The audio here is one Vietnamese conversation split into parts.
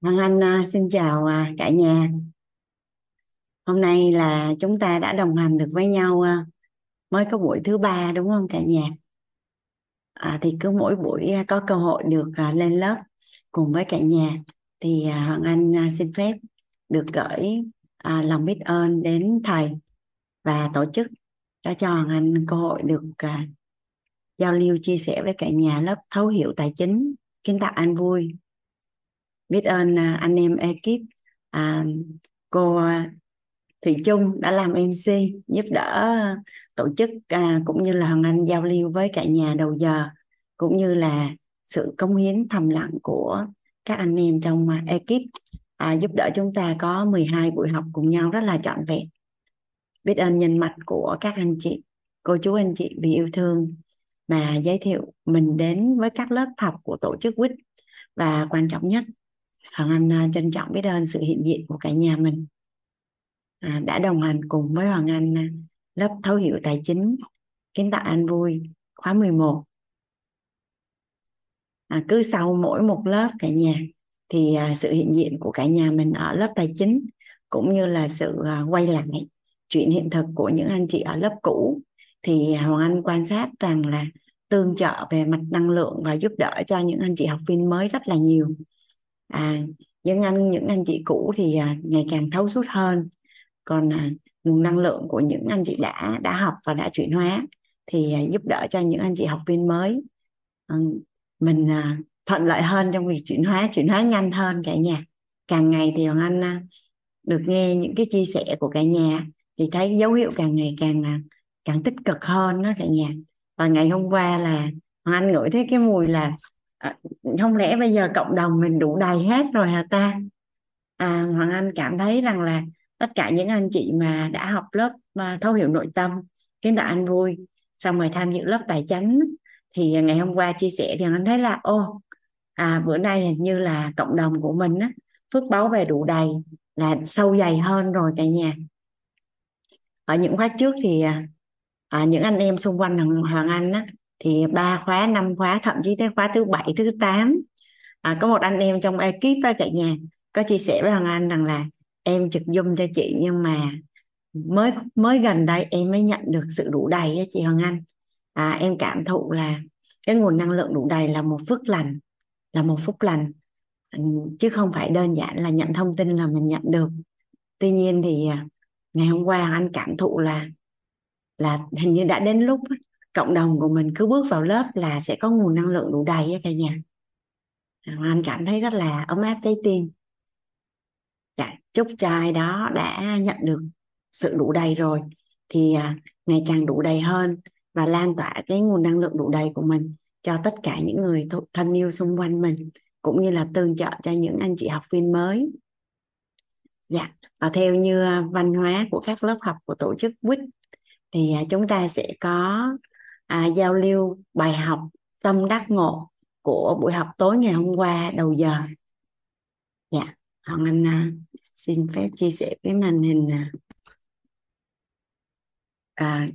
Hoàng Anh à, xin chào à, cả nhà. Hôm nay là chúng ta đã đồng hành được với nhau à, mới có buổi thứ ba đúng không cả nhà? À, thì cứ mỗi buổi có cơ hội được lên lớp cùng với cả nhà thì Hoàng Anh xin phép được gửi lòng biết ơn đến thầy và tổ chức đã cho Hoàng Anh cơ hội được giao lưu chia sẻ với cả nhà lớp thấu hiểu tài chính kiến tạo an vui biết ơn à, anh em ekip. À, cô à, Thủy Trung đã làm MC giúp đỡ à, tổ chức à, cũng như là Hoàng Anh giao lưu với cả nhà đầu giờ cũng như là sự cống hiến thầm lặng của các anh em trong à, ekip. À, giúp đỡ chúng ta có 12 buổi học cùng nhau rất là trọn vẹn. Biết ơn nhân mặt của các anh chị. Cô chú anh chị vì yêu thương mà giới thiệu mình đến với các lớp học của tổ chức WIT và quan trọng nhất Hoàng Anh à, trân trọng biết ơn sự hiện diện của cả nhà mình. À, đã đồng hành cùng với Hoàng Anh à, lớp thấu hiểu tài chính kiến tạo an vui khóa 11 à, cứ sau mỗi một lớp cả nhà thì à, sự hiện diện của cả nhà mình ở lớp tài chính cũng như là sự à, quay lại chuyện hiện thực của những anh chị ở lớp cũ thì Hoàng Anh quan sát rằng là tương trợ về mặt năng lượng và giúp đỡ cho những anh chị học viên mới rất là nhiều à, những anh những anh chị cũ thì à, ngày càng thấu suốt hơn. Còn à, nguồn năng lượng của những anh chị đã đã học và đã chuyển hóa thì à, giúp đỡ cho những anh chị học viên mới. À, mình à, thuận lợi hơn trong việc chuyển hóa chuyển hóa nhanh hơn cả nhà. Càng ngày thì hoàng anh à, được nghe những cái chia sẻ của cả nhà thì thấy dấu hiệu càng ngày càng à, càng tích cực hơn đó cả nhà. Và ngày hôm qua là hoàng anh ngửi thấy cái mùi là à, không lẽ bây giờ cộng đồng mình đủ đầy hết rồi hả ta? À, hoàng anh cảm thấy rằng là tất cả những anh chị mà đã học lớp mà thấu hiểu nội tâm kiến tạo anh vui xong rồi tham dự lớp tài chánh thì ngày hôm qua chia sẻ thì anh thấy là ô à, bữa nay hình như là cộng đồng của mình á, phước báu về đủ đầy là sâu dày hơn rồi cả nhà. Ở những khóa trước thì à, à những anh em xung quanh Hoàng Anh á, thì ba khóa năm khóa thậm chí tới khóa thứ bảy thứ tám. À, có một anh em trong ekip với cả nhà có chia sẻ với Hoàng Anh rằng là em trực dung cho chị nhưng mà mới mới gần đây em mới nhận được sự đủ đầy á chị Hoàng Anh. À, em cảm thụ là cái nguồn năng lượng đủ đầy là một phước lành là một phúc lành. Ừ, chứ không phải đơn giản là nhận thông tin là mình nhận được. Tuy nhiên thì à, ngày hôm qua anh cảm thụ là là hình như đã đến lúc cộng đồng của mình cứ bước vào lớp là sẽ có nguồn năng lượng đủ đầy á cả nhà. À, anh cảm thấy rất là ấm áp trái tim. Dạ, chúc cho ai đó đã nhận được sự đủ đầy rồi thì à, ngày càng đủ đầy hơn và lan tỏa cái nguồn năng lượng đủ đầy của mình cho tất cả những người thân yêu xung quanh mình cũng như là tương trợ cho những anh chị học viên mới. Dạ và theo như à, văn hóa của các lớp học của tổ chức WIT thì chúng ta sẽ có à, giao lưu bài học tâm đắc ngộ của buổi học tối ngày hôm qua đầu giờ. Dạ hoàng anh à, xin phép chia sẻ cái màn hình à, à,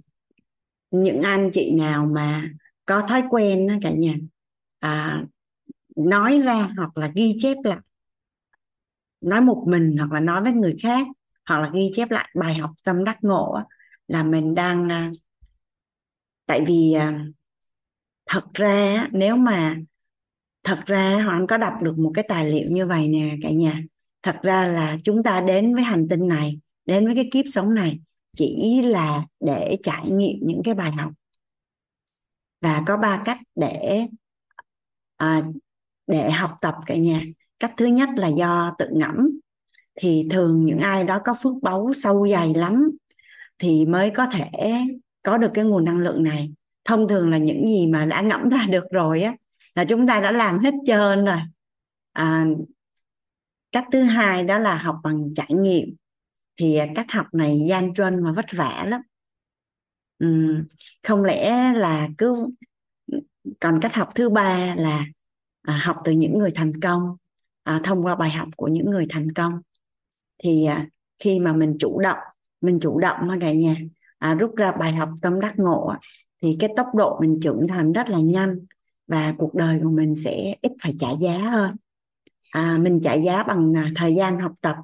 những anh chị nào mà có thói quen đó cả nhà à, nói ra hoặc là ghi chép lại nói một mình hoặc là nói với người khác hoặc là ghi chép lại bài học tâm đắc ngộ là mình đang à, tại vì à, thật ra nếu mà thật ra hoàng có đọc được một cái tài liệu như vậy nè cả nhà. Thật ra là chúng ta đến với hành tinh này đến với cái kiếp sống này chỉ là để trải nghiệm những cái bài học. Và có ba cách để à, để học tập cả nhà. Cách thứ nhất là do tự ngẫm. Thì thường những ai đó có phước báu sâu dày lắm thì mới có thể có được cái nguồn năng lượng này. Thông thường là những gì mà đã ngẫm ra được rồi á là chúng ta đã làm hết trơn rồi. À, cách thứ hai đó là học bằng trải nghiệm. Thì à, cách học này gian truân và vất vả lắm. Ừ, không lẽ là cứ còn cách học thứ ba là à, học từ những người thành công à, thông qua bài học của những người thành công. Thì à, khi mà mình chủ động mình chủ động mà cả nhà à, rút ra bài học tâm đắc ngộ thì cái tốc độ mình trưởng thành rất là nhanh và cuộc đời của mình sẽ ít phải trả giá hơn. À, mình trả giá bằng à, thời gian học tập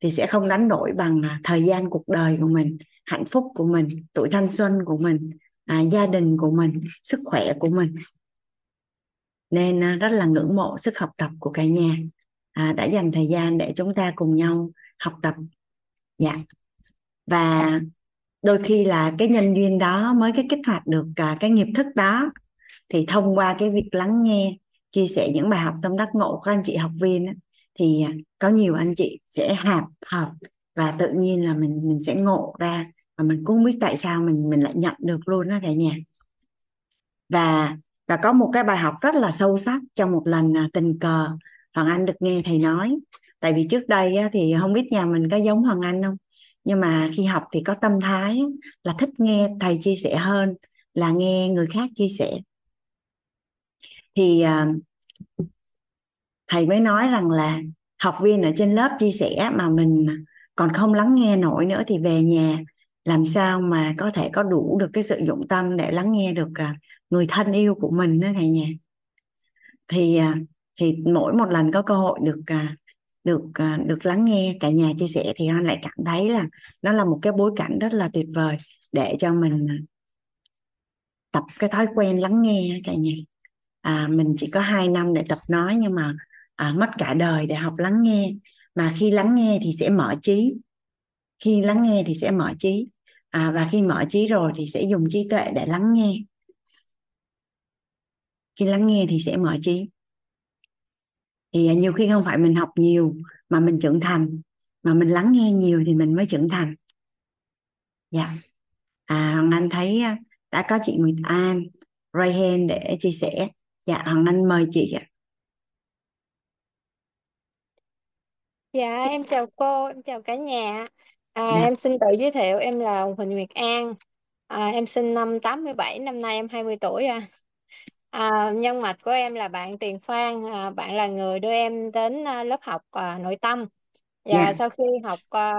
thì sẽ không đánh đổi bằng à, thời gian cuộc đời của mình hạnh phúc của mình tuổi thanh xuân của mình à, gia đình của mình sức khỏe của mình. Nên à, rất là ngưỡng mộ sức học tập của cả nhà. À, đã dành thời gian để chúng ta cùng nhau học tập. Dạ. Và đôi khi là cái nhân duyên đó mới cái kích hoạt được cả cái nghiệp thức đó. Thì thông qua cái việc lắng nghe, chia sẻ những bài học tâm đắc ngộ của anh chị học viên thì à, có nhiều anh chị sẽ hạp học và tự nhiên là mình mình sẽ ngộ ra và mình cũng biết tại sao mình mình lại nhận được luôn đó cả nhà. Và và có một cái bài học rất là sâu sắc trong một lần à, tình cờ Hoàng Anh được nghe thầy nói. Tại vì trước đây thì không biết nhà mình có giống Hoàng Anh không? Nhưng mà khi học thì có tâm thái là thích nghe thầy chia sẻ hơn, là nghe người khác chia sẻ. Thì à, thầy mới nói rằng là học viên ở trên lớp chia sẻ mà mình còn không lắng nghe nổi nữa thì về nhà, làm sao mà có thể có đủ được cái sự dụng tâm để lắng nghe được à, người thân yêu của mình đó cả nhà. Thì à, thì mỗi một lần có cơ hội được được ờ, được lắng nghe cả nhà chia sẻ thì anh lại cảm thấy là nó là một cái bối cảnh rất là tuyệt vời để cho mình ờ, tập cái thói quen lắng nghe cả nhà. À, mình chỉ có 2 năm để tập nói nhưng mà à, mất cả đời để học lắng nghe. Mà khi lắng nghe thì sẽ mở trí. Khi lắng nghe thì sẽ mở trí. À, và khi mở trí rồi thì sẽ dùng trí tuệ để lắng nghe. Khi lắng nghe thì sẽ mở trí thì nhiều khi không phải mình học nhiều mà mình trưởng thành mà mình lắng nghe nhiều thì mình mới trưởng thành dạ à hoàng anh thấy à, đã có chị Nguyệt An Rayhen để chia sẻ dạ hoàng anh mời chị ạ Dạ em chào cô, em chào cả nhà. À, dạ em xin tự giới thiệu em là Huỳnh Nguyệt An. À, em sinh năm 87, năm nay em 20 tuổi à. À, nhân mạch của em là bạn Tiền Phan, à, bạn là người đưa em đến à, lớp học à, nội tâm. dạ Và sau khi học à,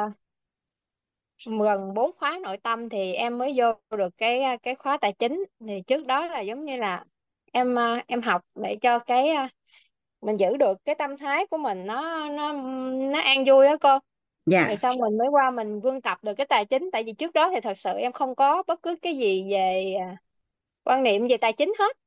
gần 4 khóa nội tâm thì em mới vô được cái à, cái khóa tài chính. Thì trước đó là giống như là em à, em học để cho cái à, mình giữ được cái tâm thái của mình nó nó nó an vui á cô. Dạ rồi xong mình mới qua mình vươn tập được cái tài chính. Tại vì trước đó thì thật sự em không có bất cứ cái gì về à, quan niệm về tài chính hết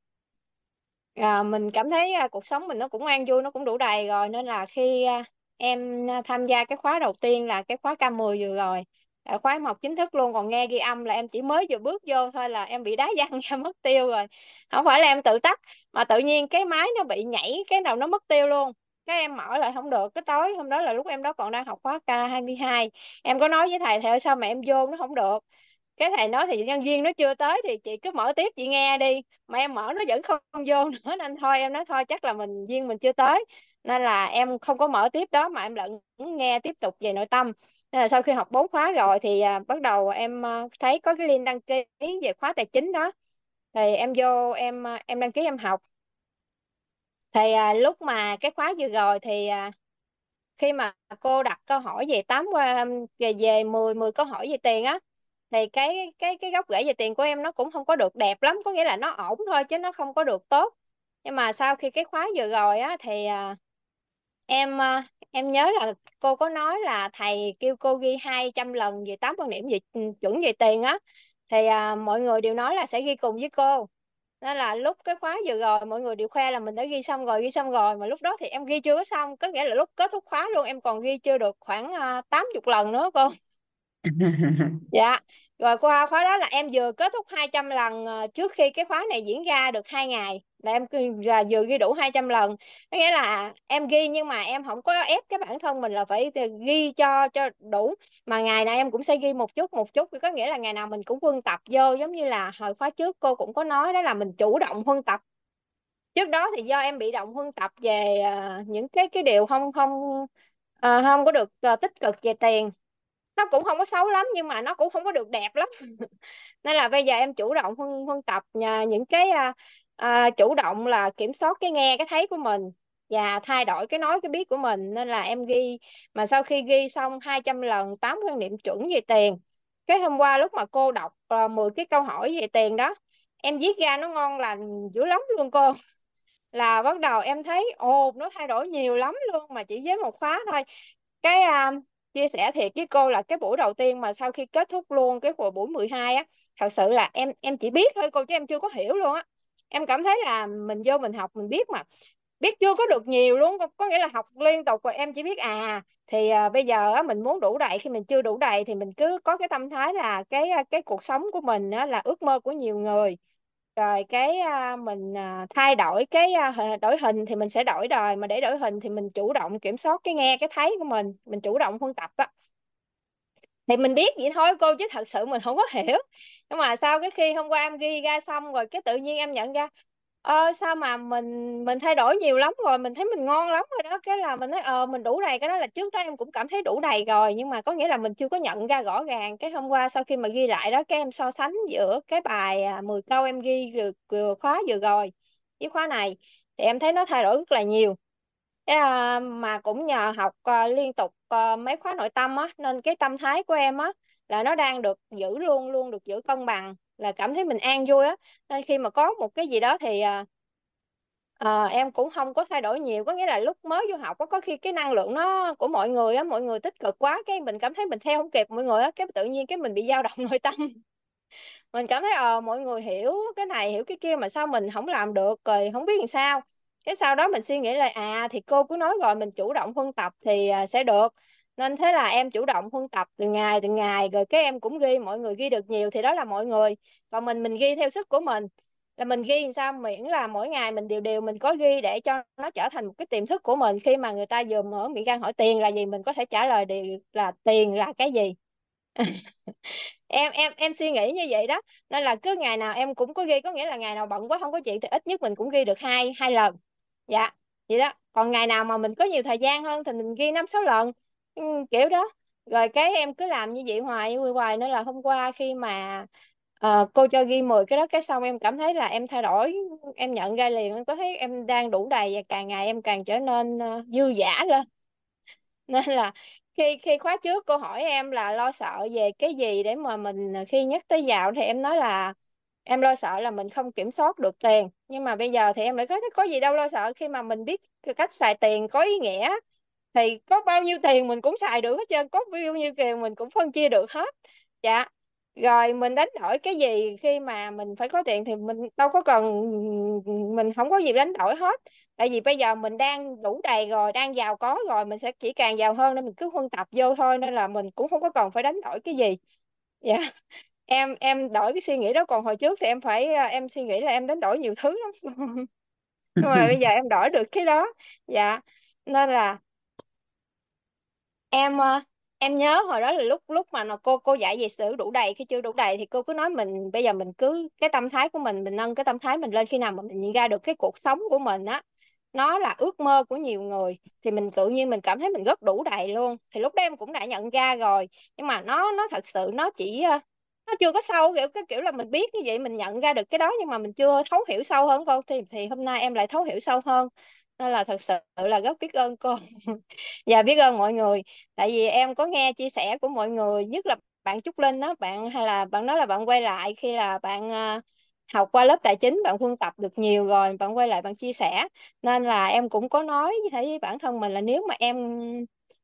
à, mình cảm thấy à, cuộc sống mình nó cũng an vui nó cũng đủ đầy rồi nên là khi à, em à, tham gia cái khóa đầu tiên là cái khóa K10 vừa rồi là khóa em học chính thức luôn còn nghe ghi âm là em chỉ mới vừa bước vô thôi là em bị đá văng em mất tiêu rồi. Không phải là em tự tắt mà tự nhiên cái máy nó bị nhảy cái đầu nó mất tiêu luôn. Cái em mở lại không được cái tối hôm đó là lúc em đó còn đang học khóa K22 em có nói với thầy thầy ơi sao mà em vô nó không được? Cái thầy nói thì nhân viên nó chưa tới thì chị cứ mở tiếp chị nghe đi. Mà em mở nó vẫn không vô nữa nên thôi em nói thôi chắc là mình viên mình chưa tới. Nên là em không có mở tiếp đó mà em lận nghe tiếp tục về nội tâm. Nên là sau khi học bốn khóa rồi thì à, bắt đầu em à, thấy có cái link đăng ký về khóa tài chính đó. Thì em vô em à, em đăng ký em học. Thì à, lúc mà cái khóa vừa rồi thì à, khi mà cô đặt câu hỏi về tám à, về về 10 10 câu hỏi về tiền á thì cái cái cái gốc rễ về tiền của em nó cũng không có được đẹp lắm có nghĩa là nó ổn thôi chứ nó không có được tốt. Nhưng mà sau khi cái khóa vừa rồi á thì à, em à, em nhớ là cô có nói là thầy kêu cô ghi 200 lần về tám quan điểm về ừ, chuẩn về tiền á. Thì à, mọi người đều nói là sẽ ghi cùng với cô. Nên là lúc cái khóa vừa rồi mọi người đều khoe là mình đã ghi xong rồi ghi xong rồi. Mà lúc đó thì em ghi chưa có xong có nghĩa là lúc kết thúc khóa luôn em còn ghi chưa được khoảng à, tám 80 lần nữa cô. dạ. Rồi qua khóa đó là em vừa kết thúc 200 lần ờ, trước khi cái khóa này diễn ra được hai ngày. Là em là vừa ghi đủ 200 lần. Có nghĩa là em ghi nhưng mà em không có ép cái bản thân mình là phải ghi cho cho đủ. Mà ngày nào em cũng sẽ ghi một chút một chút. Có nghĩa là ngày nào mình cũng huân tập vô giống như là hồi khóa trước cô cũng có nói đó là mình chủ động huân tập. Trước đó thì do em bị động huân tập về ờ, những cái cái điều không không ờ, không có được uh, tích cực về tiền nó cũng không có xấu lắm nhưng mà nó cũng không có được đẹp lắm. Nên là bây giờ em chủ động huân huân tập những cái à, à, chủ động là kiểm soát cái nghe cái thấy của mình và thay đổi cái nói cái biết của mình. Nên là em ghi mà sau khi ghi xong 200 lần 8 quan niệm chuẩn về tiền cái hôm qua lúc mà cô đọc uh, 10 cái câu hỏi về tiền đó em viết ra nó ngon lành dữ lắm luôn cô. Là bắt đầu em thấy ồ nó thay đổi nhiều lắm luôn mà chỉ với một khóa thôi. Cái à, chia sẻ thiệt với cô là cái buổi đầu tiên mà sau khi kết thúc luôn cái buổi buổi 12 á thật sự là em em chỉ biết thôi cô chứ em chưa có hiểu luôn á. Em cảm thấy là mình vô mình học mình biết mà biết chưa có được nhiều luôn có, nghĩa là học liên tục rồi em chỉ biết à thì à, bây giờ á, mình muốn đủ đầy khi mình chưa đủ đầy thì mình cứ có cái tâm thái là cái à, cái cuộc sống của mình á, là ước mơ của nhiều người rồi cái à, mình à, thay đổi cái à, đổi hình thì mình sẽ đổi đời mà để đổi hình thì mình chủ động kiểm soát cái nghe cái thấy của mình mình chủ động huân tập á. Thì mình biết vậy thôi cô chứ thật sự mình không có hiểu. Nhưng mà sau cái khi hôm qua em ghi ra xong rồi cái tự nhiên em nhận ra ờ sao mà mình mình thay đổi nhiều lắm rồi mình thấy mình ngon lắm rồi đó. Cái là mình nói ờ mình đủ đầy cái đó là trước đó em cũng cảm thấy đủ đầy rồi nhưng mà có nghĩa là mình chưa có nhận ra rõ ràng cái hôm qua sau khi mà ghi lại đó cái em so sánh giữa cái bài à, 10 câu em ghi vừa, vừa khóa vừa rồi với khóa này thì em thấy nó thay đổi rất là nhiều. Thế là, mà cũng nhờ học ờ, liên tục ờ, mấy khóa nội tâm á nên cái tâm thái của em á là nó đang được giữ luôn luôn được giữ cân bằng là cảm thấy mình an vui á. Nên khi mà có một cái gì đó thì ờ, à, em cũng không có thay đổi nhiều. Có nghĩa là lúc mới vô học có có khi cái năng lượng nó của mọi người á mọi người tích cực quá cái mình cảm thấy mình theo không kịp mọi người á cái tự nhiên cái mình bị dao động nội tâm. Mình cảm thấy ờ mọi người hiểu cái này hiểu cái kia mà sao mình không làm được rồi không biết làm sao. Cái sau đó mình suy nghĩ là à thì cô cứ nói rồi mình chủ động huân tập thì à, sẽ được nên thế là em chủ động huân tập từ ngày, từng ngày, rồi các em cũng ghi, mọi người ghi được nhiều thì đó là mọi người. Còn mình mình ghi theo sức của mình. Là mình ghi làm sao miễn là mỗi ngày mình đều đều mình có ghi để cho nó trở thành một cái tiềm thức của mình. Khi mà người ta vừa mở miệng ra hỏi tiền là gì, mình có thể trả lời điều là tiền là cái gì. Em em em suy nghĩ như vậy đó. Nên là cứ ngày nào em cũng có ghi, có nghĩa là ngày nào bận quá không có chuyện thì ít nhất mình cũng ghi được hai hai lần. Dạ vậy đó. Còn ngày nào mà mình có nhiều thời gian hơn thì mình ghi năm, sáu lần ừ, kiểu đó. Rồi cái em cứ làm như vậy hoài hoài hoài nữa là hôm qua khi mà ờ, cô cho ghi 10 cái đó cái xong em cảm thấy là em thay đổi em nhận ra liền em có thấy em đang đủ đầy và càng ngày em càng trở nên uh, dư dả lên. Nên là khi khi khóa trước cô hỏi em là lo sợ về cái gì để mà mình khi nhắc tới giàu thì em nói là em lo sợ là mình không kiểm soát được tiền. Nhưng mà bây giờ thì em lại có có gì đâu lo sợ khi mà mình biết cách xài tiền có ý nghĩa thì có bao nhiêu tiền mình cũng xài được hết trơn, có bao nhiêu tiền mình cũng phân chia được hết. Dạ. Rồi mình đánh đổi cái gì khi mà mình phải có tiền thì mình đâu có cần, mình không có gì đánh đổi hết. Tại vì bây giờ mình đang đủ đầy rồi, đang giàu có rồi, mình sẽ chỉ càng giàu hơn nên mình cứ huân tập vô thôi, nên là mình cũng không có cần phải đánh đổi cái gì. Dạ. Em em đổi cái suy nghĩ đó, còn hồi trước thì em phải ờ, em suy nghĩ là em đánh đổi nhiều thứ lắm. Nhưng mà bây giờ em đổi được cái đó. Dạ. Nên là em ờ, em nhớ hồi đó là lúc lúc mà nó cô cô dạy về sự đủ đầy. Khi chưa đủ đầy thì cô cứ nói mình bây giờ mình cứ cái tâm thái của mình mình nâng cái tâm thái mình lên khi nào mà mình nhìn ra được cái cuộc sống của mình á nó là ước mơ của nhiều người thì mình tự nhiên mình cảm thấy mình rất đủ đầy luôn. Thì lúc đó em cũng đã nhận ra rồi nhưng mà nó nó thật sự nó chỉ ờ, nó chưa có sâu kiểu cái kiểu là mình biết như vậy mình nhận ra được cái đó nhưng mà mình chưa thấu hiểu sâu hơn cô. Thì thì hôm nay em lại thấu hiểu sâu hơn nên là thật sự là rất biết ơn cô. Và dạ, biết ơn mọi người. Tại vì em có nghe chia sẻ của mọi người nhất là bạn Trúc Linh đó bạn hay là bạn nói là bạn quay lại khi là bạn uh, học qua lớp tài chính bạn phân tập được nhiều rồi bạn quay lại bạn chia sẻ. Nên là em cũng có nói với bản thân mình là nếu mà em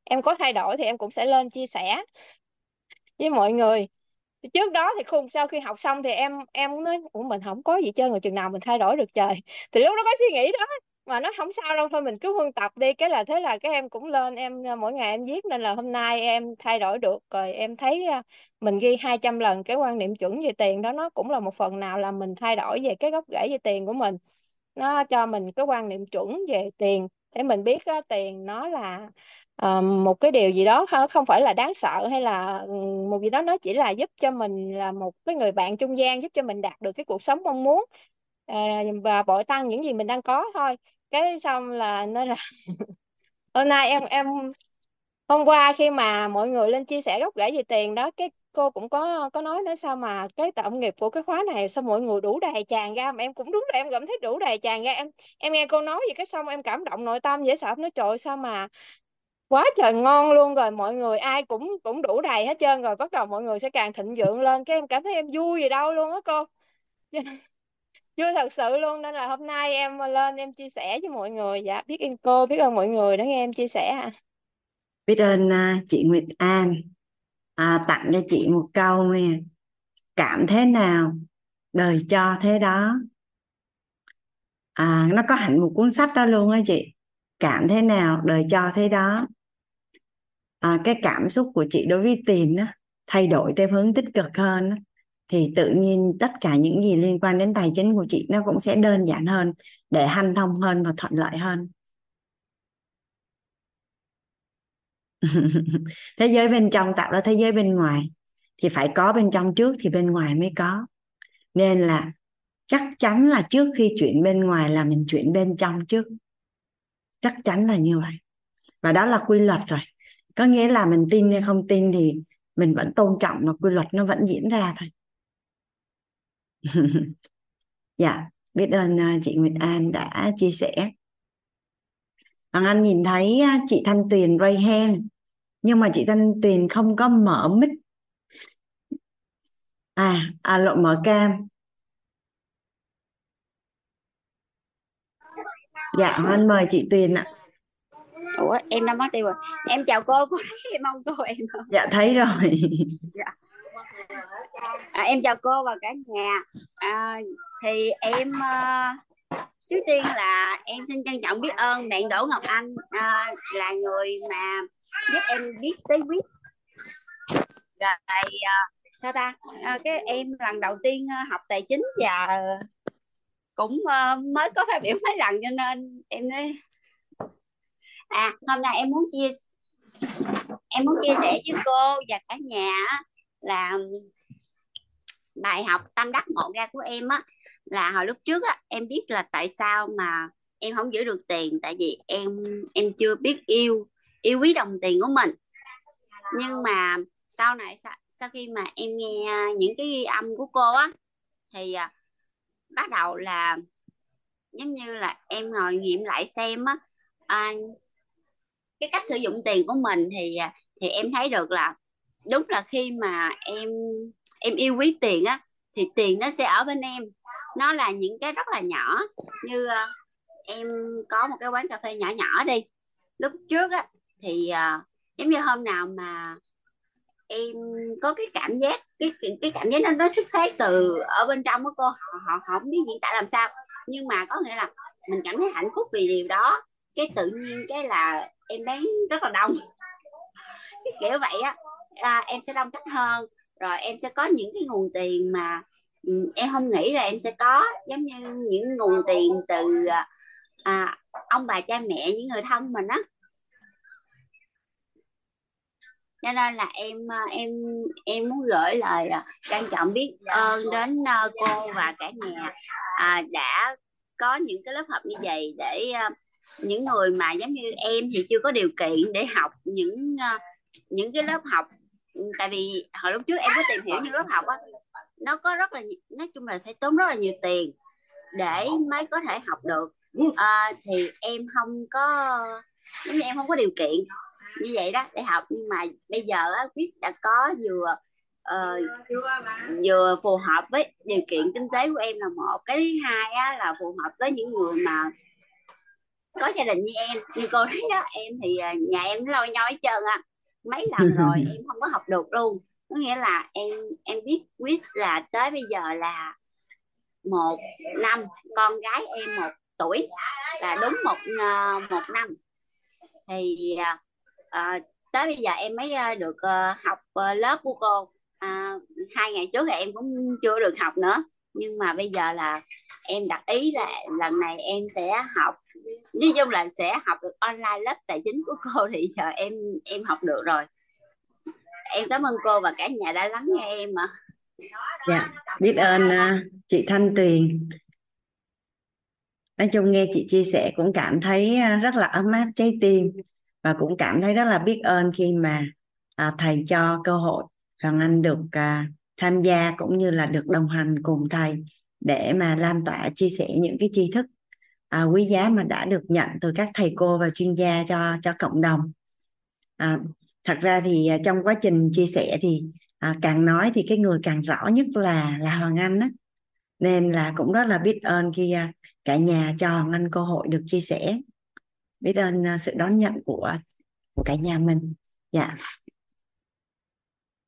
em có thay đổi thì em cũng sẽ lên chia sẻ với mọi người. Trước đó thì khung sau khi học xong thì em em nói ủa mình không có gì chơi người chừng nào mình thay đổi được trời. Thì lúc đó có suy nghĩ đó mà nó không sao đâu thôi mình cứ huân tập đi cái là thế là các em cũng lên em ờ, mỗi ngày em viết nên là hôm nay em thay đổi được rồi em thấy ờ, mình ghi 200 lần cái quan niệm chuẩn về tiền đó nó cũng là một phần nào là mình thay đổi về cái gốc rễ về tiền của mình. Nó cho mình cái quan niệm chuẩn về tiền để mình biết á, tiền nó là uh, một cái điều gì đó không phải là đáng sợ hay là ừ, một gì đó nó chỉ là giúp cho mình là một cái người bạn trung gian giúp cho mình đạt được cái cuộc sống mong muốn uh, và bội tăng những gì mình đang có thôi cái xong là nó là hôm nay em em, hôm qua khi mà mọi người lên chia sẻ gốc rễ về tiền đó, cái cô cũng có có nói nữa, sao mà cái tổng nghiệp của cái khóa này sao mọi người đủ đầy tràn ra? Mà em cũng đúng là em cảm thấy đủ đầy tràn ra. Em em nghe cô nói gì cái xong em cảm động nội tâm, dễ sợ. Nói, trời sao mà quá trời ngon luôn rồi, mọi người ai cũng cũng đủ đầy hết trơn rồi. Bắt đầu mọi người sẽ càng thịnh vượng lên, cái em cảm thấy em vui gì đâu luôn á cô. chưa thật sự luôn nên là hôm nay em lên em chia sẻ với mọi người. Dạ biết ơn cô biết ơn mọi người đã nghe em chia sẻ à. biết ơn uh, chị Nguyệt An. À, tặng cho chị một câu nè. Cảm thế nào? Đời cho thế đó. À, nó có hẳn một cuốn sách đó luôn á chị. Cảm thế nào? Đời cho thế đó. À, cái cảm xúc của chị đối với tiền đó thay đổi theo hướng tích cực hơn đó, thì tự nhiên tất cả những gì liên quan đến tài chính của chị nó cũng sẽ đơn giản hơn, để hanh thông hơn và thuận lợi hơn. Thế giới bên trong tạo ra thế giới bên ngoài, thì phải có bên trong trước thì bên ngoài mới có. Nên là chắc chắn là trước khi chuyển bên ngoài là mình chuyển bên trong trước. Chắc chắn là như vậy. Và đó là quy luật rồi. Có nghĩa là mình tin hay không tin thì mình vẫn tôn trọng mà quy luật nó vẫn diễn ra thôi dạ biết ơn à, chị Nguyệt An đã chia sẻ. Hoàng Anh nhìn thấy à, chị Thanh Tuyền ray hand nhưng mà chị Thanh Tuyền không có mở mic. À à lộ mở cam. Dạ anh mời chị Tuyền ạ. Ủa em đã mất tiêu rồi. Em chào cô cô thấy em không? Cô em không? Dạ thấy rồi. Dạ à, em chào cô và cả nhà. À, thì em à, trước tiên là em xin trân trọng biết ơn bạn Đỗ Ngọc Anh à, là người mà giúp em biết tới viết rồi à, sao ta? À, cái em lần đầu tiên ờ, học tài chính và cũng à, mới có phát biểu mấy lần cho nên em nói à hôm nay em muốn chia em muốn chia sẻ với cô và cả nhà là bài học tâm đắc ngộ ra của em á là hồi lúc trước á em biết là tại sao mà em không giữ được tiền tại vì em em chưa biết yêu yêu quý đồng tiền của mình. Nhưng mà sau này sau, sau khi mà em nghe những cái ghi âm của cô á thì à, bắt đầu là giống như là em ngồi nghiệm lại xem á à, cái cách sử dụng tiền của mình thì à, thì em thấy được là đúng là khi mà em em yêu quý tiền á thì tiền nó sẽ ở bên em. Nó là những cái rất là nhỏ như uh, em có một cái quán cà phê nhỏ nhỏ đi. Lúc trước á thì uh, giống như hôm nào mà em có cái cảm giác cái cái cảm giác nó nó xuất phát từ ở bên trong của cô họ họ, họ không biết diễn tả làm sao. Nhưng mà có nghĩa là mình cảm thấy hạnh phúc vì điều đó. Cái tự nhiên cái là em bán rất là đông. Cái kiểu vậy á à, em sẽ đông khách hơn rồi em sẽ có những cái nguồn tiền mà ừ, em không nghĩ là em sẽ có. Giống như những nguồn tiền từ à, ông bà cha mẹ những người thân mình á. Cho nên là em à, em em muốn gửi lời à, trân trọng biết ơn đến à, cô và cả nhà à, đã có những cái lớp học như vậy để những người mà giống như em thì chưa có điều kiện để học những những cái lớp học Ừ, tại vì hồi lúc trước em có tìm hiểu những lớp học á nó có rất là nói chung là phải tốn rất là nhiều tiền để mới có thể học được. À, thì em không có giống như em không có điều kiện như vậy đó để học. Nhưng mà bây giờ á quyết đã có vừa uh, vừa phù hợp với điều kiện kinh tế của em là một cái thứ hai á, là phù hợp với những người mà có gia đình như em. Như cô thấy đó em thì à, nhà em lôi nhau hết trơn á mấy lần rồi em không có học được luôn. Có nghĩa là em em biết quyết là tới bây giờ là một năm con gái em một tuổi là đúng một uh, một năm. Thì à, tới bây giờ em mới ờ, được học lớp của cô. À, hai ngày trước thì em cũng chưa được học nữa. Nhưng mà bây giờ là em đặt ý là lần này em sẽ học nói chung là sẽ học được online lớp tài chính của cô thì giờ em em học được rồi. Em cảm ơn cô và cả nhà đã lắng nghe em ạ. Dạ biết ơn uh, chị Thanh Tuyền. Nói chung nghe chị chia sẻ cũng cảm thấy à, rất là ấm áp trái tim và cũng cảm thấy rất là biết ơn khi mà à, thầy cho cơ hội Hoàng Anh được à, tham gia cũng như là được đồng hành cùng thầy để mà lan tỏa chia sẻ những cái tri thức à, quý giá mà đã được nhận từ các thầy cô và chuyên gia cho cho cộng đồng. À, thật ra thì à, trong quá trình chia sẻ thì à, càng nói thì cái người càng rõ nhất là là Hoàng Anh á. Nên là cũng rất là biết ơn khi à, cả nhà cho Hoàng Anh cơ hội được chia sẻ. Biết ơn à, sự đón nhận của của cả nhà mình. Dạ.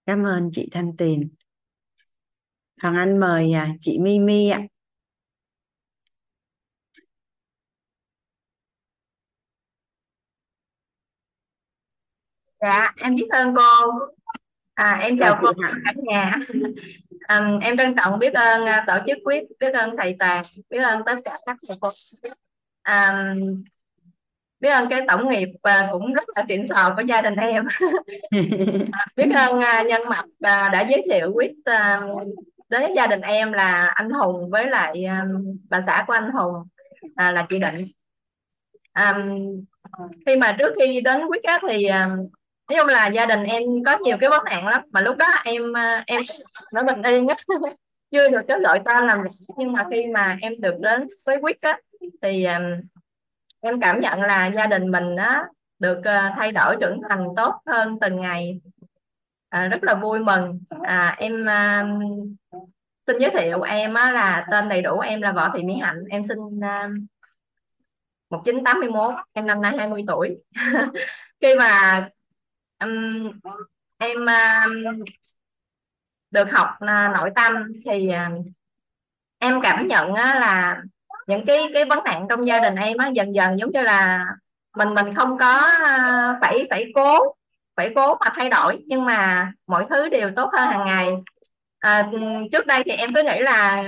Cảm ơn chị Thanh Tuyền. Hoàng Anh mời chị Mimi ạ. Dạ em biết ơn cô. À, em chào cô cả nhà. À, em trân trọng biết ơn uh, tổ chức quyết biết ơn thầy toàn biết ơn tất cả các thầy cô. À, biết ơn cái tổng nghiệp và cũng rất là xịn sò của gia đình em. Biết ơn uh, nhân mặt uh, đã giới thiệu quyết đến gia đình em là anh Hùng với lại bà xã của anh Hùng à, là chị Định. Um, khi mà trước khi đến quyết á, thì nói chung là gia đình em có nhiều cái vấn nạn lắm. Mà lúc đó em à, em nó bình yên á chưa được cái gọi tên làm nhưng mà khi mà em được đến với quyết á thì à, em cảm nhận là gia đình mình á được à, thay đổi trưởng thành tốt hơn từng ngày. À, rất là vui mừng. À, em à, xin giới thiệu em á, là tên đầy đủ em là Võ Thị Mỹ Hạnh. Em sinh à, 1981 em năm nay 20 tuổi. Khi mà um, em um, được học uh, nội tâm thì uh, em cảm nhận uh, là những cái cái vấn nạn trong gia đình em á dần dần giống như là mình mình không có uh, phải phải cố phải cố mà thay đổi. Nhưng mà mọi thứ đều tốt hơn hàng ngày. À, trước đây thì em cứ nghĩ là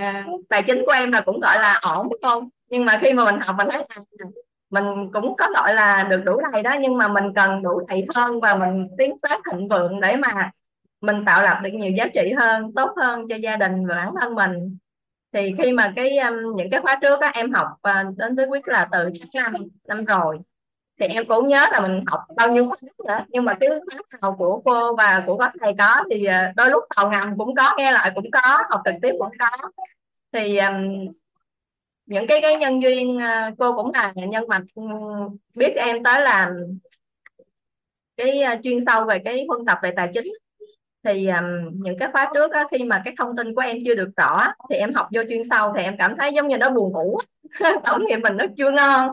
tài chính của em là cũng gọi là ổn không nhưng mà khi mà mình học mình thấy mình cũng có gọi là được đủ đầy đó nhưng mà mình cần đủ đầy hơn và mình tiến tới thịnh vượng để mà mình tạo lập được nhiều giá trị hơn tốt hơn cho gia đình và bản thân mình. Thì khi mà cái um, những cái khóa trước á, em học uh, đến với quyết là từ năm năm rồi. Thì em cũng nhớ là mình học bao nhiêu khóa nữa nhưng mà cái khóa nào của cô và của các thầy có thì uh, đôi lúc tàu ngầm cũng có nghe lại cũng có học trực tiếp cũng có. Thì um, những cái cái nhân duyên à, cô cũng là nhân mạch ừ, biết em tới làm cái à, chuyên sâu về cái phân tập về tài chính. Thì um, những cái khóa trước á, khi mà cái thông tin của em chưa được rõ thì em học vô chuyên sâu thì em cảm thấy giống như nó buồn ngủ tổng nghiệp mình nó chưa ngon.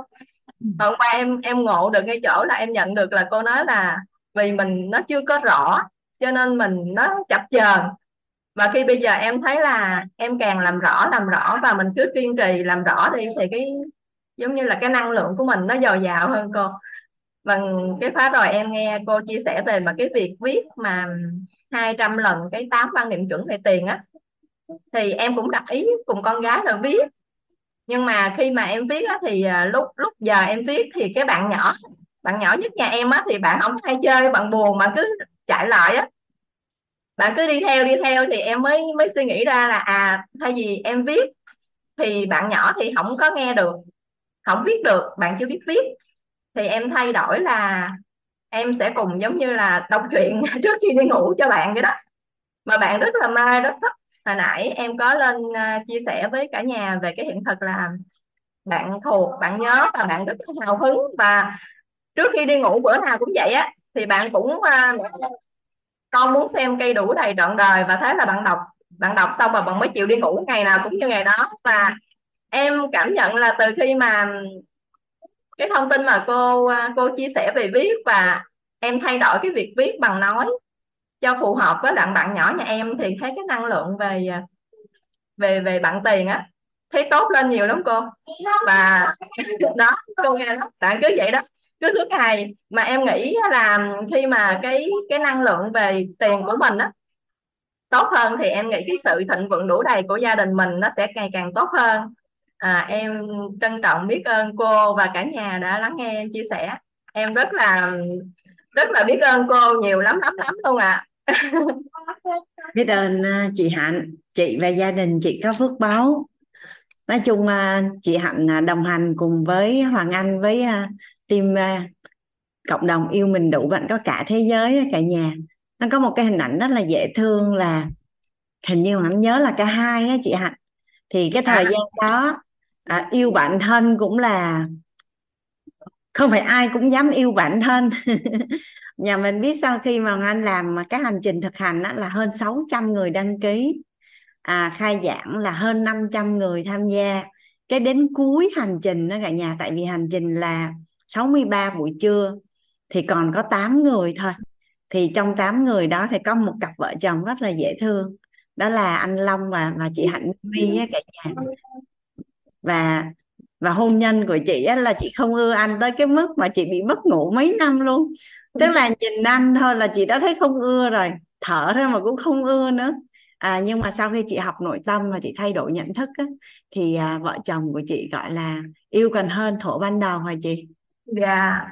Hôm qua em em ngộ được ngay chỗ là em nhận được là cô nói là vì mình nó chưa có rõ cho nên mình nó chập chờn và khi bây giờ em thấy là em càng làm rõ làm rõ và mình cứ kiên trì làm rõ đi thì cái giống như là cái năng lượng của mình nó dồi dào hơn cô. Bằng cái khóa rồi em nghe cô chia sẻ về mà cái việc viết mà 200 lần cái tám quan niệm chuẩn về tiền á thì em cũng đặt ý cùng con gái là viết. Nhưng mà khi mà em viết á, thì à, lúc lúc giờ em viết thì cái bạn nhỏ bạn nhỏ nhất nhà em á thì bạn không hay chơi bạn buồn mà cứ chạy lại á bạn cứ đi theo đi theo thì em mới mới suy nghĩ ra là à thay vì em viết thì bạn nhỏ thì không có nghe được, không viết được, bạn chưa biết viết. Thì em thay đổi là em sẽ cùng giống như là đọc truyện trước khi đi ngủ cho bạn vậy đó. Mà bạn rất là mê, rất thích. Hồi nãy em có lên à, chia sẻ với cả nhà về cái hiện thực là bạn thuộc, bạn nhớ và bạn rất hào hứng. Và trước khi đi ngủ bữa nào cũng vậy á, thì bạn cũng à, con muốn xem cây đủ đầy trọn đời và thế là bạn đọc bạn đọc xong và bạn mới chịu đi ngủ ngày nào cũng như ngày đó. Và em cảm nhận là từ khi mà cái thông tin mà cô à, cô chia sẻ về viết và em thay đổi cái việc viết bằng nói cho phù hợp với bạn bạn nhỏ nhà em thì thấy cái năng lượng về à, về về bạn tiền á, thấy tốt lên nhiều lắm cô. Và đó, cô nghe lắm. Bạn cứ vậy đó cái thứ hai mà em nghĩ là khi mà cái cái năng lượng về tiền của mình á tốt hơn thì em nghĩ cái sự thịnh vượng đủ đầy của gia đình mình nó sẽ ngày càng tốt hơn. À, em trân trọng biết ơn cô và cả nhà đã lắng nghe em chia sẻ. Em rất là rất là biết ơn cô nhiều lắm lắm lắm luôn ạ. À. biết ơn à, chị Hạnh chị và gia đình chị có phước báo. Nói chung à, chị Hạnh à, đồng hành cùng với Hoàng Anh với team cộng đồng yêu mình đủ bạn có cả thế giới cả nhà. Nó có một cái hình ảnh rất là dễ thương là hình như Hoàng nhớ là cả hai á chị Hạnh. Thì cái thời à. gian đó à, yêu bản thân cũng là không phải ai cũng dám yêu bản thân. Nhà mình biết sau khi mà anh làm cái hành trình thực hành đó là hơn 600 người đăng ký. À, khai giảng là hơn 500 người tham gia. Cái đến cuối hành trình đó cả nhà tại vì hành trình là 63 buổi trưa thì còn có 8 người thôi. Thì trong 8 người đó thì có một cặp vợ chồng rất là dễ thương. Đó là anh Long và và chị Hạnh My á cả nhà. Và và hôn nhân của chị á, là chị không ưa anh tới cái mức mà chị bị mất ngủ mấy năm luôn. Tức là nhìn anh thôi là chị đã thấy không ưa rồi. Thở ra mà cũng không ưa nữa. À, nhưng mà sau khi chị học nội tâm và chị thay đổi nhận thức á, thì à, vợ chồng của chị gọi là yêu còn hơn thổ ban đầu hả chị dạ.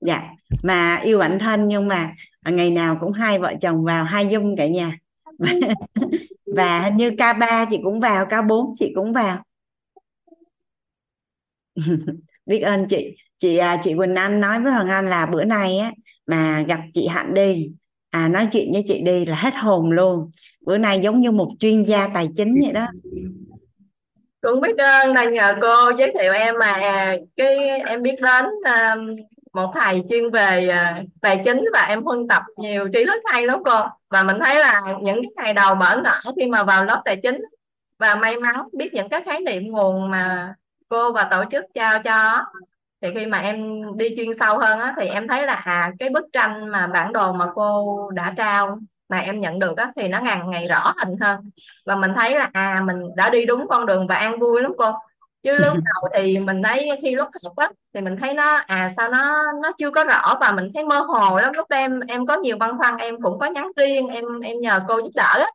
Dạ. Mà yêu bản thân nhưng mà ngày nào cũng hai vợ chồng vào, hai dung cả nhà. Và hình như K3 chị cũng vào K4 chị cũng vào. Biết ơn chị. Chị à, chị Quỳnh Anh nói với Hoàng Anh là bữa nay á, mà gặp chị Hạnh đi. À nói chuyện với chị đi là hết hồn luôn. Bữa nay giống như một chuyên gia tài chính vậy đó cũng biết ơn là nhờ cô giới thiệu em mà à, cái em biết đến um, một thầy chuyên về uh, tài chính và em huân tập nhiều trí thức hay lắm cô. Và mình thấy là những cái ngày đầu mở nở khi mà vào lớp tài chính và may mắn biết những cái khái niệm nguồn mà cô và tổ chức trao cho thì khi mà em đi chuyên sâu hơn á, thì em thấy là à cái bức tranh mà bản đồ mà cô đã trao mà em nhận được á, thì nó ngày ngày rõ hình hơn. Và mình thấy là à mình đã đi đúng con đường và an vui lắm cô. Chứ lúc đầu thì mình thấy khi lúc học á thì mình thấy nó à sao nó nó chưa có rõ và mình thấy mơ hồ lắm. Lúc em em có nhiều băn khoăn em cũng có nhắn riêng em em nhờ cô giúp đỡ á.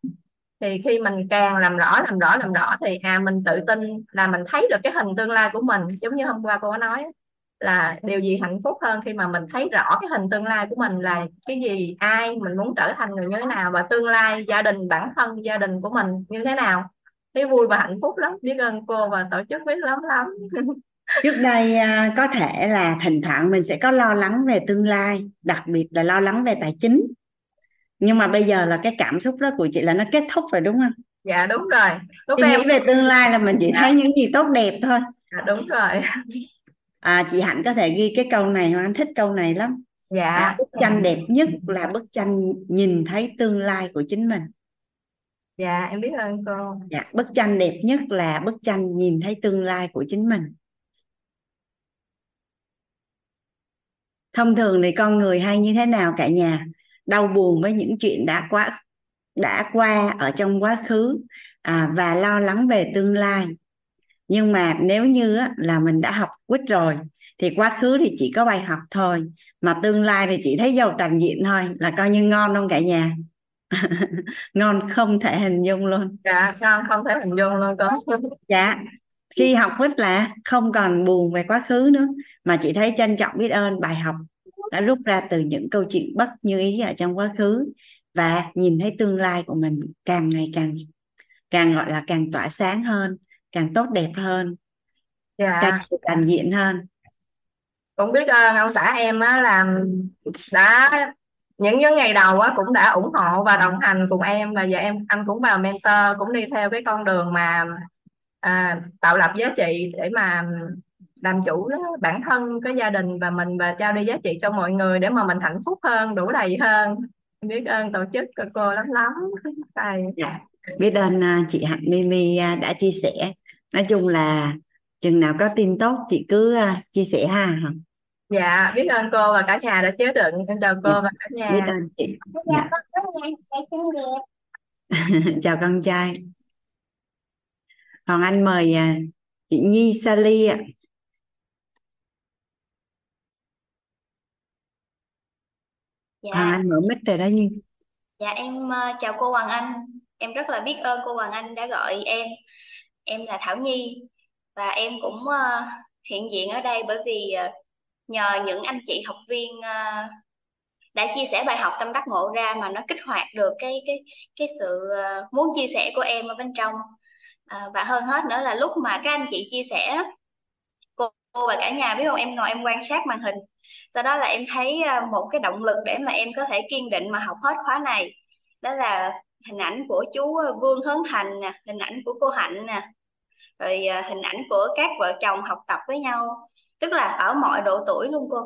Thì khi mình càng làm rõ làm rõ làm rõ thì à mình tự tin là mình thấy được cái hình tương lai của mình giống như hôm qua cô có nói là điều gì hạnh phúc hơn khi mà mình thấy rõ cái hình tương lai của mình là cái gì ai mình muốn trở thành người như thế nào và tương lai gia đình bản thân gia đình của mình như thế nào. Thấy vui và hạnh phúc lắm biết ơn cô và tổ chức biết lắm lắm. Trước đây à, có thể là thỉnh thoảng mình sẽ có lo lắng về tương lai đặc biệt là lo lắng về tài chính. Nhưng mà bây giờ là cái cảm xúc đó của chị là nó kết thúc rồi đúng không? Dạ đúng rồi. Lúc em nghĩ về tương lai là mình chỉ dạ. thấy những gì tốt đẹp thôi. Dạ đúng rồi à, chị Hạnh có thể ghi cái câu này anh thích câu này lắm. Dạ. À, bức tranh đẹp nhất là bức tranh nhìn thấy tương lai của chính mình. Dạ em biết ơn cô. Dạ bức tranh đẹp nhất là bức tranh nhìn thấy tương lai của chính mình. Thông thường thì con người hay như thế nào cả nhà? Đau buồn với những chuyện đã qua đã qua ở trong quá khứ à, và lo lắng về tương lai nhưng mà nếu như á, là mình đã học quýt rồi thì quá khứ thì chỉ có bài học thôi mà tương lai thì chỉ thấy giàu toàn diện thôi là coi như ngon không cả nhà. Ngon không thể hình dung luôn. Dạ ngon không thể hình dung luôn có dạ khi học quýt là không còn buồn về quá khứ nữa mà chỉ thấy trân trọng biết ơn bài học đã rút ra từ những câu chuyện bất như ý ở trong quá khứ và nhìn thấy tương lai của mình càng ngày càng càng gọi là càng tỏa sáng hơn càng tốt đẹp hơn dạ. càng toàn diện hơn. Cũng biết ơn ông xã em á làm đã những những ngày đầu á cũng đã ủng hộ và đồng hành cùng em và giờ em anh cũng vào mentor cũng đi theo cái con đường mà à, tạo lập giá trị để mà làm chủ bản thân cái gia đình và mình và trao đi giá trị cho mọi người để mà mình hạnh phúc hơn đủ đầy hơn. Biết ơn tổ chức của cô lắm lắm. Thầy dạ. Biết ơn uh, chị Hạnh Mimi uh, đã chia sẻ. Nói chung là chừng nào có tin tốt chị cứ uh, chia sẻ ha. Dạ biết ơn cô và cả nhà đã chứa đựng. Em chào cô dạ. và cả nhà. Biết ơn chị. Dạ. chào con trai. Hoàng Anh mời uh, chị Nhi Sally ạ. Dạ, Hoàng Anh mở mic rồi đó Nhi. Dạ em uh, chào cô Hoàng Anh. Em rất là biết ơn cô Hoàng Anh đã gọi em. Em là Thảo Nhi và em cũng uh, hiện diện ở đây bởi vì uh, nhờ những anh chị học viên uh, đã chia sẻ bài học tâm đắc ngộ ra mà nó kích hoạt được cái cái cái sự uh, muốn chia sẻ của em ở bên trong. Uh, và hơn hết nữa là lúc mà các anh chị chia sẻ cô, cô và cả nhà biết không em ngồi em quan sát màn hình sau đó là em thấy một cái động lực để mà em có thể kiên định mà học hết khóa này đó là hình ảnh của chú à, Vương Hướng Thành nè hình ảnh của cô Hạnh nè rồi à, hình ảnh của các vợ chồng học tập với nhau. Tức là ở mọi độ tuổi luôn cô.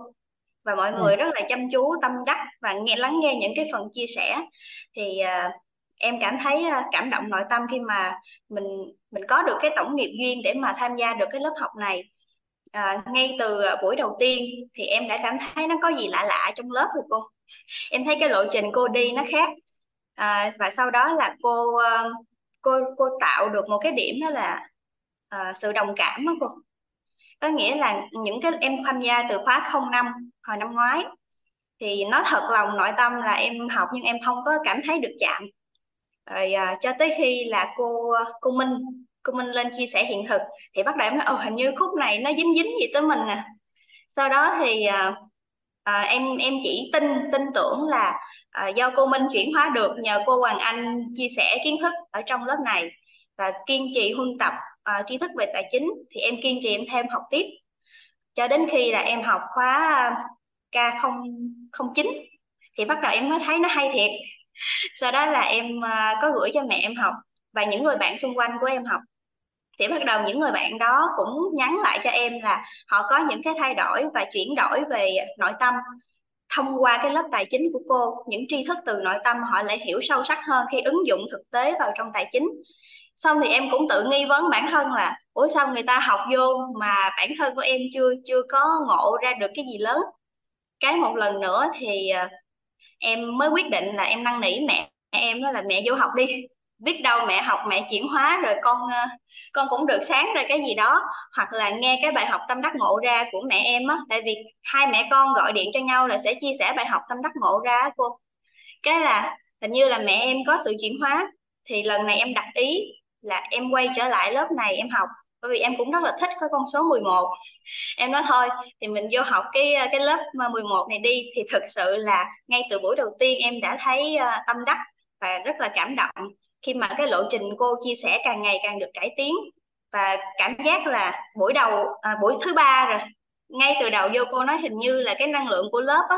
Và mọi ừ. người rất là chăm chú tâm đắc và nghe lắng nghe những cái phần chia sẻ. Thì uh, em cảm thấy cảm động nội tâm khi mà mình mình có được cái tổng nghiệp duyên để mà tham gia được cái lớp học này. À, ngay từ buổi đầu tiên thì em đã cảm thấy nó có gì lạ lạ trong lớp rồi cô. Em thấy cái lộ trình cô đi nó khác à, và sau đó là cô ờ, cô cô tạo được một cái điểm đó là à, sự đồng cảm đó cô. Có nghĩa là những cái em tham gia từ khóa 05 hồi năm ngoái thì nó thật lòng nội tâm là em học nhưng em không có cảm thấy được chạm. Rồi à, cho tới khi là cô cô Minh cô Minh lên chia sẻ hiện thực thì bắt đầu em nói ồ hình như khúc này nó dính dính gì tới mình nè sau đó thì à, à, em em chỉ tin tin tưởng là à, do cô Minh chuyển hóa được nhờ cô Hoàng Anh chia sẻ kiến thức ở trong lớp này và kiên trì huân tập à, tri thức về tài chính thì em kiên trì em thêm học tiếp. Cho đến khi là em học khóa K009 thì bắt đầu em mới thấy nó hay thiệt. Sau đó là em à, có gửi cho mẹ em học và những người bạn xung quanh của em học. Thì bắt đầu những người bạn đó cũng nhắn lại cho em là họ có những cái thay đổi và chuyển đổi về nội tâm thông qua cái lớp tài chính của cô, những tri thức từ nội tâm họ lại hiểu sâu sắc hơn khi ứng dụng thực tế vào trong tài chính. Xong thì em cũng tự nghi vấn bản thân là, ủa sao người ta học vô mà bản thân của em chưa chưa có ngộ ra được cái gì lớn? Cái một lần nữa thì à, em mới quyết định là em năn nỉ mẹ em đó là mẹ vô học đi biết đâu mẹ học mẹ chuyển hóa rồi con ờ, con cũng được sáng ra cái gì đó. Hoặc là nghe cái bài học tâm đắc ngộ ra của mẹ em á tại vì hai mẹ con gọi điện cho nhau là sẽ chia sẻ bài học tâm đắc ngộ ra cô. Cái là hình như là mẹ em có sự chuyển hóa thì lần này em đặt ý là em quay trở lại lớp này em học bởi vì em cũng rất là thích cái con số 11 em nói thôi thì mình vô học cái ờ, cái lớp ờ, 11 này đi thì thực sự là ngay từ buổi đầu tiên em đã thấy uh, tâm đắc và rất là cảm động khi mà cái lộ trình cô chia sẻ càng ngày càng được cải tiến và cảm giác là buổi đầu à, buổi thứ ba rồi ngay từ đầu vô cô nói hình như là cái năng lượng của lớp á,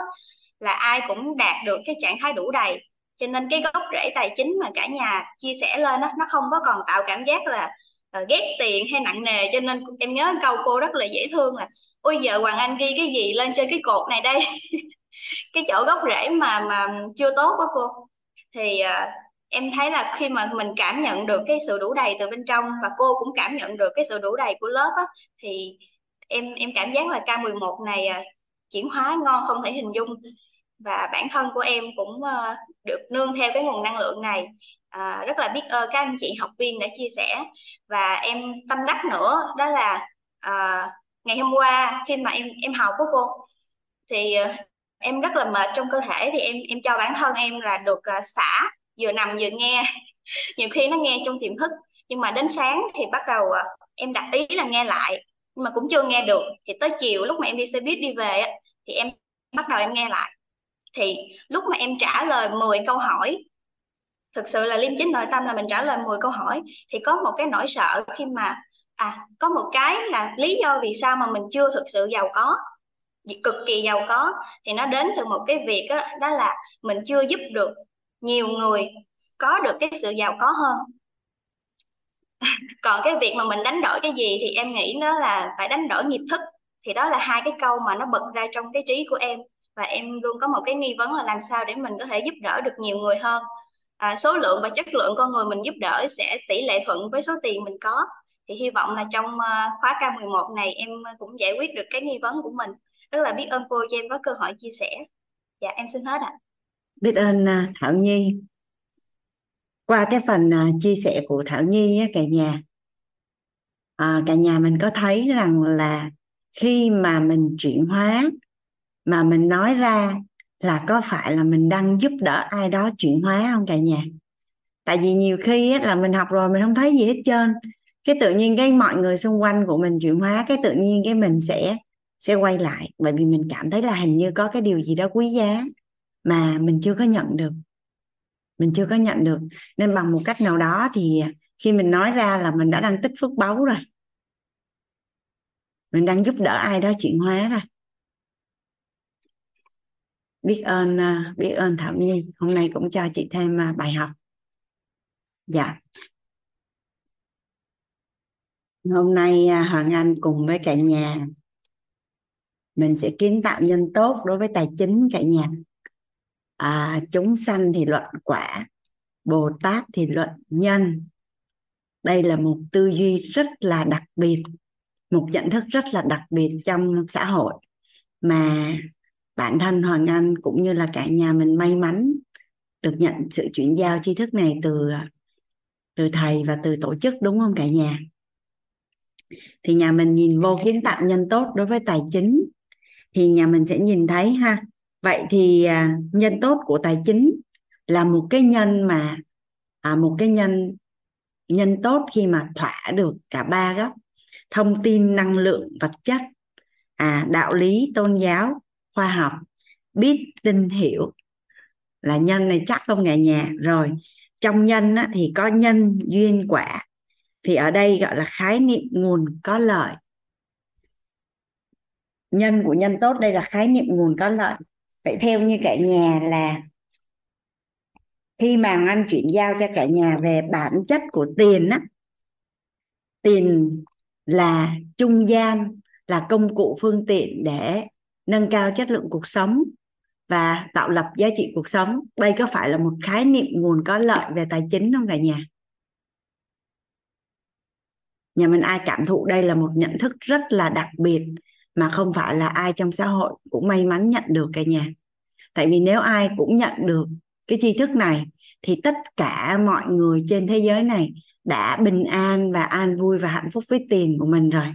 là ai cũng đạt được cái trạng thái đủ đầy. Cho nên cái gốc rễ tài chính mà cả nhà chia sẻ lên đó, nó không có còn tạo cảm giác là uh, ghét tiền hay nặng nề. Cho nên em nhớ câu cô rất là dễ thương là ôi giờ Hoàng Anh ghi cái gì lên trên cái cột này đây? Cái chỗ gốc rễ mà mà chưa tốt đó cô. Thì uh, em thấy là khi mà mình cảm nhận được cái sự đủ đầy từ bên trong và cô cũng cảm nhận được cái sự đủ đầy của lớp á, thì em em cảm giác là K11 này à, chuyển hóa ngon không thể hình dung. Và bản thân của em cũng uh, được nương theo cái nguồn năng lượng này. À, rất là biết ơn các anh chị học viên đã chia sẻ. Và em tâm đắc nữa đó là à, ngày hôm qua khi mà em em học với cô thì ờ, em rất là mệt trong cơ thể. Thì em em cho bản thân em là được uh, xả vừa nằm vừa nghe. Nhiều khi nó nghe trong tiềm thức nhưng mà đến sáng thì bắt đầu à, em đặt ý là nghe lại. Nhưng mà cũng chưa nghe được. Thì tới chiều lúc mà em đi xe buýt đi về thì em bắt đầu em nghe lại. Thì lúc mà em trả lời 10 câu hỏi thực sự là liêm chính nội tâm là mình trả lời 10 câu hỏi thì có một cái nỗi sợ khi mà à có một cái là lý do vì sao mà mình chưa thực sự giàu có cực kỳ giàu có thì nó đến từ một cái việc đó, đó là mình chưa giúp được nhiều người có được cái sự giàu có hơn. Còn cái việc mà mình đánh đổi cái gì thì em nghĩ nó là phải đánh đổi nghiệp thức. Thì đó là hai cái câu mà nó bật ra trong cái trí của em. Và em luôn có một cái nghi vấn là làm sao để mình có thể giúp đỡ được nhiều người hơn. À, số lượng và chất lượng con người mình giúp đỡ sẽ tỷ lệ thuận với số tiền mình có. Thì hy vọng là trong à, khóa K11 này em cũng giải quyết được cái nghi vấn của mình. Rất là biết ơn cô cho em có cơ hội chia sẻ. Dạ em xin hết ạ biết ơn à, Thảo Nhi. Qua cái phần à, chia sẻ của Thảo Nhi á, cả nhà. À, cả nhà mình có thấy rằng là khi mà mình chuyển hóa mà mình nói ra là có phải là mình đang giúp đỡ ai đó chuyển hóa không cả nhà? Tại vì nhiều khi á, là mình học rồi mình không thấy gì hết trơn. Cái tự nhiên cái mọi người xung quanh của mình chuyển hóa cái tự nhiên cái mình sẽ sẽ quay lại. Bởi vì mình cảm thấy là hình như có cái điều gì đó quý giá mà mình chưa có nhận được. Mình chưa có nhận được. Nên bằng một cách nào đó thì khi mình nói ra là mình đã đang tích phước báu rồi. Mình đang giúp đỡ ai đó chuyển hóa rồi. Biết ơn à, biết ơn thảo nhi. Hôm nay cũng cho chị thêm à, bài học. Dạ. Hôm nay à, hoàng anh cùng với cả nhà, mình sẽ kiến tạo nhân tốt đối với tài chính cả nhà à, chúng sanh thì luận quả bồ tát thì luận nhân. Đây là một tư duy rất là đặc biệt một nhận thức rất là đặc biệt trong xã hội. Mà bản thân Hoàng Anh cũng như là cả nhà mình may mắn được nhận sự chuyển giao tri thức này từ từ thầy và từ tổ chức đúng không cả nhà? Thì nhà mình nhìn vô kiến tạo nhân tốt đối với tài chính thì nhà mình sẽ nhìn thấy ha vậy thì à, nhân tốt của tài chính là một cái nhân mà à, một cái nhân nhân tốt khi mà thỏa được cả ba góc. Thông tin năng lượng vật chất à đạo lý tôn giáo khoa học biết tin hiểu là nhân này chắc không nhà nhà rồi trong nhân á, thì có nhân duyên quả thì ở đây gọi là khái niệm nguồn có lợi. Nhân của nhân tốt đây là khái niệm nguồn có lợi vậy theo như cả nhà là khi mà anh chuyển giao cho cả nhà về bản chất của tiền á, tiền là trung gian, là công cụ phương tiện để nâng cao chất lượng cuộc sống và tạo lập giá trị cuộc sống. Đây có phải là một khái niệm nguồn có lợi về tài chính không cả nhà? Nhà mình ai cảm thụ đây là một nhận thức rất là đặc biệt mà không phải là ai trong xã hội cũng may mắn nhận được cả nhà. Tại vì nếu ai cũng nhận được cái tri thức này, thì tất cả mọi người trên thế giới này đã bình an và an vui và hạnh phúc với tiền của mình rồi.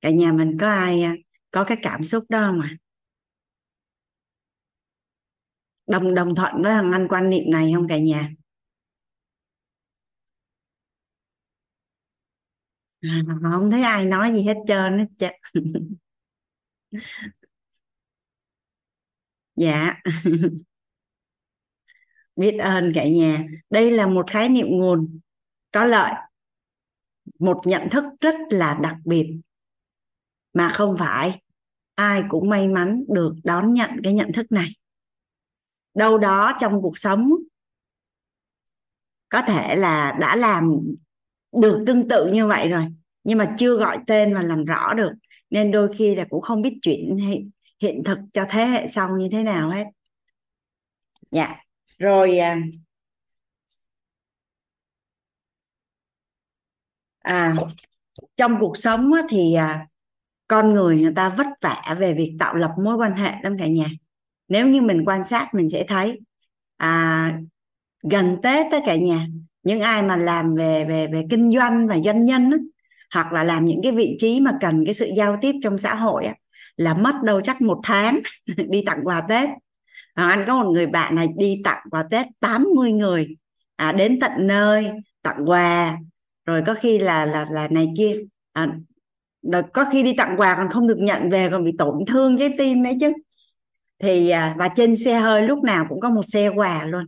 Cả nhà mình có ai à, có cái cảm xúc đó không ạ? À? đồng đồng thuận với thằng anh quan niệm này không cả nhà? À, không thấy ai nói gì hết trơn hết trơn. Dạ. Biết ơn cả nhà. Đây là một khái niệm nguồn có lợi. Một nhận thức rất là đặc biệt. Mà không phải ai cũng may mắn được đón nhận cái nhận thức này. Đâu đó trong cuộc sống có thể là đã làm được tương tự như vậy rồi nhưng mà chưa gọi tên và làm rõ được nên đôi khi là cũng không biết chuyện hiện, hiện thực cho thế hệ sau như thế nào hết. Dạ rồi à, à trong cuộc sống thì à, con người người ta vất vả về việc tạo lập mối quan hệ lắm cả nhà. Nếu như mình quan sát mình sẽ thấy à, gần tết tất cả nhà những ai mà làm về về về kinh doanh và doanh nhân á, hoặc là làm những cái vị trí mà cần cái sự giao tiếp trong xã hội á, là mất đâu chắc một tháng đi tặng quà tết. À, anh có một người bạn này đi tặng quà tết 80 người à, đến tận nơi tặng quà rồi có khi là là là này kia. À, rồi có khi đi tặng quà còn không được nhận về còn bị tổn thương trái tim đấy chứ. Thì à, và trên xe hơi lúc nào cũng có một xe quà luôn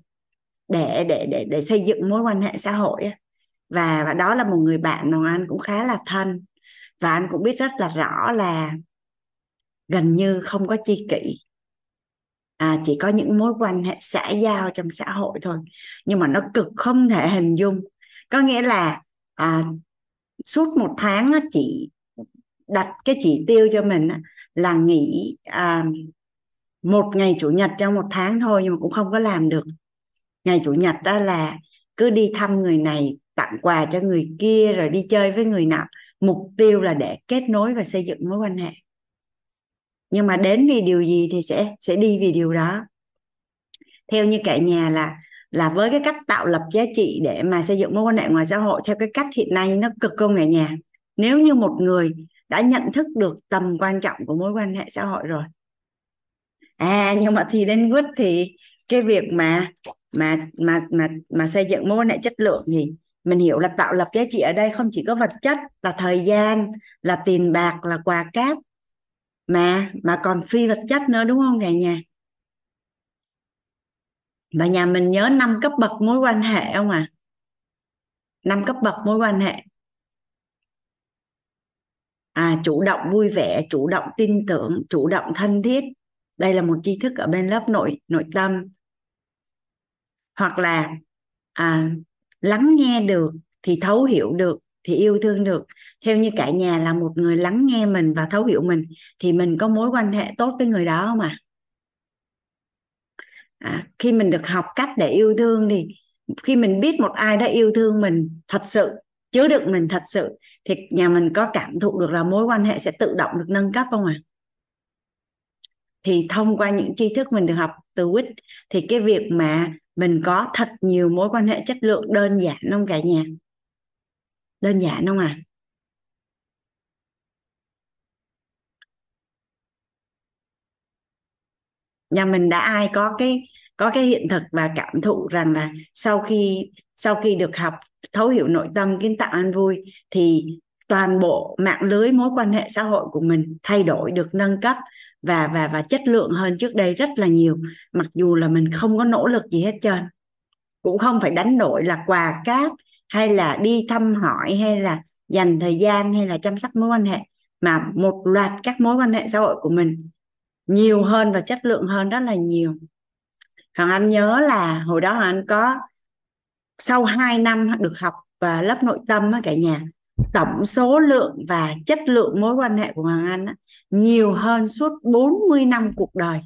để để để để xây dựng mối quan hệ xã hội và và đó là một người bạn mà anh cũng khá là thân. Và anh cũng biết rất là rõ là gần như không có chi kỷ. À, chỉ có những mối quan hệ xã giao trong xã hội thôi. Nhưng mà nó cực không thể hình dung. Có nghĩa là à, suốt một tháng chỉ đặt cái chỉ tiêu cho mình là nghỉ à, một ngày chủ nhật trong một tháng thôi nhưng mà cũng không có làm được ngày chủ nhật đó là cứ đi thăm người này, tặng quà cho người kia, rồi đi chơi với người nào mục tiêu là để kết nối và xây dựng mối quan hệ. Nhưng mà đến vì điều gì thì sẽ sẽ đi vì điều đó. Theo như cả nhà là là với cái cách tạo lập giá trị để mà xây dựng mối quan hệ ngoài xã hội theo cái cách hiện nay nó cực công cả nhà. Nếu như một người đã nhận thức được tầm quan trọng của mối quan hệ xã hội rồi. À nhưng mà thì đến quýt thì cái việc mà mà mà mà mà xây dựng mối quan hệ chất lượng thì mình hiểu là tạo lập giá trị ở đây không chỉ có vật chất là thời gian, là tiền bạc, là quà cáp, mà mà còn phi vật chất nữa, đúng không cả nhà? Và nhà mình nhớ năm cấp bậc mối quan hệ không à năm cấp bậc mối quan hệ. À chủ động vui vẻ, chủ động tin tưởng, chủ động thân thiết. Đây là một tri thức ở bên lớp nội nội tâm hoặc là à, lắng nghe được thì thấu hiểu được thì yêu thương được theo như cả nhà là một người lắng nghe mình và thấu hiểu mình thì mình có mối quan hệ tốt với người đó không à à, khi mình được học cách để yêu thương thì khi mình biết một ai đã yêu thương mình thật sự chứa đựng mình thật sự thì nhà mình có cảm thụ được là mối quan hệ sẽ tự động được nâng cấp không ạ à? thì thông qua những tri thức mình được học từ quýt thì cái việc mà mình có thật nhiều mối quan hệ chất lượng đơn giản không cả nhà? Đơn giản không à? Nhà mình đã ai có cái có cái hiện thực và cảm thụ rằng là sau khi sau khi được học thấu hiểu nội tâm kiến tạo an vui thì toàn bộ mạng lưới mối quan hệ xã hội của mình thay đổi, được nâng cấp và và và chất lượng hơn trước đây rất là nhiều mặc dù là mình không có nỗ lực gì hết trơn. Cũng không phải đánh đổi là quà cáp hay là đi thăm hỏi hay là dành thời gian hay là chăm sóc mối quan hệ mà một loạt các mối quan hệ xã hội của mình nhiều hơn và chất lượng hơn rất là nhiều. Hoàng Anh nhớ là hồi đó Hoàng Anh có sau 2 năm được học và lớp nội tâm á cả nhà tổng số lượng và chất lượng mối quan hệ của Hoàng Anh á, nhiều hơn suốt 40 năm cuộc đời.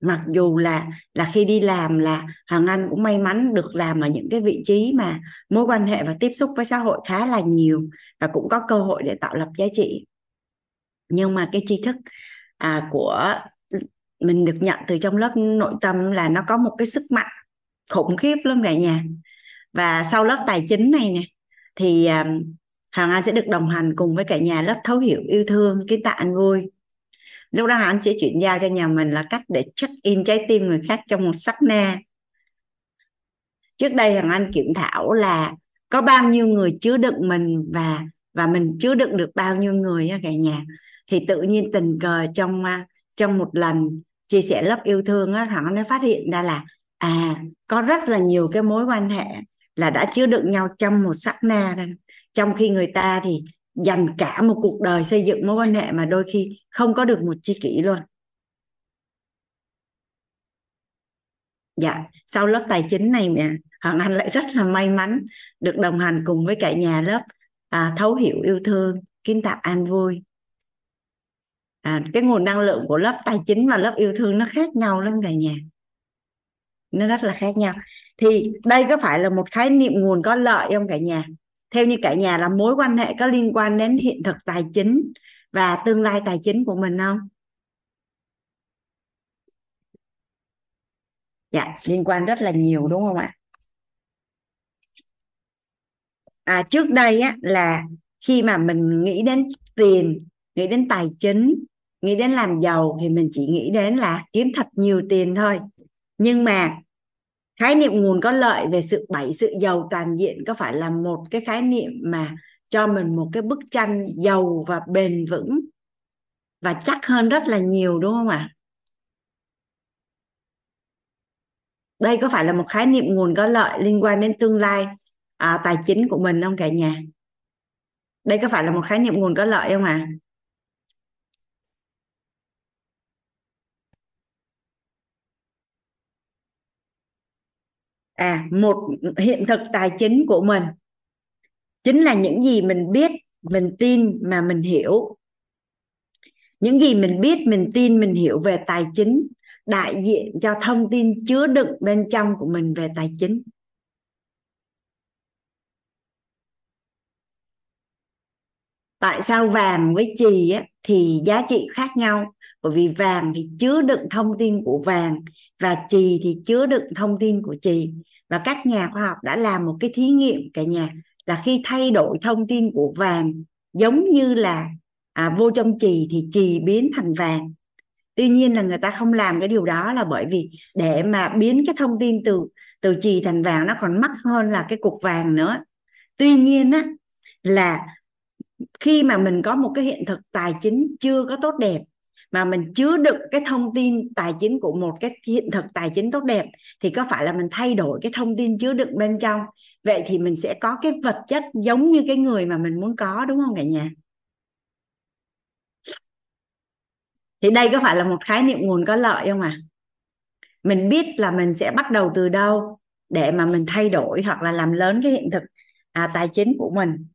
Mặc dù là là khi đi làm là Hoàng Anh cũng may mắn được làm ở những cái vị trí mà mối quan hệ và tiếp xúc với xã hội khá là nhiều và cũng có cơ hội để tạo lập giá trị. Nhưng mà cái tri thức à, của mình được nhận từ trong lớp nội tâm là nó có một cái sức mạnh khủng khiếp lắm cả nhà. Và sau lớp tài chính này nè thì à, Hoàng Anh sẽ được đồng hành cùng với cả nhà lớp thấu hiểu yêu thương, kiến tạo anh vui. Lúc đó anh sẽ chuyển giao cho nhà mình là cách để check in trái tim người khác trong một sắc na. Trước đây Hoàng Anh kiểm thảo là có bao nhiêu người chứa đựng mình và và mình chứa đựng được bao nhiêu người á cả nhà. Thì tự nhiên tình cờ trong à, trong một lần chia sẻ lớp yêu thương á Hoàng Anh phát hiện ra là à có rất là nhiều cái mối quan hệ là đã chứa đựng nhau trong một sắc na trong khi người ta thì dành cả một cuộc đời xây dựng mối quan hệ mà đôi khi không có được một chi kỷ luôn. Dạ sau lớp tài chính này mẹ hoàng anh lại rất là may mắn được đồng hành cùng với cả nhà lớp à, thấu hiểu yêu thương kiến tạo an vui. À, cái nguồn năng lượng của lớp tài chính và lớp yêu thương nó khác nhau lắm cả nhà. Nó rất là khác nhau. Thì đây có phải là một khái niệm nguồn có lợi không cả nhà? Theo như cả nhà là mối quan hệ có liên quan đến hiện thực tài chính và tương lai tài chính của mình không? Dạ liên quan rất là nhiều đúng không ạ? À trước đây á, là khi mà mình nghĩ đến tiền, nghĩ đến tài chính, nghĩ đến làm giàu thì mình chỉ nghĩ đến là kiếm thật nhiều tiền thôi. Nhưng mà khái niệm nguồn có lợi về sự bảy sự giàu toàn diện có phải là một cái khái niệm mà cho mình một cái bức tranh giàu và bền vững và chắc hơn rất là nhiều đúng không ạ đây có phải là một khái niệm nguồn có lợi liên quan đến tương lai à, tài chính của mình không cả nhà đây có phải là một khái niệm nguồn có lợi không ạ à? À một hiện thực tài chính của mình. Chính là những gì mình biết mình tin mà mình hiểu. Những gì mình biết mình tin mình hiểu về tài chính đại diện cho thông tin chứa đựng bên trong của mình về tài chính. Tại sao vàng với chì á, thì giá trị khác nhau? Bởi vì vàng thì chứa đựng thông tin của vàng và chì thì chứa đựng thông tin của chì. Và các nhà khoa học đã làm một cái thí nghiệm cả nhà là khi thay đổi thông tin của vàng giống như là à, vô trong chì thì chì biến thành vàng. Tuy nhiên là người ta không làm cái điều đó là bởi vì để mà biến cái thông tin từ từ chì thành vàng nó còn mắc hơn là cái cục vàng nữa. Tuy nhiên á là khi mà mình có một cái hiện thực tài chính chưa có tốt đẹp mà mình chứa đựng cái thông tin tài chính của một cái hiện thực tài chính tốt đẹp thì có phải là mình thay đổi cái thông tin chứa đựng bên trong? Vậy thì mình sẽ có cái vật chất giống như cái người mà mình muốn có đúng không cả nhà? Thì đây có phải là một khái niệm nguồn có lợi không à mình biết là mình sẽ bắt đầu từ đâu để mà mình thay đổi hoặc là làm lớn cái hiện thực à, tài chính của mình.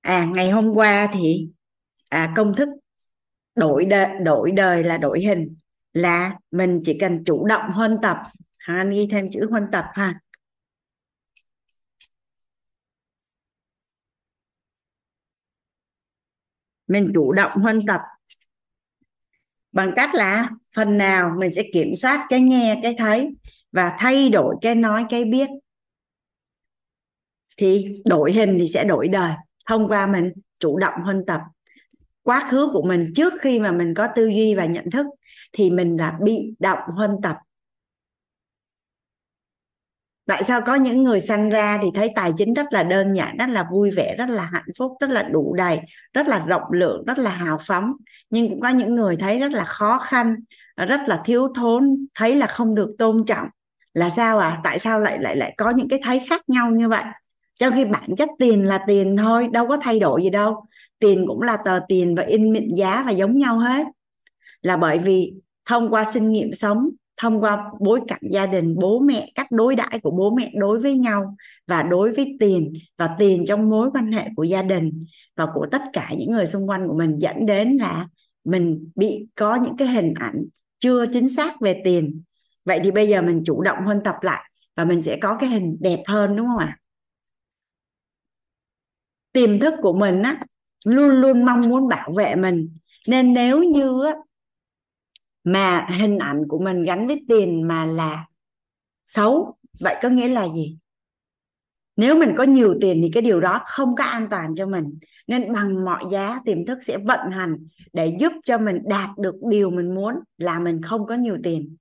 À ngày hôm qua thì à, công thức đổi đời, đổi đời là đổi hình là mình chỉ cần chủ động huân tập. Hằng Anh ghi thêm chữ huân tập ha. Mình chủ động huân tập. Bằng cách là phần nào mình sẽ kiểm soát cái nghe cái thấy và thay đổi cái nói cái biết. Thì đổi hình thì sẽ đổi đời thông qua mình chủ động huân tập quá khứ của mình trước khi mà mình có tư duy và nhận thức thì mình là bị động huân tập. Tại sao có những người sanh ra thì thấy tài chính rất là đơn giản, rất là vui vẻ, rất là hạnh phúc, rất là đủ đầy, rất là rộng lượng, rất là hào phóng, nhưng cũng có những người thấy rất là khó khăn, rất là thiếu thốn, thấy là không được tôn trọng. Là sao à? Tại sao lại lại lại có những cái thấy khác nhau như vậy? Trong khi bản chất tiền là tiền thôi, đâu có thay đổi gì đâu tiền cũng là tờ tiền và in mệnh giá và giống nhau hết. Là bởi vì thông qua sinh nghiệm sống, thông qua bối cảnh gia đình, bố mẹ cách đối đãi của bố mẹ đối với nhau và đối với tiền và tiền trong mối quan hệ của gia đình và của tất cả những người xung quanh của mình, dẫn đến là mình bị có những cái hình ảnh chưa chính xác về tiền. Vậy thì bây giờ mình chủ động huân tập lại và mình sẽ có cái hình đẹp hơn, đúng không ạ? Tiềm thức của mình á luôn luôn mong muốn bảo vệ mình. Nên nếu như á, mà hình ảnh của mình gắn với tiền mà là xấu vậy có nghĩa là gì? Nếu mình có nhiều tiền thì cái điều đó không có an toàn cho mình. Nên bằng mọi giá tiềm thức sẽ vận hành để giúp cho mình đạt được điều mình muốn là mình không có nhiều tiền.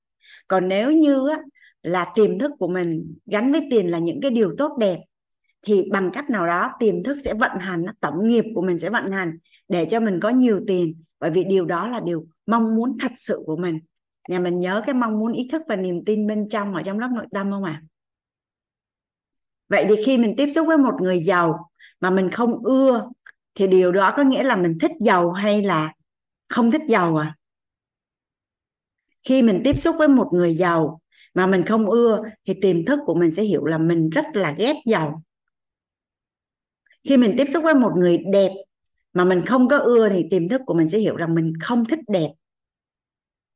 Còn nếu như á, là tiềm thức của mình gắn với tiền là những cái điều tốt đẹp thì bằng cách nào đó, tiềm thức sẽ vận hành tổng nghiệp của mình sẽ vận hành để cho mình có nhiều tiền. Bởi vì điều đó là điều mong muốn thật sự của mình. Nhà mình nhớ cái mong muốn, ý thức và niềm tin bên trong, ở trong lớp nội tâm không ạ? À? vậy thì khi mình tiếp xúc với một người giàu mà mình không ưa, thì điều đó có nghĩa là mình thích giàu hay là không thích giàu à khi mình tiếp xúc với một người giàu mà mình không ưa, thì tiềm thức của mình sẽ hiểu là mình rất là ghét giàu khi mình tiếp xúc với một người đẹp mà mình không có ưa thì tiềm thức của mình sẽ hiểu rằng mình không thích đẹp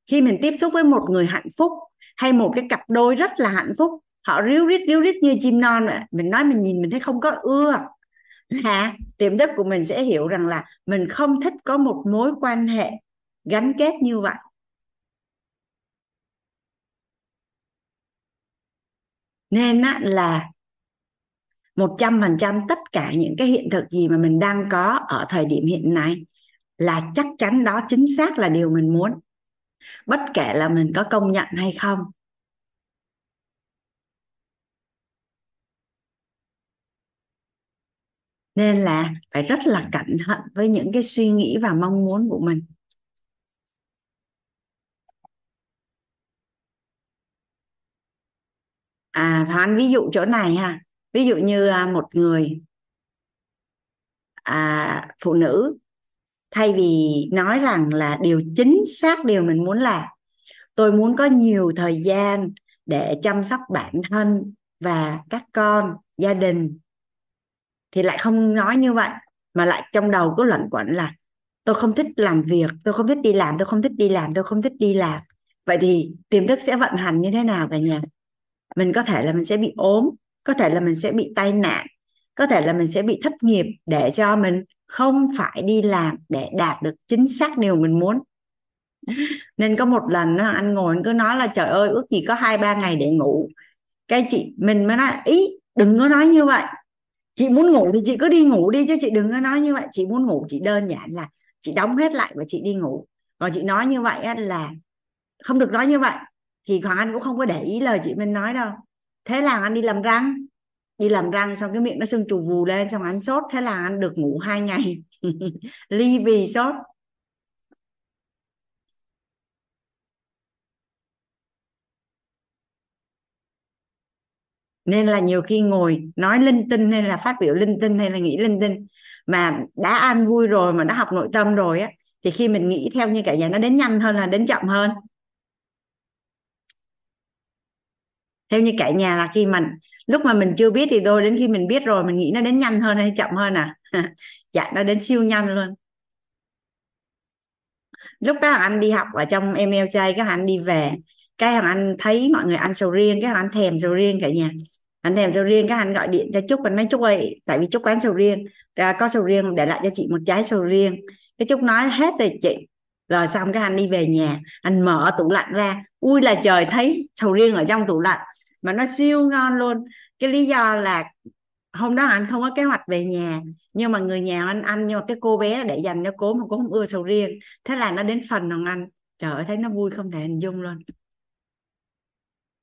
khi mình tiếp xúc với một người hạnh phúc hay một cái cặp đôi rất là hạnh phúc họ ríu rít ríu rít như chim non vậy. mình nói mình nhìn mình thấy không có ưa là tiềm thức của mình sẽ hiểu rằng là mình không thích có một mối quan hệ gắn kết như vậy nên á, là một trăm phần trăm tất cả những cái hiện thực gì mà mình đang có ở thời điểm hiện nay là chắc chắn đó chính xác là điều mình muốn. Bất kể là mình có công nhận hay không. Nên là phải rất là cẩn thận với những cái suy nghĩ và mong muốn của mình. À phán ví dụ chỗ này ha ví dụ như à, một người à, phụ nữ thay vì nói rằng là điều chính xác điều mình muốn làm tôi muốn có nhiều thời gian để chăm sóc bản thân và các con gia đình thì lại không nói như vậy. Mà lại trong đầu cứ luẩn quẩn là tôi không thích làm việc tôi không thích đi làm tôi không thích đi làm tôi không thích đi làm. Vậy thì tiềm thức sẽ vận hành như thế nào cả nhà? Mình có thể là mình sẽ bị ốm có thể là mình sẽ bị tai nạn, có thể là mình sẽ bị thất nghiệp để cho mình không phải đi làm để đạt được chính xác điều mình muốn. Nên có một lần anh ngồi anh cứ nói là, trời ơi, ước gì có hai ba ngày để ngủ. Cái chị mình mới nói, ý, đừng có nói như vậy. Chị muốn ngủ thì chị cứ đi ngủ đi chứ chị đừng có nói như vậy. Chị muốn ngủ, chị đơn giản là chị đóng hết lại và chị đi ngủ. Còn chị nói như vậy là không được nói như vậy. Thì hoàng anh cũng không có để ý lời chị mình nói đâu thế là anh đi làm răng. Đi làm răng xong cái miệng nó sưng trù vù lên, xong anh sốt. Thế là anh được ngủ hai ngày. Ly vì sốt. Nên là nhiều khi ngồi nói linh tinh hay là phát biểu linh tinh hay là nghĩ linh tinh mà đã ăn vui rồi mà đã học nội tâm rồi á, thì khi mình nghĩ theo như cả nhà, nó đến nhanh hơn là đến chậm hơn. Theo như cả nhà là khi mình lúc mà mình chưa biết thì thôi đến khi mình biết rồi mình nghĩ nó đến nhanh hơn hay chậm hơn à? Dạ nó đến siêu nhanh luôn. Lúc đó anh đi học ở trong MLJ cái anh đi về cái thằng anh thấy mọi người ăn sầu riêng cái anh thèm sầu riêng cả nhà. Anh thèm sầu riêng cái anh gọi điện cho Trúc anh nói Trúc ơi tại vì Trúc bán sầu riêng à, có sầu riêng để lại cho chị một trái sầu riêng. Cái Trúc nói hết rồi chị. Rồi xong cái anh đi về nhà anh mở tủ lạnh ra. Ui là trời thấy sầu riêng ở trong tủ lạnh mà nó siêu ngon luôn. Cái lý do là hôm đó anh không có kế hoạch về nhà, nhưng mà người nhà anh ăn nhưng mà cái cô bé để dành cho cố mà cô không ưa sầu riêng. Thế là nó đến phần đồng anh. Trời ơi, thấy nó vui không thể hình dung luôn.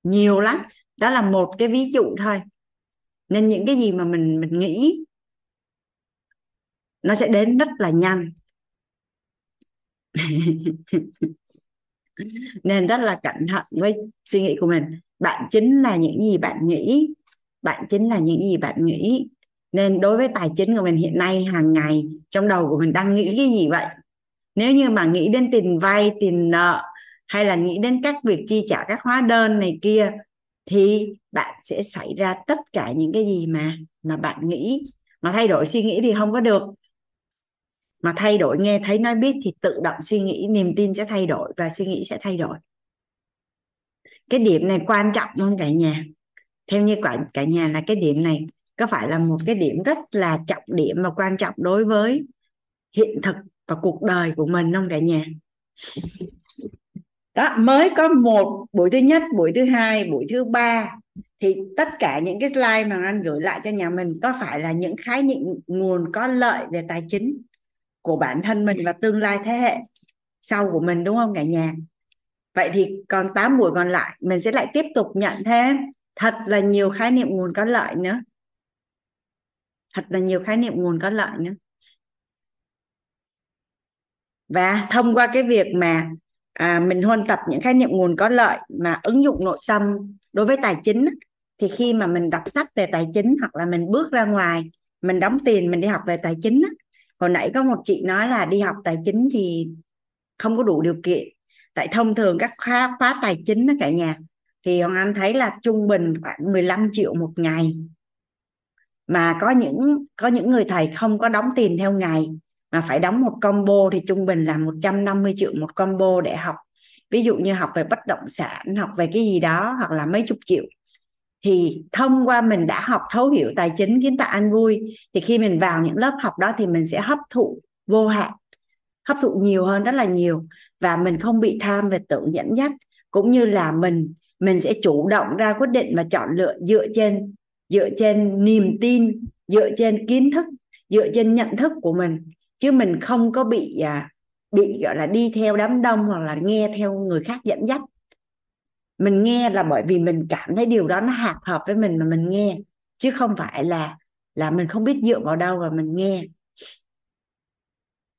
Nhiều lắm. Đó là một cái ví dụ thôi. Nên những cái gì mà mình mình nghĩ, nó sẽ đến rất là nhanh. Nên rất là cẩn thận với suy nghĩ của mình bạn chính là những gì bạn nghĩ. Bạn chính là những gì bạn nghĩ. Nên đối với tài chính của mình hiện nay, hàng ngày, trong đầu của mình đang nghĩ cái gì vậy? Nếu như mà nghĩ đến tiền vay, tiền nợ, hay là nghĩ đến các việc chi trả các hóa đơn này kia, thì bạn sẽ xảy ra tất cả những cái gì mà mà bạn nghĩ. Mà thay đổi suy nghĩ thì không có được. Mà thay đổi nghe thấy nói biết thì tự động suy nghĩ, niềm tin sẽ thay đổi và suy nghĩ sẽ thay đổi cái điểm này quan trọng không cả nhà. Theo như cả, cả nhà là cái điểm này có phải là một cái điểm rất là trọng điểm và quan trọng đối với hiện thực và cuộc đời của mình không cả nhà? Đó mới có một buổi thứ nhất buổi thứ hai buổi thứ ba thì tất cả những cái slide mà anh gửi lại cho nhà mình có phải là những khái niệm nguồn có lợi về tài chính của bản thân mình và tương lai thế hệ sau của mình đúng không cả nhà? Vậy thì còn 8 buổi còn lại mình sẽ lại tiếp tục nhận thêm. Thật là nhiều khái niệm nguồn có lợi nữa. Thật là nhiều khái niệm nguồn có lợi nữa. Và thông qua cái việc mà à, mình huân tập những khái niệm nguồn có lợi mà ứng dụng nội tâm đối với tài chính thì khi mà mình đọc sách về tài chính hoặc là mình bước ra ngoài mình đóng tiền mình đi học về tài chính hồi nãy có một chị nói là đi học tài chính thì không có đủ điều kiện tại thông thường các khóa khóa tài chính đó cả nhà, thì Hoàng Anh thấy là trung bình khoảng 15 triệu một ngày. Mà có những có những người thầy không có đóng tiền theo ngày, mà phải đóng một combo thì trung bình là 150 triệu một combo để học. Ví dụ như học về bất động sản, học về cái gì đó, hoặc là mấy chục triệu. Thì thông qua mình đã học thấu hiểu tài chính kiến tạo an vui, thì khi mình vào những lớp học đó thì mình sẽ hấp thụ vô hạn, hấp thụ nhiều hơn, rất là nhiều và mình không bị tham về tự dẫn dắt cũng như là mình mình sẽ chủ động ra quyết định và chọn lựa dựa trên dựa trên niềm tin, dựa trên kiến thức, dựa trên nhận thức của mình. Chứ mình không có bị à, bị, gọi là, đi theo đám đông hoặc là nghe theo người khác dẫn dắt. Mình nghe là bởi vì mình cảm thấy điều đó nó hạt hợp với mình mà mình nghe, chứ không phải là là mình không biết dựa vào đâu và mình nghe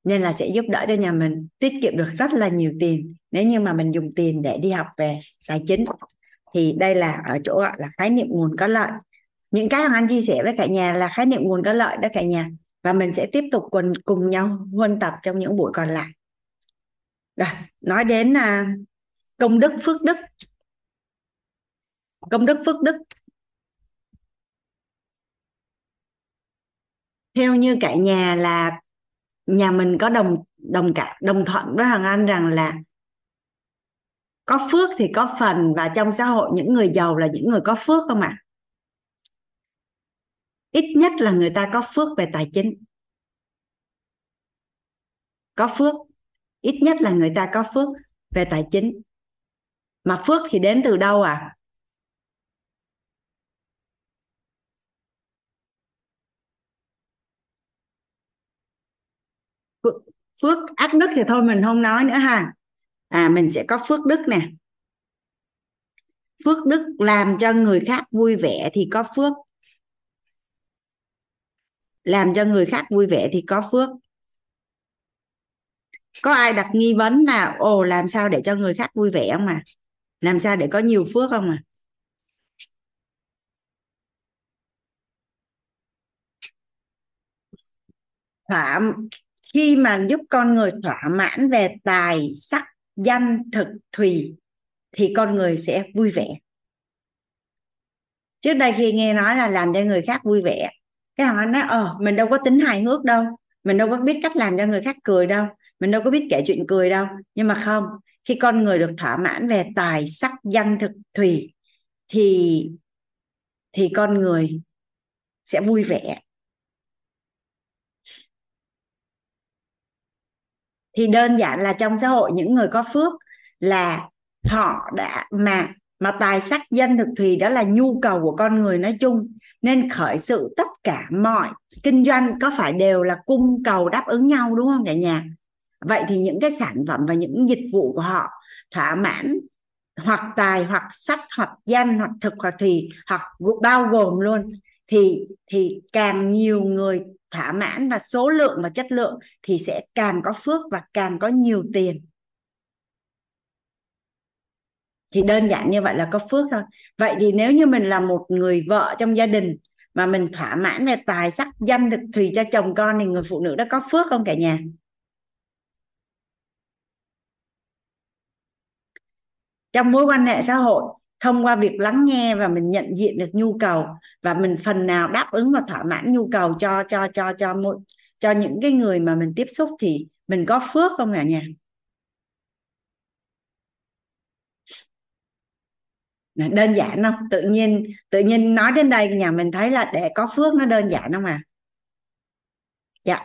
nên là sẽ giúp đỡ cho nhà mình, tiết kiệm được rất là nhiều tiền. Nếu như mà mình dùng tiền để đi học về tài chính, thì đây là ở chỗ gọi là khái niệm nguồn có lợi. Những cái anh chia sẻ với cả nhà là khái niệm nguồn có lợi đó cả nhà. Và mình sẽ tiếp tục cùng cùng nhau huân tập trong những buổi còn lại. Rồi, nói đến là công đức, phước đức. Công đức, phước đức. Theo như cả nhà là nhà mình có đồng đồng cảm, đồng thuận với thằng anh rằng là có phước thì có phần và trong xã hội những người giàu là những người có phước không ạ? À? ít nhất là người ta có phước về tài chính. Có phước. Ít nhất là người ta có phước về tài chính. Mà phước thì đến từ đâu à phước ác đức thì thôi mình không nói nữa ha. À mình sẽ có phước đức nè. Phước đức làm cho người khác vui vẻ thì có phước. Làm cho người khác vui vẻ thì có phước. Có ai đặt nghi vấn là, ồ, làm sao để cho người khác vui vẻ không mà làm sao để có nhiều phước không à? Thỏa khi mà giúp con người thỏa mãn về tài, sắc, danh, thực, thùy, thì con người sẽ vui vẻ. Trước đây khi nghe nói là làm cho người khác vui vẻ, cái họ nói ờ mình đâu có tính hài hước đâu, mình đâu có biết cách làm cho người khác cười đâu, mình đâu có biết kể chuyện cười đâu. Nhưng mà không, khi con người được thỏa mãn về tài, sắc, danh, thực, thùy, thì thì con người sẽ vui vẻ. Thì đơn giản là trong xã hội những người có phước là họ đã mà mà tài sắc danh thực thùy đó là nhu cầu của con người nói chung. Nên khởi sự tất cả mọi kinh doanh có phải đều là cung cầu đáp ứng nhau, đúng không cả nhà? Vậy thì những cái sản phẩm và những dịch vụ của họ thỏa mãn hoặc tài, hoặc sắc, hoặc danh, hoặc thực, hoặc thùy, hoặc bao gồm luôn thì thì càng nhiều người thỏa mãn và số lượng và chất lượng thì sẽ càng có phước và càng có nhiều tiền. Thì đơn giản như vậy là có phước thôi. Vậy thì nếu như mình là một người vợ trong gia đình mà mình thỏa mãn về tài sắc, danh thực thùy cho chồng con thì người phụ nữ đó có phước không cả nhà? Trong mối quan hệ xã hội thông qua việc lắng nghe và mình nhận diện được nhu cầu và mình phần nào đáp ứng và thỏa mãn nhu cầu cho cho cho cho mỗi cho những cái người mà mình tiếp xúc thì mình có phước không cả nhà? Đơn giản không? Tự nhiên tự nhiên nói đến đây nhà mình thấy là để có phước nó đơn giản không à dạ.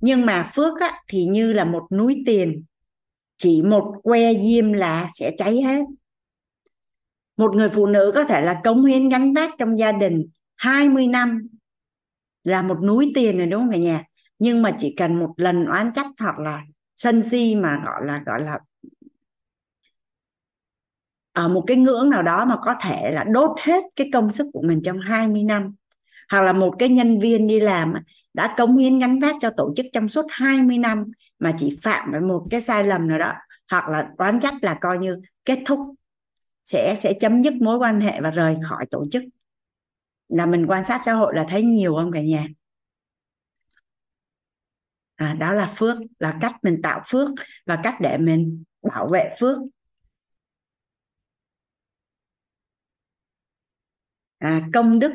Nhưng mà phước á, thì như là một núi tiền chỉ một que diêm là sẽ cháy hết một người phụ nữ có thể là cống hiến gánh vác trong gia đình 20 năm là một núi tiền rồi, đúng không cả nhà? Nhưng mà chỉ cần một lần oán trách hoặc là sân si mà, gọi là gọi là ở một cái ngưỡng nào đó mà có thể là đốt hết cái công sức của mình trong 20 năm, hoặc là một cái nhân viên đi làm đã cống hiến gánh vác cho tổ chức trong suốt 20 năm mà chỉ phạm với một cái sai lầm nào đó, hoặc là oán trách là coi như kết thúc sẽ sẽ chấm dứt mối quan hệ và rời khỏi tổ chức. Là mình quan sát xã hội là thấy nhiều không cả nhà? À, đó là phước là cách mình tạo phước và cách để mình bảo vệ phước. À, công đức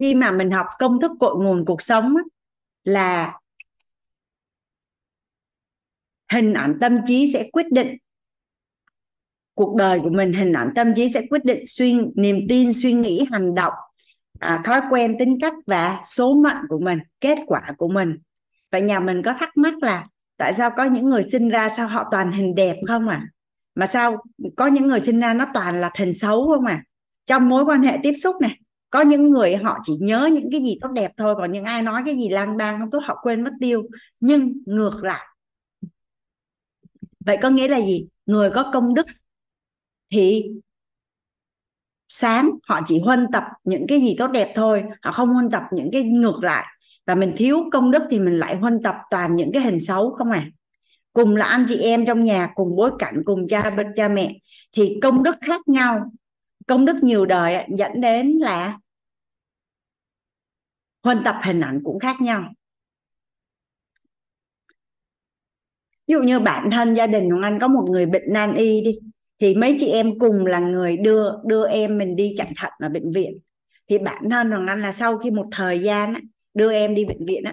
khi mà mình học công thức cội nguồn cuộc sống là hình ảnh tâm trí sẽ quyết định cuộc đời của mình hình ảnh tâm trí sẽ quyết định suy niềm tin suy nghĩ hành động à, thói quen tính cách và số mệnh của mình kết quả của mình. Vậy nhà mình có thắc mắc là tại sao có những người sinh ra sao họ toàn hình đẹp không à mà sao có những người sinh ra nó toàn là hình xấu không à trong mối quan hệ tiếp xúc này có những người họ chỉ nhớ những cái gì tốt đẹp thôi, còn những ai nói cái gì lang bang không tốt họ quên mất tiêu. Nhưng ngược lại. Vậy có nghĩa là gì? Người có công đức thì sáng họ chỉ huân tập những cái gì tốt đẹp thôi, họ không huân tập những cái ngược lại. Và mình thiếu công đức thì mình lại huân tập toàn những cái hình xấu, không à? Cùng là anh chị em trong nhà, cùng bối cảnh, cùng cha cha mẹ. Thì công đức khác nhau công đức nhiều đời dẫn đến là huân tập hình ảnh cũng khác nhau. Ví dụ như bản thân gia đình của anh có một người bệnh nan y đi, thì mấy chị em cùng là người đưa đưa em mình đi chạy thận ở bệnh viện. Thì bản thân hoàng anh là sau khi một thời gian đưa em đi bệnh viện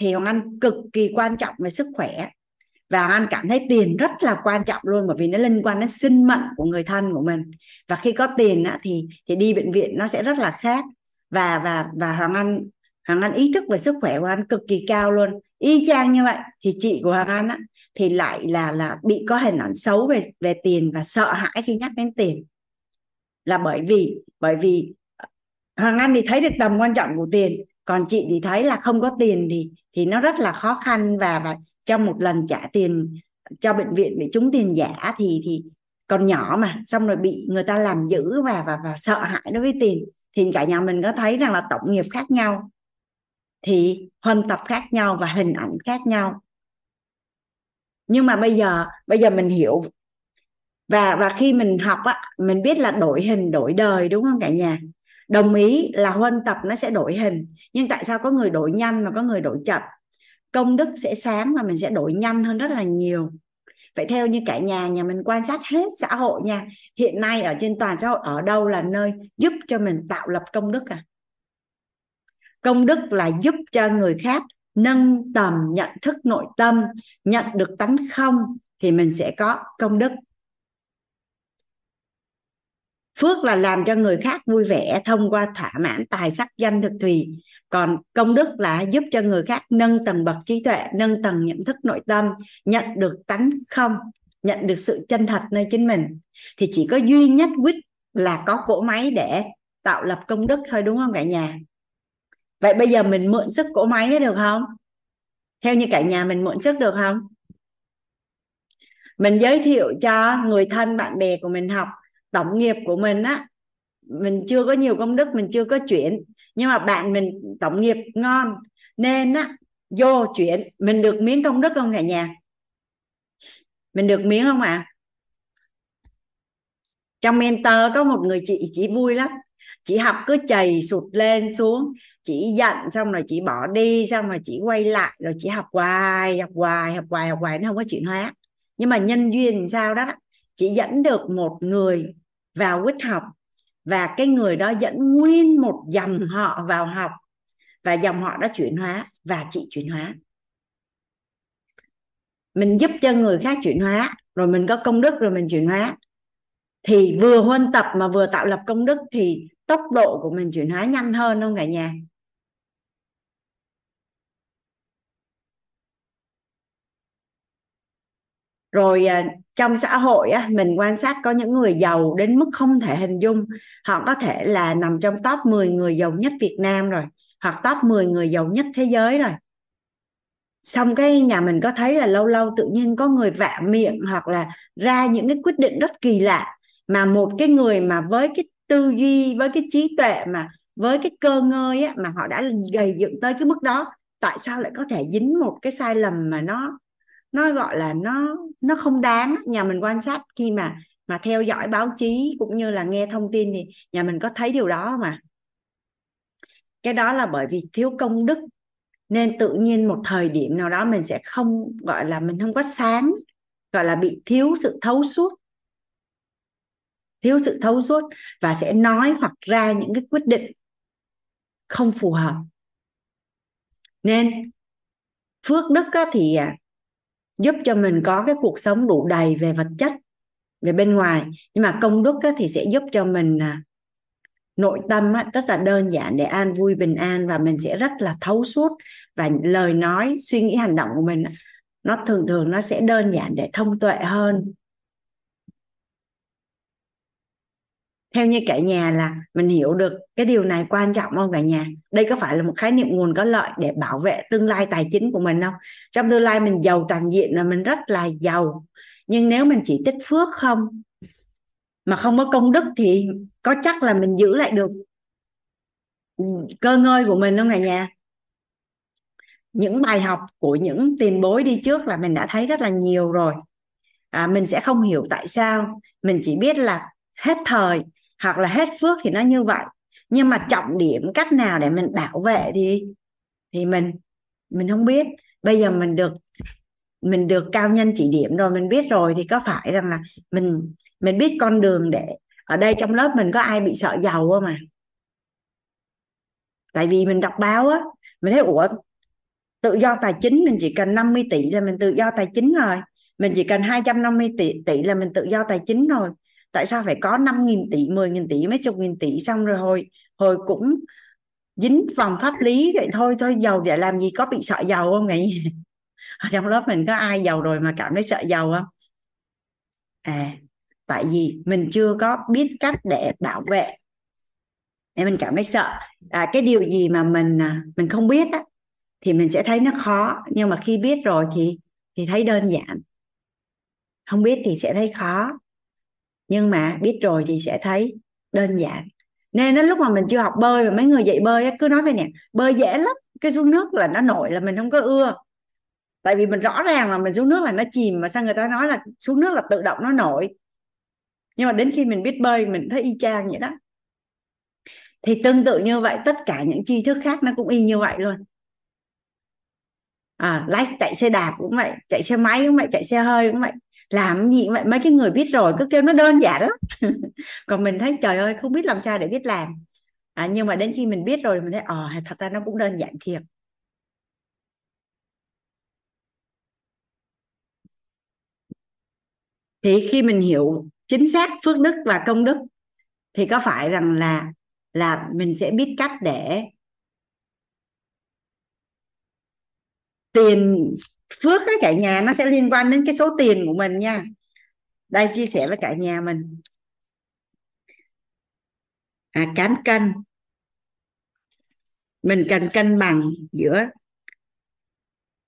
thì hoàng anh cực kỳ quan trọng về sức khỏe và anh cảm thấy tiền rất là quan trọng luôn bởi vì nó liên quan đến sinh mệnh của người thân của mình. Và khi có tiền á thì thì đi bệnh viện nó sẽ rất là khác. Và và và hoàng anh hoàng anh ý thức về sức khỏe của anh cực kỳ cao luôn. Y chang như vậy thì chị của hoàng anh á, thì lại là là bị có hình ảnh xấu về về tiền và sợ hãi khi nhắc đến tiền. Là bởi vì bởi vì hoàng anh thì thấy được tầm quan trọng của tiền còn chị thì thấy là không có tiền thì thì nó rất là khó khăn và và trong một lần trả tiền cho bệnh viện bị trúng tiền giả thì thì còn nhỏ mà, xong rồi bị người ta làm giữ và và và sợ hãi đối với tiền. Thì cả nhà mình có thấy rằng là tổng nghiệp khác nhau, thì huân tập khác nhau và hình ảnh khác nhau. Nhưng mà bây giờ bây giờ mình hiểu. Và và khi mình học á, mình biết là đổi hình, đổi đời, đúng không cả nhà? Đồng ý là huân tập nó sẽ đổi hình. Nhưng tại sao có người đổi nhanh mà có người đổi chậm? Công đức sẽ sáng và mình sẽ đổi nhanh hơn rất là nhiều. Vậy theo như cả nhà nhà mình quan sát hết xã hội nha, hiện nay ở trên toàn xã hội, ở đâu là nơi giúp cho mình tạo lập công đức à? Công đức là giúp cho người khác nâng tầm nhận thức nội tâm, nhận được tánh không thì mình sẽ có công đức. Phước là làm cho người khác vui vẻ thông qua thỏa mãn tài sắc danh thực thùy còn công đức là giúp cho người khác nâng tầng bậc trí tuệ, nâng tầng nhận thức nội tâm, nhận được tánh không, nhận được sự chân thật nơi chính mình. Thì chỉ có duy nhất quyết là có cỗ máy để tạo lập công đức thôi, đúng không cả nhà? Vậy bây giờ mình mượn sức cỗ máy đấy được không? Theo như cả nhà mình mượn sức được không? Mình giới thiệu cho người thân bạn bè của mình học, tổng nghiệp của mình á, mình chưa có nhiều công đức, mình chưa có chuyển nhưng mà bạn mình tổng nghiệp ngon, nên á, vô chuyện, mình được miếng công đức không cả nhà? Mình được miếng không ạ? À? trong mentor có một người chị chị vui lắm. Chị học cứ chầy sụt lên xuống, chị giận xong rồi chị bỏ đi, xong rồi chị quay lại, rồi chị học hoài học hoài học hoài học hoài, nó không có chuyển hóa. Nhưng mà nhân duyên sao đó, chị dẫn được một người vào quýt học và cái người đó dẫn nguyên một dòng họ vào học. Và dòng họ đã chuyển hóa và chị chuyển hóa. Mình giúp cho người khác chuyển hóa, rồi mình có công đức rồi mình chuyển hóa. Thì vừa huân tập mà vừa tạo lập công đức thì tốc độ của mình chuyển hóa nhanh hơn không cả nhà? Rồi à, trong xã hội á, mình quan sát có những người giàu đến mức không thể hình dung. Họ có thể là nằm trong top 10 người giàu nhất Việt Nam rồi hoặc top 10 người giàu nhất thế giới rồi. Xong cái nhà mình có thấy là lâu lâu tự nhiên có người vạ miệng hoặc là ra những cái quyết định rất kỳ lạ mà một cái người mà với cái tư duy với cái trí tuệ mà với cái cơ ngơi á, mà họ đã gầy dựng tới cái mức đó tại sao lại có thể dính một cái sai lầm mà nó nó gọi là nó nó không đáng. Nhà mình quan sát khi mà mà theo dõi báo chí cũng như là nghe thông tin thì nhà mình có thấy điều đó mà cái đó là bởi vì thiếu công đức. Nên tự nhiên một thời điểm nào đó mình sẽ không, gọi là mình không có sáng, gọi là bị thiếu sự thấu suốt. Thiếu sự thấu suốt và sẽ nói hoặc ra những cái quyết định không phù hợp. Nên phước đức thì à, giúp cho mình có cái cuộc sống đủ đầy về vật chất, về bên ngoài. Nhưng mà công đức thì sẽ giúp cho mình à, nội tâm rất là đơn giản để an vui, bình an và mình sẽ rất là thấu suốt. Và lời nói, suy nghĩ, hành động của mình nó thường thường nó sẽ đơn giản để thông tuệ hơn. Theo như cả nhà là mình hiểu được cái điều này quan trọng không cả nhà? Đây có phải là một khái niệm nguồn có lợi để bảo vệ tương lai tài chính của mình không? Trong tương lai mình giàu toàn diện là mình rất là giàu nhưng nếu mình chỉ tích phước không mà không có công đức thì có chắc là mình giữ lại được ừ, cơ ngơi của mình không cả nhà? Những bài học của những tiền bối đi trước là mình đã thấy rất là nhiều rồi. À, mình sẽ không hiểu tại sao. Mình chỉ biết là hết thời hoặc là hết phước thì nó như vậy. Nhưng mà trọng điểm cách nào để mình bảo vệ thì thì mình mình không biết. Bây giờ mình được mình được cao nhân chỉ điểm rồi, mình biết rồi thì có phải rằng là mình mình biết con đường để ở đây trong lớp mình có ai bị sợ giàu không mà tại vì mình đọc báo á, mình thấy, ủa, tự do tài chính mình chỉ cần 50 tỷ là mình tự do tài chính rồi. Mình chỉ cần 250 tỷ tỷ là mình tự do tài chính rồi tại sao phải có 5.000 tỷ 10.000 tỷ mấy chục nghìn tỷ xong rồi hồi hồi cũng dính vòng pháp lý vậy thôi thôi giàu để làm gì có bị sợ giàu không nghĩ ở trong lớp mình có ai giàu rồi mà cảm thấy sợ giàu không? À tại vì mình chưa có biết cách để bảo vệ. Để mình cảm thấy sợ. À, cái điều gì mà mình à, mình không biết á, thì mình sẽ thấy nó khó. Nhưng mà khi biết rồi thì thì thấy đơn giản. Không biết thì sẽ thấy khó nhưng mà biết rồi thì sẽ thấy đơn giản. Nên đến lúc mà mình chưa học bơi mà mấy người dạy bơi cứ nói về nè bơi dễ lắm cái xuống nước là nó nổi là mình không có ưa. Tại vì mình rõ ràng là mình xuống nước là nó chìm mà sao người ta nói là xuống nước là tự động nó nổi. Nhưng mà đến khi mình biết bơi mình thấy y chang vậy đó. Thì tương tự như vậy tất cả những tri thức khác nó cũng y như vậy luôn. À, lái chạy xe đạp cũng vậy chạy xe máy cũng vậy chạy xe hơi cũng vậy làm gì vậy mấy cái người biết rồi cứ kêu nó đơn giản lắm. Còn mình thấy trời ơi không biết làm sao để biết làm. À, nhưng mà đến khi mình biết rồi mình thấy ờ thật ra nó cũng đơn giản thiệt. Thì khi mình hiểu chính xác phước đức và công đức thì có phải rằng là là mình sẽ biết cách để tiền phước cái cả nhà nó sẽ liên quan đến cái số tiền của mình nha. Đây chia sẻ với cả nhà mình. À, cán cân. Mình cần cân bằng giữa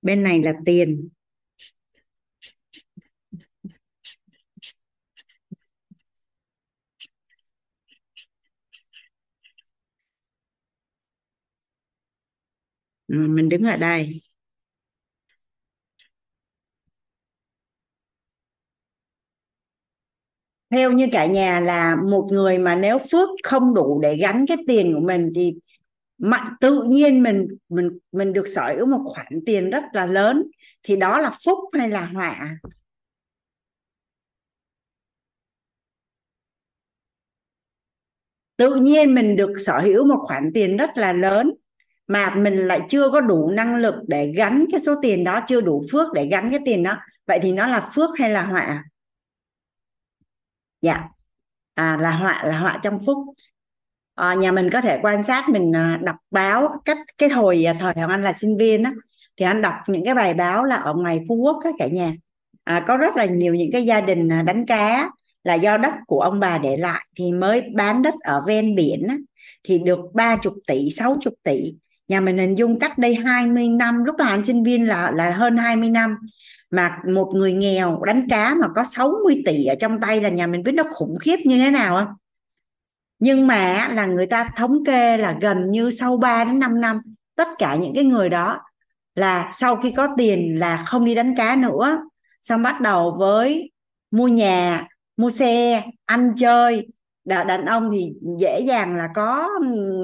bên này là tiền. Ừ, mình đứng ở đây. Theo như cả nhà là một người mà nếu phước không đủ để gắn cái tiền của mình thì mạnh tự nhiên mình mình mình được sở hữu một khoản tiền rất là lớn. Thì đó là phúc hay là họa? Tự nhiên mình được sở hữu một khoản tiền rất là lớn mà mình lại chưa có đủ năng lực để gắn cái số tiền đó, chưa đủ phước để gắn cái tiền đó. Vậy thì nó là phước hay là họa? Dạ. À, là họa là họa trong phúc. À, nhà mình có thể quan sát mình ờ, đọc báo cách cái hồi ờ, thời hoàng anh là sinh viên á thì anh đọc những cái bài báo là ở ngoài phú quốc các cả nhà. À, có rất là nhiều những cái gia đình à, đánh cá là do đất của ông bà để lại thì mới bán đất ở ven biển á, thì được ba chục tỷ sáu chục tỷ. Nhà mình hình dung cách đây 20 năm lúc đó anh sinh viên là là hơn 20 năm mà một người nghèo đánh cá mà có 60 tỷ ở trong tay là nhà mình biết nó khủng khiếp như thế nào không nhưng mà là người ta thống kê là gần như sau 3 đến 5 năm, tất cả những cái người đó là sau khi có tiền là không đi đánh cá nữa. Xong bắt đầu với mua nhà, mua xe, ăn chơi. Đàn ông thì dễ dàng là có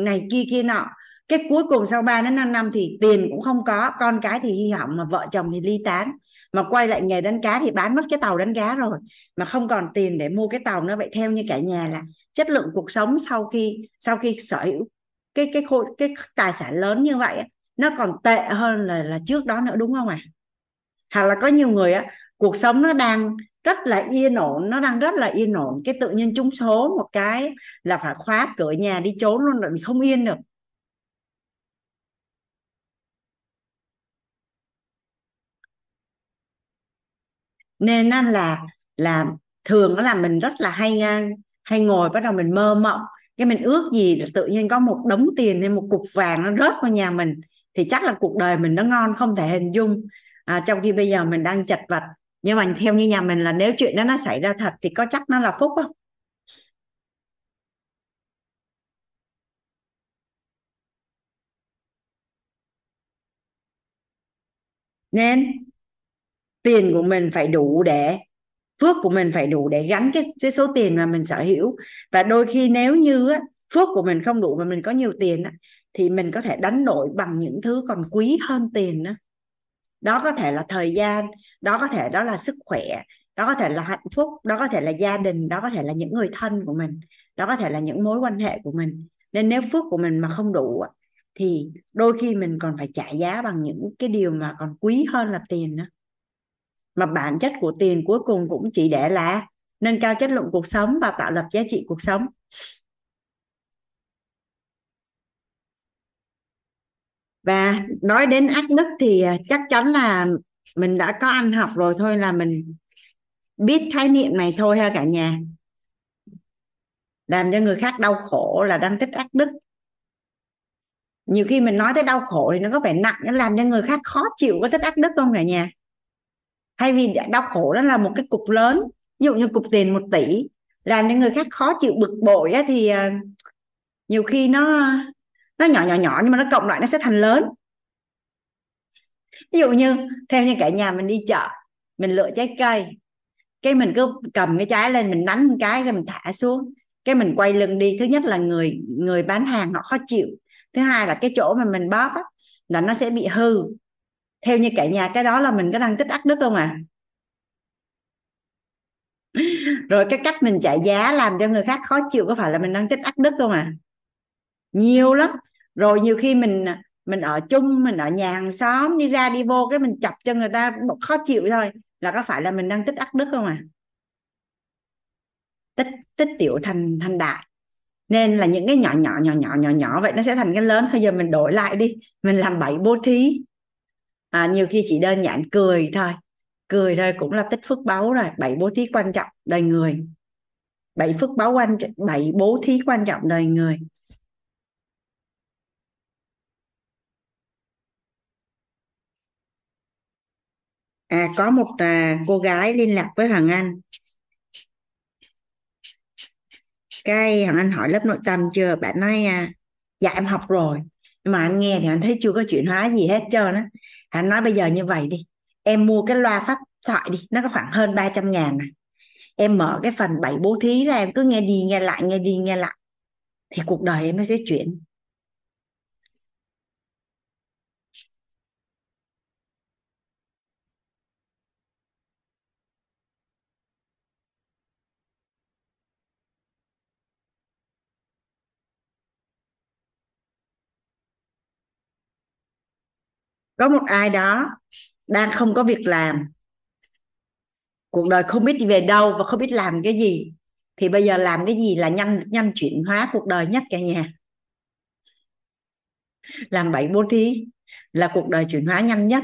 này kia kia nọ. Cái cuối cùng sau 3 đến 5 năm thì tiền cũng không có, con cái thì hy hỏng mà vợ chồng thì ly tán mà quay lại nghề đánh cá thì bán mất cái tàu đánh cá rồi. Mà không còn tiền để mua cái tàu nữa. Vậy theo như cả nhà là chất lượng cuộc sống sau khi sau khi sở hữu cái cái khối cái tài sản lớn như vậy nó còn tệ hơn là là trước đó nữa, đúng không ạ? À? hoặc là có nhiều người á, cuộc sống nó đang rất là yên ổn, nó đang rất là yên ổn. Cái tự nhiên trúng số một cái là phải khóa cửa nhà đi trốn luôn rồi không yên được. Nên là là thường đó là mình rất là hay hay ngồi bắt đầu mình mơ mộng. Cái mình ước gì là tự nhiên có một đống tiền hay một cục vàng nó rớt vào nhà mình thì chắc là cuộc đời mình nó ngon không thể hình dung. À, trong khi bây giờ mình đang chật vật. Nhưng mà theo như nhà mình là nếu chuyện đó nó xảy ra thật thì có chắc nó là phúc không nên tiền của mình phải đủ để phước của mình phải đủ để gắn cái, cái số tiền mà mình sở hữu. Và đôi khi nếu như á, phước của mình không đủ và mình có nhiều tiền á, thì mình có thể đánh đổi bằng những thứ còn quý hơn tiền đó đó có thể là thời gian đó có thể đó là sức khỏe đó có thể là hạnh phúc đó có thể là gia đình đó có thể là những người thân của mình đó có thể là những mối quan hệ của mình. Nên nếu phước của mình mà không đủ thì đôi khi mình còn phải trả giá bằng những cái điều mà còn quý hơn là tiền nữa mà bản chất của tiền cuối cùng cũng chỉ để là nâng cao chất lượng cuộc sống và tạo lập giá trị cuộc sống. Và nói đến ác đức thì à, chắc chắn là mình đã có ăn học rồi thôi là mình biết khái niệm này thôi ha cả nhà. Làm cho người khác đau khổ là đang tích ác đức. Nhiều khi mình nói tới đau khổ thì nó có vẻ nặng, nó làm cho người khác khó chịu có tích ác đức không cả nhà? Thay vì đau khổ đó là một cái cục lớn ví dụ như cục tiền một tỷ làm cho người khác khó chịu bực bội á, thì à, nhiều khi nó nó nhỏ nhỏ nhỏ nhưng mà nó cộng lại nó sẽ thành lớn. Ví dụ như theo như cả nhà mình đi chợ mình lựa trái cây cái mình cứ cầm cái trái lên mình đánh một cái rồi mình thả xuống. Cái mình quay lưng đi thứ nhất là người người bán hàng họ khó chịu thứ hai là cái chỗ mà mình bóp á, là nó sẽ bị hư theo như cả nhà, cái đó là mình có đang tích ác đức không à? Rồi cái cách mình trả giá làm cho người khác khó chịu có phải là mình đang tích ác đức không à? Nhiều lắm. Rồi nhiều khi mình mình ở chung, mình ở nhà hàng xóm, đi ra đi vô cái mình chọc cho người ta khó chịu thôi, là có phải là mình đang tích ác đức không à? Tích tích tiểu thành thành đại. Nên là những cái nhỏ nhỏ nhỏ nhỏ nhỏ nhỏ vậy nó sẽ thành cái lớn. Bây giờ mình đổi lại đi. Mình làm bảy bố thí à, nhiều khi chỉ đơn giản cười thôi. Cười thôi cũng là tích phước báu rồi. Bảy bố thí quan trọng đời người. Bảy phước báu quan bảy bố thí quan trọng đời người. À có một à, cô gái liên lạc với hoàng anh. Cái hoàng anh hỏi lớp nội tâm chưa? Bạn nói à, dạ em học rồi. Nhưng mà anh nghe thì anh thấy chưa có chuyển hóa gì hết trơn á anh nói, bây giờ như vậy đi, em mua cái loa pháp thoại đi, nó có khoảng hơn 300 ngàn này em mở cái phần bảy bố thí ra, em cứ nghe đi nghe lại, nghe đi nghe lại, thì cuộc đời em nó sẽ chuyển. Có một ai đó đang không có việc làm. Cuộc đời không biết đi về đâu và không biết làm cái gì. Thì bây giờ làm cái gì là nhanh nhanh chuyển hóa cuộc đời nhất cả nhà. Làm bảy bố thí là cuộc đời chuyển hóa nhanh nhất.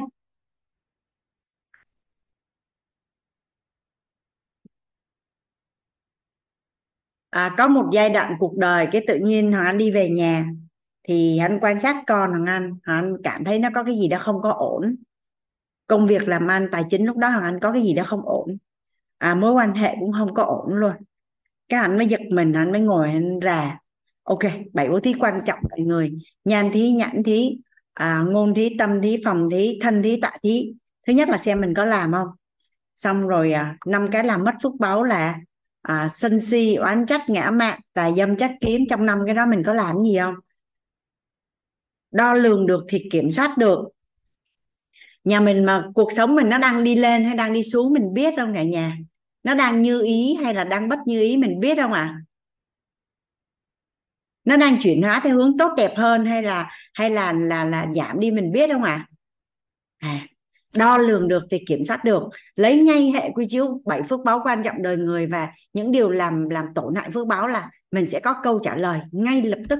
À, có một giai đoạn cuộc đời cái tự nhiên hoàng anh đi về nhà thì anh quan sát con hoàng anh hoàng anh cảm thấy nó có cái gì đó không có ổn. Công việc làm ăn tài chính lúc đó hoàng anh có cái gì đó không ổn. À, mối quan hệ cũng không có ổn luôn. Cái anh mới giật mình anh mới ngồi anh ra. Ok bảy bố thí quan trọng mọi người. Nhan thí nhãn thí à, ngôn thí tâm thí phòng thí thân thí tạ thí. Thứ nhất là xem mình có làm không. Xong rồi à, năm cái làm mất phước báu là à, sân si oán trách ngã mạn tà dâm trách kiếm. Trong năm cái đó mình có làm gì không? Đo lường được thì kiểm soát được nhà mình mà cuộc sống mình nó đang đi lên hay đang đi xuống mình biết không cả nhà nó đang như ý hay là đang bất như ý mình biết không ạ à? nó đang chuyển hóa theo hướng tốt đẹp hơn hay là hay là là là giảm đi mình biết không ạ à? à đo lường được thì kiểm soát được lấy ngay hệ quy chiếu bảy phước báo quan trọng đời người và những điều làm làm tổn hại phước báo là mình sẽ có câu trả lời ngay lập tức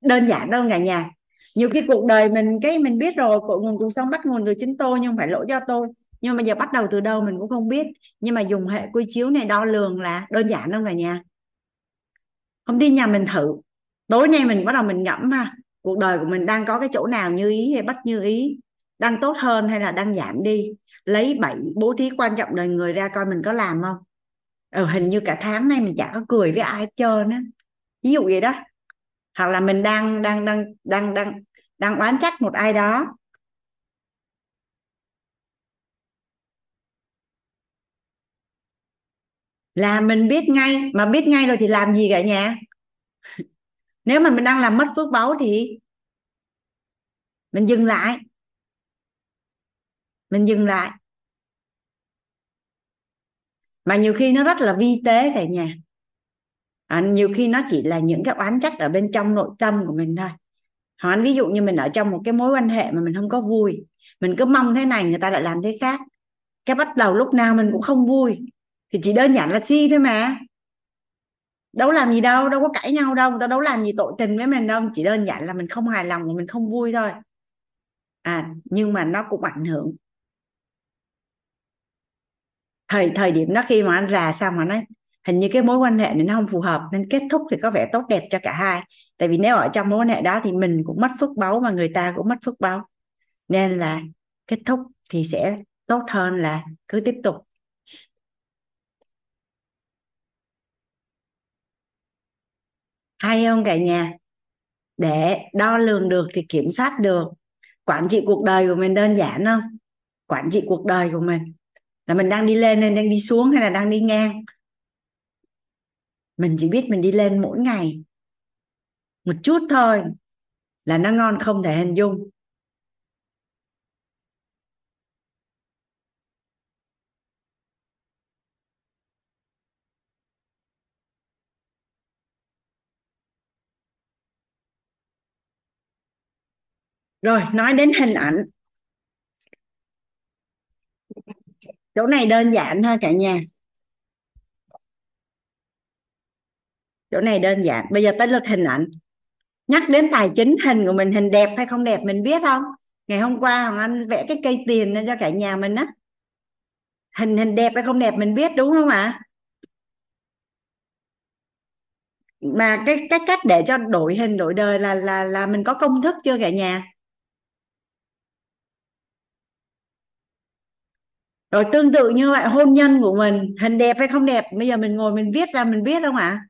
đơn giản đâu cả nhà. Nhiều khi cuộc đời mình cái mình biết rồi cội nguồn cuộc sống bắt nguồn từ chính tôi nhưng không phải lỗi cho tôi. Nhưng mà giờ bắt đầu từ đâu mình cũng không biết. Nhưng mà dùng hệ quy chiếu này đo lường là đơn giản đâu cả nhà. Không đi nhà mình thử. Tối nay mình bắt đầu mình ngẫm ha cuộc đời của mình đang có cái chỗ nào như ý hay bất như ý? Đang tốt hơn hay là đang giảm đi? Lấy bảy bố thí quan trọng đời người ra coi mình có làm không? Ừ, hình như cả tháng nay mình chả có cười với ai hết trơn á. Ví dụ vậy đó hoặc là mình đang đang đang đang đang đang oán trách một ai đó. Là mình biết ngay, mà biết ngay rồi thì làm gì cả nhà? Nếu mà mình đang làm mất phước báu thì mình dừng lại. Mình dừng lại. Mà nhiều khi nó rất là vi tế cả nhà à, nhiều khi nó chỉ là những cái oán trách ở bên trong nội tâm của mình thôi. Hỏi ví dụ như mình ở trong một cái mối quan hệ mà mình không có vui mình cứ mong thế này người ta lại làm thế khác. Cái bắt đầu lúc nào mình cũng không vui thì chỉ đơn giản là si thôi mà. Đâu làm gì đâu đâu có cãi nhau đâu người ta đâu làm gì tội tình với mình đâu chỉ đơn giản là mình không hài lòng và mình không vui thôi. À nhưng mà nó cũng ảnh hưởng. Thời thời điểm đó khi mà anh rà xong mà nói hình như cái mối quan hệ này nó không phù hợp nên kết thúc thì có vẻ tốt đẹp cho cả hai. Tại vì nếu ở trong mối quan hệ đó thì mình cũng mất phước báu mà người ta cũng mất phước báu. Nên là kết thúc thì sẽ tốt hơn là cứ tiếp tục. Hay không cả nhà? Để đo lường được thì kiểm soát được. Quản trị cuộc đời của mình đơn giản không? Quản trị cuộc đời của mình. Là mình đang đi lên hay đang đi xuống hay là đang đi ngang? mình chỉ biết mình đi lên mỗi ngày. Một chút thôi là nó ngon không thể hình dung. Rồi, nói đến hình ảnh. Chỗ này đơn giản thôi cả nhà. Chỗ này đơn giản. Bây giờ tới lượt hình ảnh. Nhắc đến tài chính, hình của mình hình đẹp hay không đẹp mình biết không? Ngày hôm qua hoàng anh vẽ cái cây tiền cho cả nhà mình á. Hình hình đẹp hay không đẹp mình biết đúng không ạ? Mà cái cái cách để cho đổi hình, đổi đời là là là mình có công thức chưa cả nhà? Rồi tương tự như vậy, hôn nhân của mình, hình đẹp hay không đẹp? Bây giờ mình ngồi mình viết ra mình biết không ạ?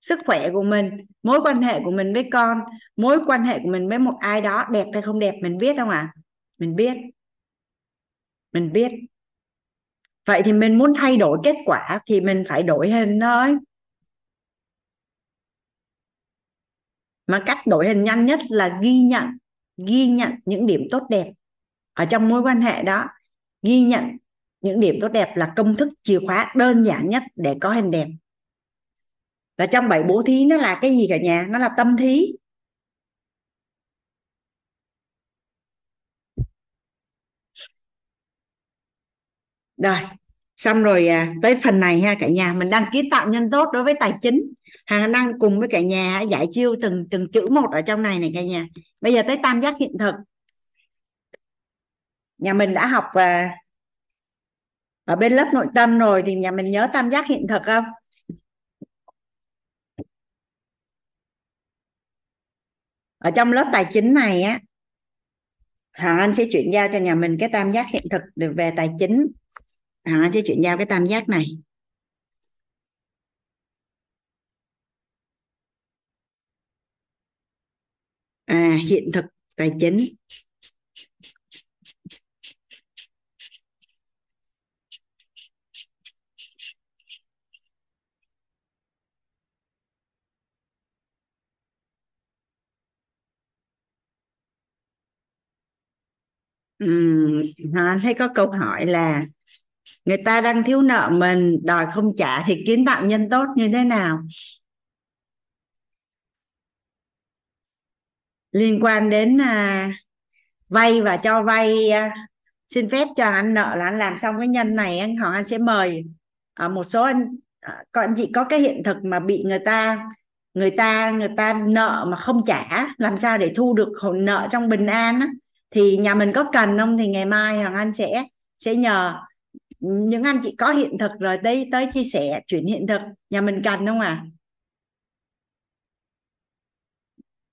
Sức khỏe của mình, mối quan hệ của mình với con, mối quan hệ của mình với một ai đó đẹp hay không đẹp, mình biết không ạ? Mình biết. Mình biết. Vậy thì mình muốn thay đổi kết quả thì mình phải đổi hình thôi. Mà cách đổi hình nhanh nhất là ghi nhận ghi nhận những điểm tốt đẹp ở trong mối quan hệ đó. Ghi nhận những điểm tốt đẹp là công thức chìa khóa đơn giản nhất để có hình đẹp và trong bảy bố thí nó là cái gì cả nhà? Nó là tâm thí. Rồi xong rồi à, tới phần này ha cả nhà. Mình đang kiến tạo nhân tốt đối với tài chính. Hàng đang cùng với cả nhà giải chiêu từng từng chữ một ở trong này này cả nhà. Bây giờ tới tam giác hiện thực. Nhà mình đã học à, ở bên lớp nội tâm rồi thì nhà mình nhớ tam giác hiện thực không? Ở trong lớp tài chính này á, Hoàng Anh sẽ chuyển giao cho nhà mình cái tam giác hiện thực được về tài chính. Hoàng Anh sẽ chuyển giao cái tam giác này. À hiện thực tài chính. Ừm, Hoàng thấy có câu hỏi là người ta đang thiếu nợ mình đòi không trả thì kiến tạo nhân tốt như thế nào? Liên quan đến à, vay và cho vay à, xin phép cho anh nợ là anh làm xong cái nhân này anh họ anh sẽ mời à, một số anh à, có anh chị có cái hiện thực mà bị người ta người ta người ta nợ mà không trả làm sao để thu được nợ trong bình an á? Thì nhà mình có cần không thì ngày mai hoàng anh sẽ sẽ nhờ những anh chị có hiện thực rồi tới tới chia sẻ chuyển hiện thực. Nhà mình cần không à?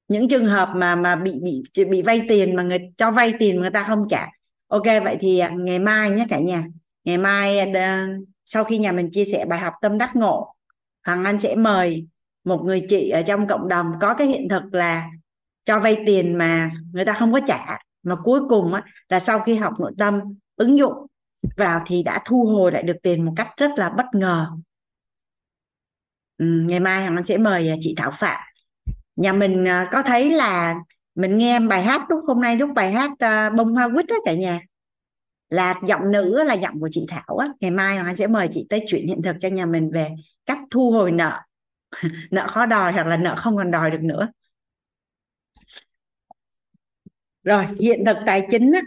Những trường hợp mà mà bị bị bị vay tiền mà người, cho vay tiền mà người ta không trả. Ok, vậy thì ngày mai nhé cả nhà. Ngày mai ờ, sau khi nhà mình chia sẻ bài học tâm đắc ngộ, hoàng anh sẽ mời một người chị ở trong cộng đồng có cái hiện thực là cho vay tiền mà người ta không có trả mà cuối cùng á, là sau khi học nội tâm ứng dụng vào thì đã thu hồi lại được tiền một cách rất là bất ngờ. Ừ, ngày mai hoàng sẽ mời à, chị thảo phạm. Nhà mình à, có thấy là mình nghe bài hát lúc hôm nay lúc bài hát à, bông hoa quýt đó cả nhà? Là giọng nữ là giọng của chị Thảo á. Ngày mai hoàng sẽ mời chị tới chuyện hiện thực cho nhà mình về cách thu hồi nợ. Nợ khó đòi hoặc là nợ không còn đòi được nữa. Rồi hiện thực tài chính á,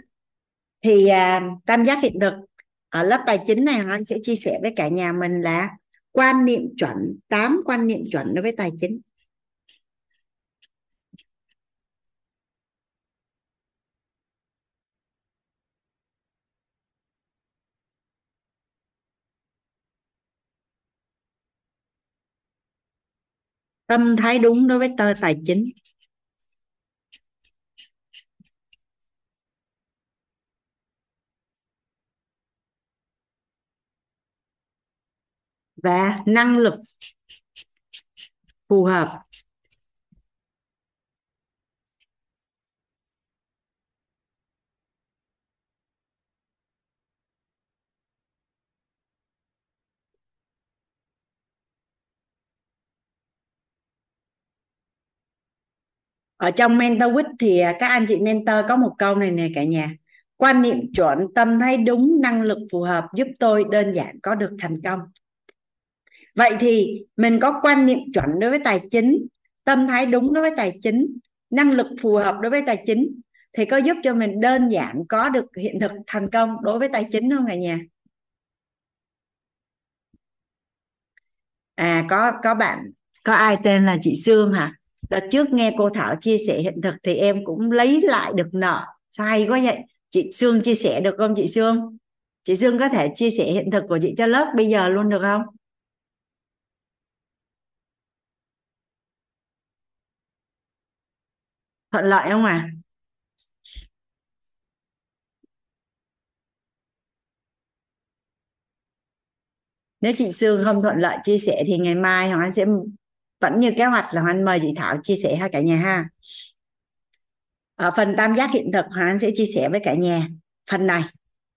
thì à, tam giác hiện thực ở lớp tài chính này anh sẽ chia sẻ với cả nhà mình là quan niệm chuẩn 8 quan niệm chuẩn đối với tài chính. Tâm thái đúng đối với tờ tài chính. Và năng lực phù hợp. Ở trong mentor week thì à, các anh chị mentor có một câu này nè cả nhà. Quan niệm chuẩn tâm thái đúng, năng lực phù hợp giúp tôi đơn giản có được thành công vậy thì mình có quan niệm chuẩn đối với tài chính, tâm thái đúng đối với tài chính, năng lực phù hợp đối với tài chính thì có giúp cho mình đơn giản có được hiện thực thành công đối với tài chính không cả nhà? À có có bạn, có ai tên là chị Sương hả? Đợt trước nghe cô Thảo chia sẻ hiện thực thì em cũng lấy lại được nợ. Sai quá vậy? Chị Sương chia sẻ được không chị Sương? Chị Sương có thể chia sẻ hiện thực của chị cho lớp bây giờ luôn được không? Thuận lợi không à nếu chị Sương không thuận lợi chia sẻ thì ngày mai Hoàng Anh sẽ vẫn như kế hoạch là Hoàng Anh mời chị Thảo chia sẻ ha cả nhà ha. Ở phần tam giác hiện thực Hoàng Anh sẽ chia sẻ với cả nhà. Phần này,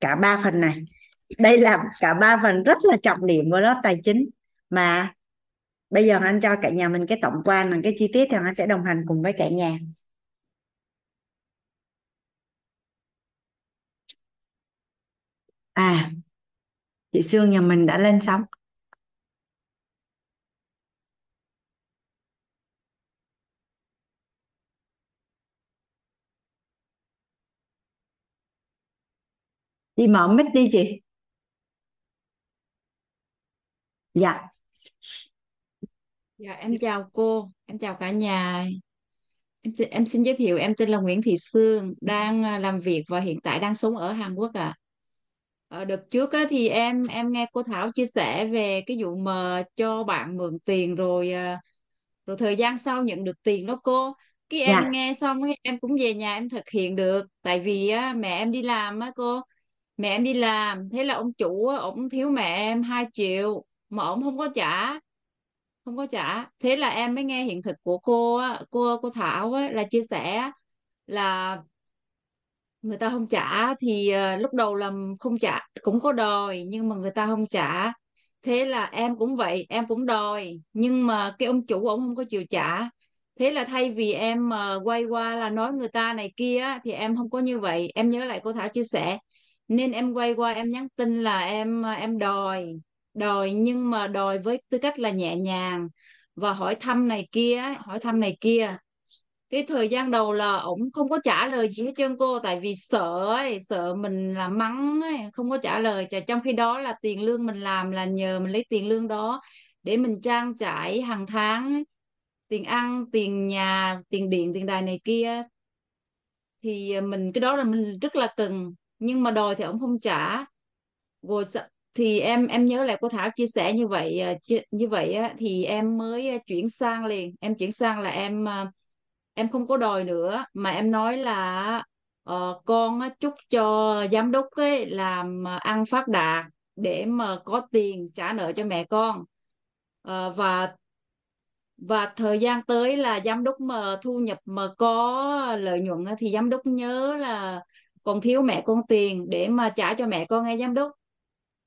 cả ba phần này. Đây là cả ba phần rất là trọng điểm của lớp tài chính. Mà bây giờ anh cho cả nhà mình cái tổng quan và cái chi tiết thì anh sẽ đồng hành cùng với cả nhà. À chị Sương nhà mình đã lên sóng. Đi mở mic đi chị. Dạ. Dạ em chào cô em chào cả nhà. Em, em xin giới thiệu em tên là Nguyễn Thị Sương đang à, làm việc và hiện tại đang sống ở Hàn Quốc ạ. à đợt trước á, thì em em nghe cô Thảo chia sẻ về cái vụ mà cho bạn mượn tiền rồi à, rồi thời gian sau nhận được tiền đó cô. Cái em dạ. nghe xong ấy, em cũng về nhà em thực hiện được. Tại vì á, mẹ em đi làm á cô. Mẹ em đi làm thế là ông chủ á, ổng thiếu mẹ em 2 triệu mà ổng không có trả không có trả. Thế là em mới nghe hiện thực của cô á, cô cô Thảo á, là chia sẻ là người ta không trả thì uh, lúc đầu là không trả cũng có đòi nhưng mà người ta không trả. Thế là em cũng vậy em cũng đòi nhưng mà cái ông chủ ông không có chịu trả. Thế là thay vì em uh, quay qua là nói người ta này kia á, thì em không có như vậy. Em nhớ lại cô Thảo chia sẻ. Nên em quay qua em nhắn tin là em ờ, em đòi đòi nhưng mà đòi với tư cách là nhẹ nhàng và hỏi thăm này kia hỏi thăm này kia cái thời gian đầu là ổng không có trả lời gì hết trơn cô tại vì sợ ấy sợ mình là mắng ấy không có trả lời. Trong khi đó là tiền lương mình làm là nhờ mình lấy tiền lương đó để mình trang trải hàng tháng ấy. tiền ăn tiền nhà tiền điện tiền đài này kia. Thì à, mình cái đó là mình rất là cần nhưng mà đòi thì ổng không trả. Rồi thì em em nhớ lại cô Thảo chia sẻ như vậy à, như vậy á, thì em mới à, chuyển sang liền. Em chuyển sang là em em không có đòi nữa. Mà em nói là uh, con chúc cho giám đốc ấy làm ờ, ăn phát đạt để mà có tiền trả nợ cho mẹ con. Uh, và và thời gian tới là giám đốc mà thu nhập mà có lợi nhuận thì giám đốc nhớ là còn thiếu mẹ con tiền để mà trả cho mẹ con nghe giám đốc.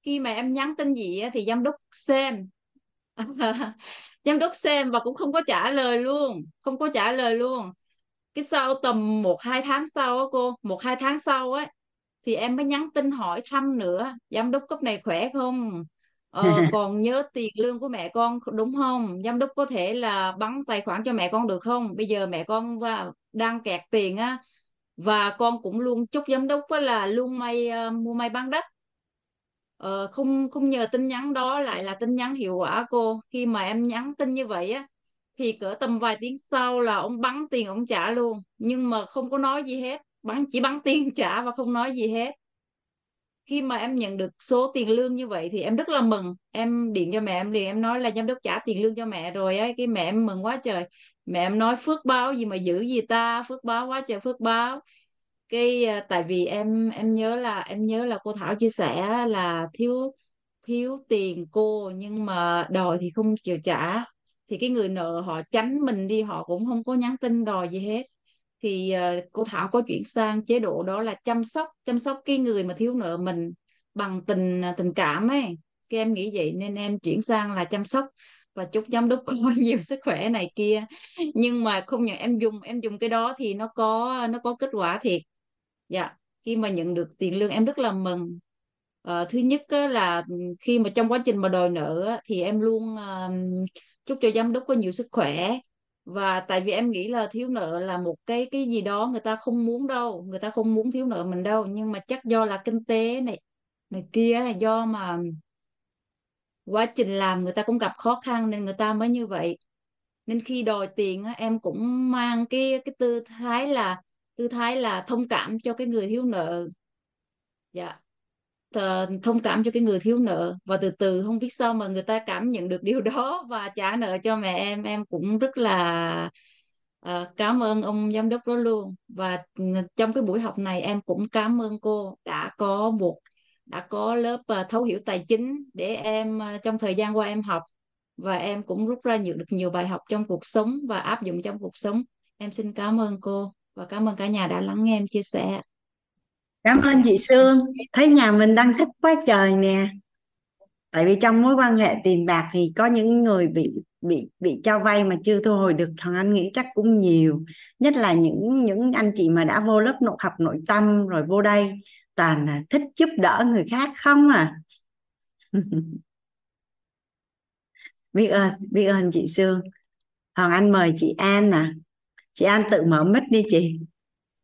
Khi mà em nhắn tin gì thì giám đốc xem. giám đốc xem và cũng không có trả lời luôn không có trả lời luôn. Cái sau tầm một hai tháng sau á cô một hai tháng sau á thì em mới nhắn tin hỏi thăm nữa giám đốc cấp này khỏe không? Ờ, còn nhớ tiền lương của mẹ con đúng không? Giám đốc có thể là bắn tài khoản cho mẹ con được không? Bây giờ mẹ con và đang kẹt tiền á và con cũng luôn chúc giám đốc là luôn may uh, mua may bán đất uh, không không nhờ tin nhắn đó lại là tin nhắn hiệu quả cô. Khi mà em nhắn tin như vậy á thì cỡ tầm vài tiếng sau là ông bắn tiền ông trả luôn. Nhưng mà không có nói gì hết. Bắn chỉ bắn tiền trả và không nói gì hết. Khi mà em nhận được số tiền lương như vậy thì em rất là mừng. Em điện cho mẹ em liền em nói là giám đốc trả tiền lương cho mẹ rồi ấy. Cái mẹ em mừng quá trời. Mẹ em nói phước báo gì mà giữ gì ta? Phước báo quá trời phước báo cái à, tại vì em em nhớ là em nhớ là cô Thảo chia sẻ là thiếu thiếu tiền cô nhưng mà đòi thì không chịu trả. Thì cái người nợ họ tránh mình đi họ cũng không có nhắn tin đòi gì hết. Thì uh, cô Thảo có chuyển sang chế độ đó là chăm sóc chăm sóc cái người mà thiếu nợ mình bằng tình à, tình cảm ấy. Cái em nghĩ vậy nên em chuyển sang là chăm sóc và chúc giám đốc có nhiều sức khỏe này kia. Nhưng mà không nhận em dùng em dùng cái đó thì nó có nó có kết quả thiệt dạ khi mà nhận được tiền lương em rất là mừng. À, thứ nhất là khi mà trong quá trình mà đòi nợ thì em luôn uh, chúc cho giám đốc có nhiều sức khỏe. Và tại vì em nghĩ là thiếu nợ là một cái cái gì đó người ta không muốn đâu người ta không muốn thiếu nợ mình đâu. Nhưng mà chắc do là kinh tế này này kia do mà quá trình làm người ta cũng gặp khó khăn nên người ta mới như vậy. Nên khi đòi tiền em cũng mang cái cái tư thái là tư thái là thông cảm cho cái người thiếu nợ. Dạ. Thông cảm cho cái người thiếu nợ. Và từ từ không biết sao mà người ta cảm nhận được điều đó và trả nợ cho mẹ em. Em cũng rất là uh, cảm ơn ông giám đốc đó luôn. Và ừ, trong cái buổi học này em cũng cảm ơn cô. Đã có một đã có lớp uh, thấu hiểu tài chính để em uh, trong thời gian qua em học. Và em cũng rút ra nhiều được nhiều bài học trong cuộc sống và áp dụng trong cuộc sống. Em xin cảm ơn cô và cảm ơn cả nhà đã lắng nghe em chia sẻ. Cảm ơn chị Sương. Thấy nhà mình đang thích quá trời nè. Tại vì trong mối quan hệ tiền bạc thì có những người bị bị bị cho vay mà chưa thu hồi được. Thằng anh nghĩ chắc cũng nhiều. Nhất là những những anh chị mà đã vô lớp nội, học nội tâm rồi vô đây, toàn là thích giúp đỡ người khác không à? Biết ơn biết ơn chị Sương. Hoàng Anh mời chị An nè chị An tự mở mic đi chị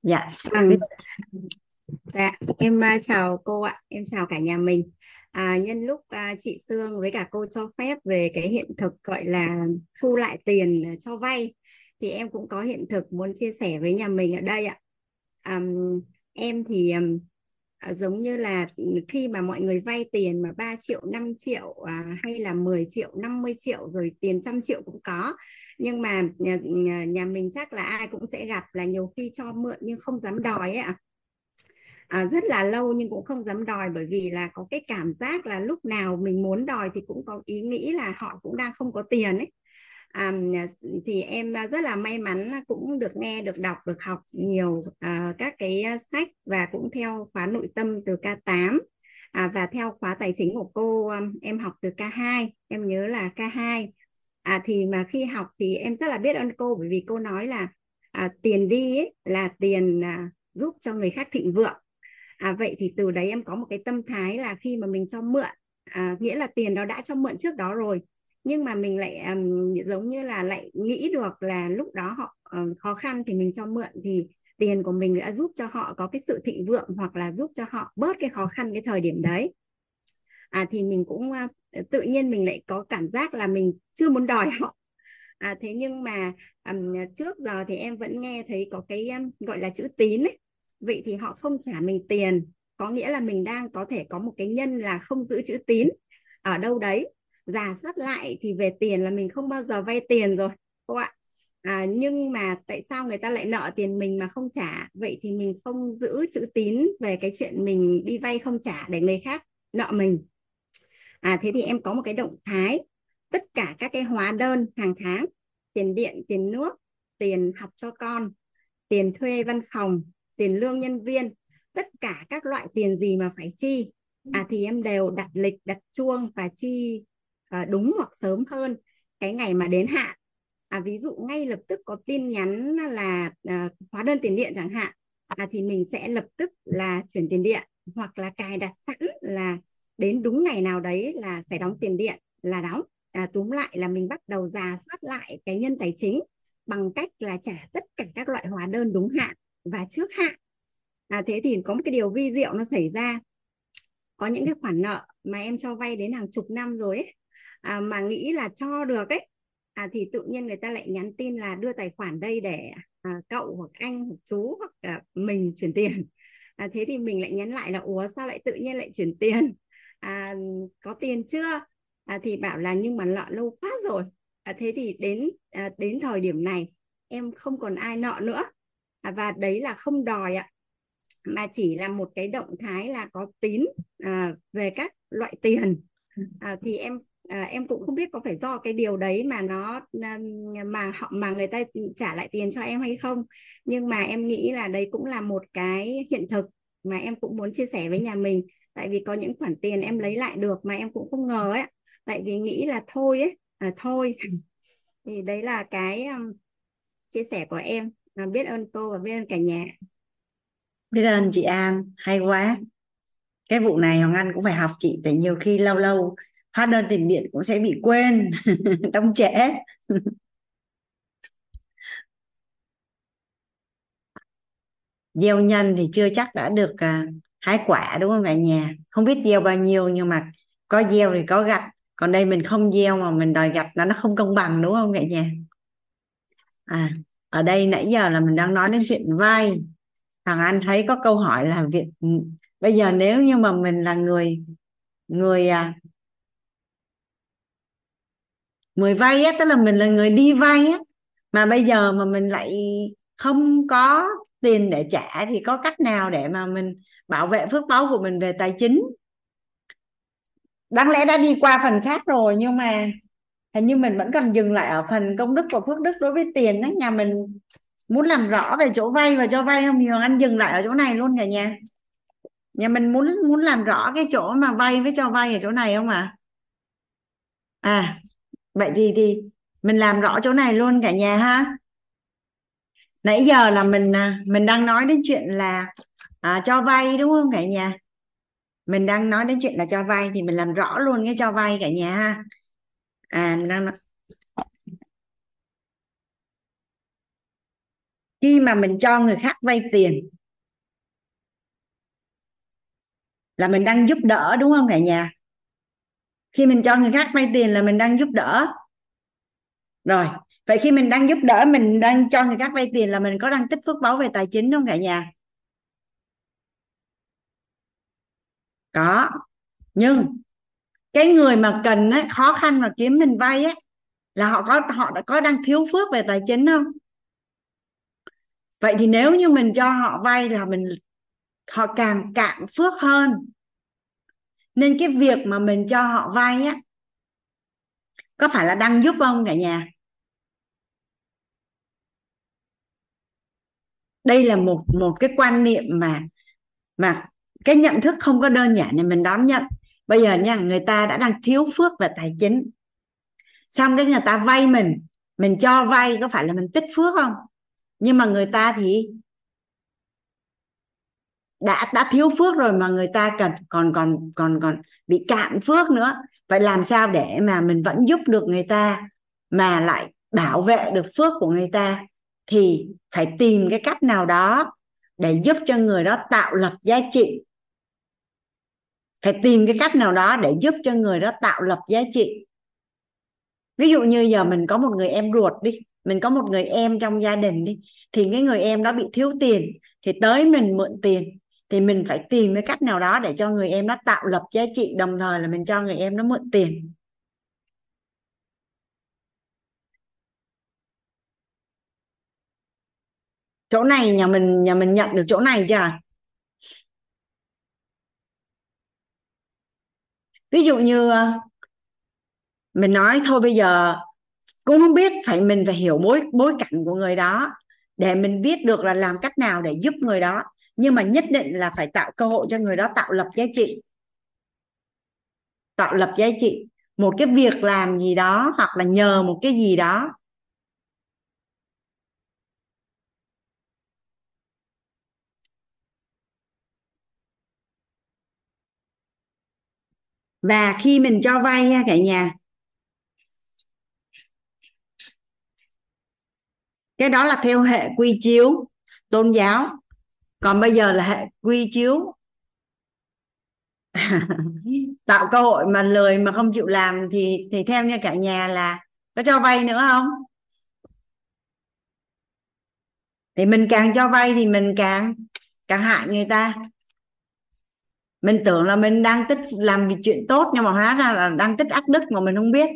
dạ vâng. Dạ, em à, chào cô ạ, em chào cả nhà mình. À, nhân lúc à, chị Sương với cả cô cho phép về cái hiện thực gọi là thu lại tiền à, cho vay thì em cũng có hiện thực muốn chia sẻ với nhà mình ở đây ạ. À, em thì à, giống như là khi mà mọi người vay tiền mà 3 triệu, 5 triệu à, hay là 10 triệu, 50 triệu rồi tiền trăm triệu cũng có. Nhưng mà nhà, nhà, mình chắc là ai cũng sẽ gặp là nhiều khi cho mượn nhưng không dám đòi ấy ạ. À, rất là lâu nhưng cũng không dám đòi bởi vì là có cái cảm giác là lúc nào mình muốn đòi thì cũng có ý nghĩ là họ cũng đang không có tiền ấy. À, thì em rất là may mắn là cũng được nghe được đọc được học nhiều à, các cái sách và cũng theo khóa nội tâm từ K8 à, và theo khóa tài chính của cô um, em học từ K2 em nhớ là K2 à, thì mà khi học thì em rất là biết ơn cô bởi vì cô nói là à, tiền đi ấy, là tiền à, giúp cho người khác thịnh vượng. À, vậy thì từ đấy em có một cái tâm thái là khi mà mình cho mượn à, nghĩa là tiền đó đã cho mượn trước đó rồi nhưng mà mình lại um, giống như là lại nghĩ được là lúc đó họ um, khó khăn thì mình cho mượn thì tiền của mình đã giúp cho họ có cái sự thịnh vượng hoặc là giúp cho họ bớt cái khó khăn cái thời điểm đấy à thì mình cũng uh, tự nhiên mình lại có cảm giác là mình chưa muốn đòi họ. À thế nhưng mà um, trước giờ thì em vẫn nghe thấy có cái um, gọi là chữ tín ấy. Vậy thì họ không trả mình tiền có nghĩa là mình đang có thể có một cái nhân là không giữ chữ tín ở đâu đấy. Giả soát lại thì về tiền là mình không bao giờ vay tiền rồi cô ạ? À, nhưng mà tại sao người ta lại nợ tiền mình mà không trả? Vậy thì mình không giữ chữ tín về cái chuyện mình đi vay không trả để người khác nợ mình à thế thì em có một cái động thái. Tất cả các cái hóa đơn hàng tháng tiền điện tiền nước tiền học cho con tiền thuê văn phòng tiền lương nhân viên tất cả các loại tiền gì mà phải chi à thì em đều đặt lịch đặt chuông và chi à, đúng hoặc sớm hơn cái ngày mà đến hạn. À, ví dụ ngay lập tức có tin nhắn là à, hóa đơn tiền điện chẳng hạn à, thì mình sẽ lập tức là chuyển tiền điện hoặc là cài đặt sẵn là đến đúng ngày nào đấy là phải đóng tiền điện là đóng. À, túm lại là mình bắt đầu giả soát lại cái nhân tài chính bằng cách là trả tất cả các loại hóa đơn đúng hạn và trước hạn. À, thế thì có một cái điều vi diệu nó xảy ra. Có những cái khoản nợ mà em cho vay đến hàng chục năm rồi ấy, à, mà nghĩ là cho được ấy à, thì tự nhiên người ta lại nhắn tin là đưa tài khoản đây để à, cậu hoặc anh hoặc chú hoặc à, mình chuyển tiền. À, thế thì mình lại nhắn lại là ủa sao lại tự nhiên lại chuyển tiền? À, có tiền chưa? À, thì bảo là nhưng mà nợ lâu quá rồi. À, thế thì đến à, đến thời điểm này em không còn ai nợ nữa. À, và đấy là không đòi ạ mà chỉ là một cái động thái là có tín à, về các loại tiền. À, thì em à, em cũng không biết có phải do cái điều đấy mà nó à, mà họ mà người ta trả lại tiền cho em hay không. Nhưng mà em nghĩ là đấy cũng là một cái hiện thực mà em cũng muốn chia sẻ với nhà mình tại vì có những khoản tiền em lấy lại được mà em cũng không ngờ ấy tại vì nghĩ là thôi ấy à, thôi. Thì đấy là cái um, chia sẻ của em. Là biết ơn cô và biết ơn cả nhà. Biết ơn chị An hay quá. Cái vụ này Hoàng Anh cũng phải học chị tại nhiều khi lâu lâu hóa đơn tiền điện cũng sẽ bị quên. Đông trễ. Gieo nhân thì chưa chắc đã được à, hái quả đúng không cả nhà? Không biết gieo bao nhiêu nhưng mà có gieo thì có gặt. Còn đây mình không gieo mà mình đòi gặt là nó không công bằng đúng không cả nhà? À ở đây nãy giờ là mình đang nói đến chuyện vay thằng anh thấy có câu hỏi là việc bây giờ nếu như mà mình là người người à, người vay á tức là mình là người đi vay á mà bây giờ mà mình lại không có tiền để trả thì có cách nào để mà mình bảo vệ phước báu của mình về tài chính. Đáng lẽ đã đi qua phần khác rồi, nhưng mà hình như mình vẫn cần dừng lại ở phần công đức và phước đức đối với tiền đó. Nhà mình muốn làm rõ về chỗ vay và cho vay không? Nhiều anh dừng lại ở chỗ này luôn cả nhà. Nhà mình muốn muốn làm rõ cái chỗ mà vay với cho vay ở chỗ này không ạ? À? à vậy thì thì mình làm rõ chỗ này luôn cả nhà ha. Nãy giờ là mình à, mình đang nói đến chuyện là à, cho vay đúng không cả nhà? Mình đang nói đến chuyện là cho vay thì mình làm rõ luôn cái cho vay cả nhà ha. À mình đang khi mà mình cho người khác vay tiền là mình đang giúp đỡ đúng không cả nhà? Khi mình cho người khác vay tiền là mình đang giúp đỡ. Rồi vậy khi mình đang giúp đỡ mình đang cho người khác vay tiền là mình có đang tích phước báo về tài chính không cả nhà? Có. Nhưng cái người mà cần ấy, khó khăn mà kiếm mình vay ấy là họ có họ đã có đang thiếu phước về tài chính không? Vậy thì nếu như mình cho họ vay là mình họ càng cạn phước hơn. Nên cái việc mà mình cho họ vay á có phải là đang giúp không cả nhà? Đây là một một cái quan niệm mà mà cái nhận thức không có đơn giản để mình đón nhận. Bây giờ nha, người ta đã đang thiếu phước về tài chính. Xong cái người ta vay mình mình cho vay có phải là mình tích phước không? Nhưng mà người ta thì đã đã thiếu phước rồi mà người ta cần, còn còn còn còn bị cạn phước nữa. Vậy làm sao để mà mình vẫn giúp được người ta mà lại bảo vệ được phước của người ta? Thì phải tìm cái cách nào đó để giúp cho người đó tạo lập giá trị phải tìm cái cách nào đó để giúp cho người đó tạo lập giá trị. Ví dụ như giờ mình có một người em ruột đi, mình có một người em trong gia đình đi, thì cái người em đó bị thiếu tiền, thì tới mình mượn tiền, thì mình phải tìm cái cách nào đó để cho người em nó tạo lập giá trị, đồng thời là mình cho người em nó mượn tiền. Chỗ này nhà mình nhà mình nhận được chỗ này chưa? Ví dụ như ờ, mình nói thôi bây giờ cũng không biết phải mình phải hiểu bối bối cảnh của người đó để mình biết được là làm cách nào để giúp người đó. Nhưng mà nhất định là phải tạo cơ hội cho người đó tạo lập giá trị. Tạo lập giá trị. Một cái việc làm gì đó hoặc là nhờ một cái gì đó và khi mình cho vay ha cả nhà. Cái đó là theo hệ quy chiếu tôn giáo. Còn bây giờ là hệ quy chiếu. Tạo cơ hội mà lời mà không chịu làm thì thì theo như cả nhà là có cho vay nữa không? Thì mình càng cho vay thì mình càng càng hại người ta mình tưởng là mình đang tích làm việc chuyện tốt nhưng mà hóa ra là đang tích ác đức mà mình không biết.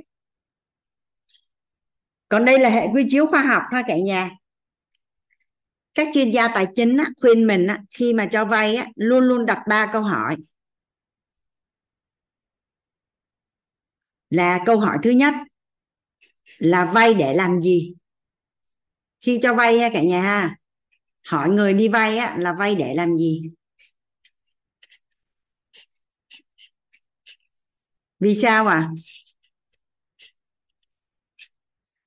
Còn đây là hệ quy chiếu khoa học ha cả nhà. Các chuyên gia tài chính á, khuyên mình á, khi mà cho vay á, luôn luôn đặt ba câu hỏi. Là câu hỏi thứ nhất là vay để làm gì? Khi cho vay ha cả nhà ha hỏi người đi vay á, là vay để làm gì? Vì sao à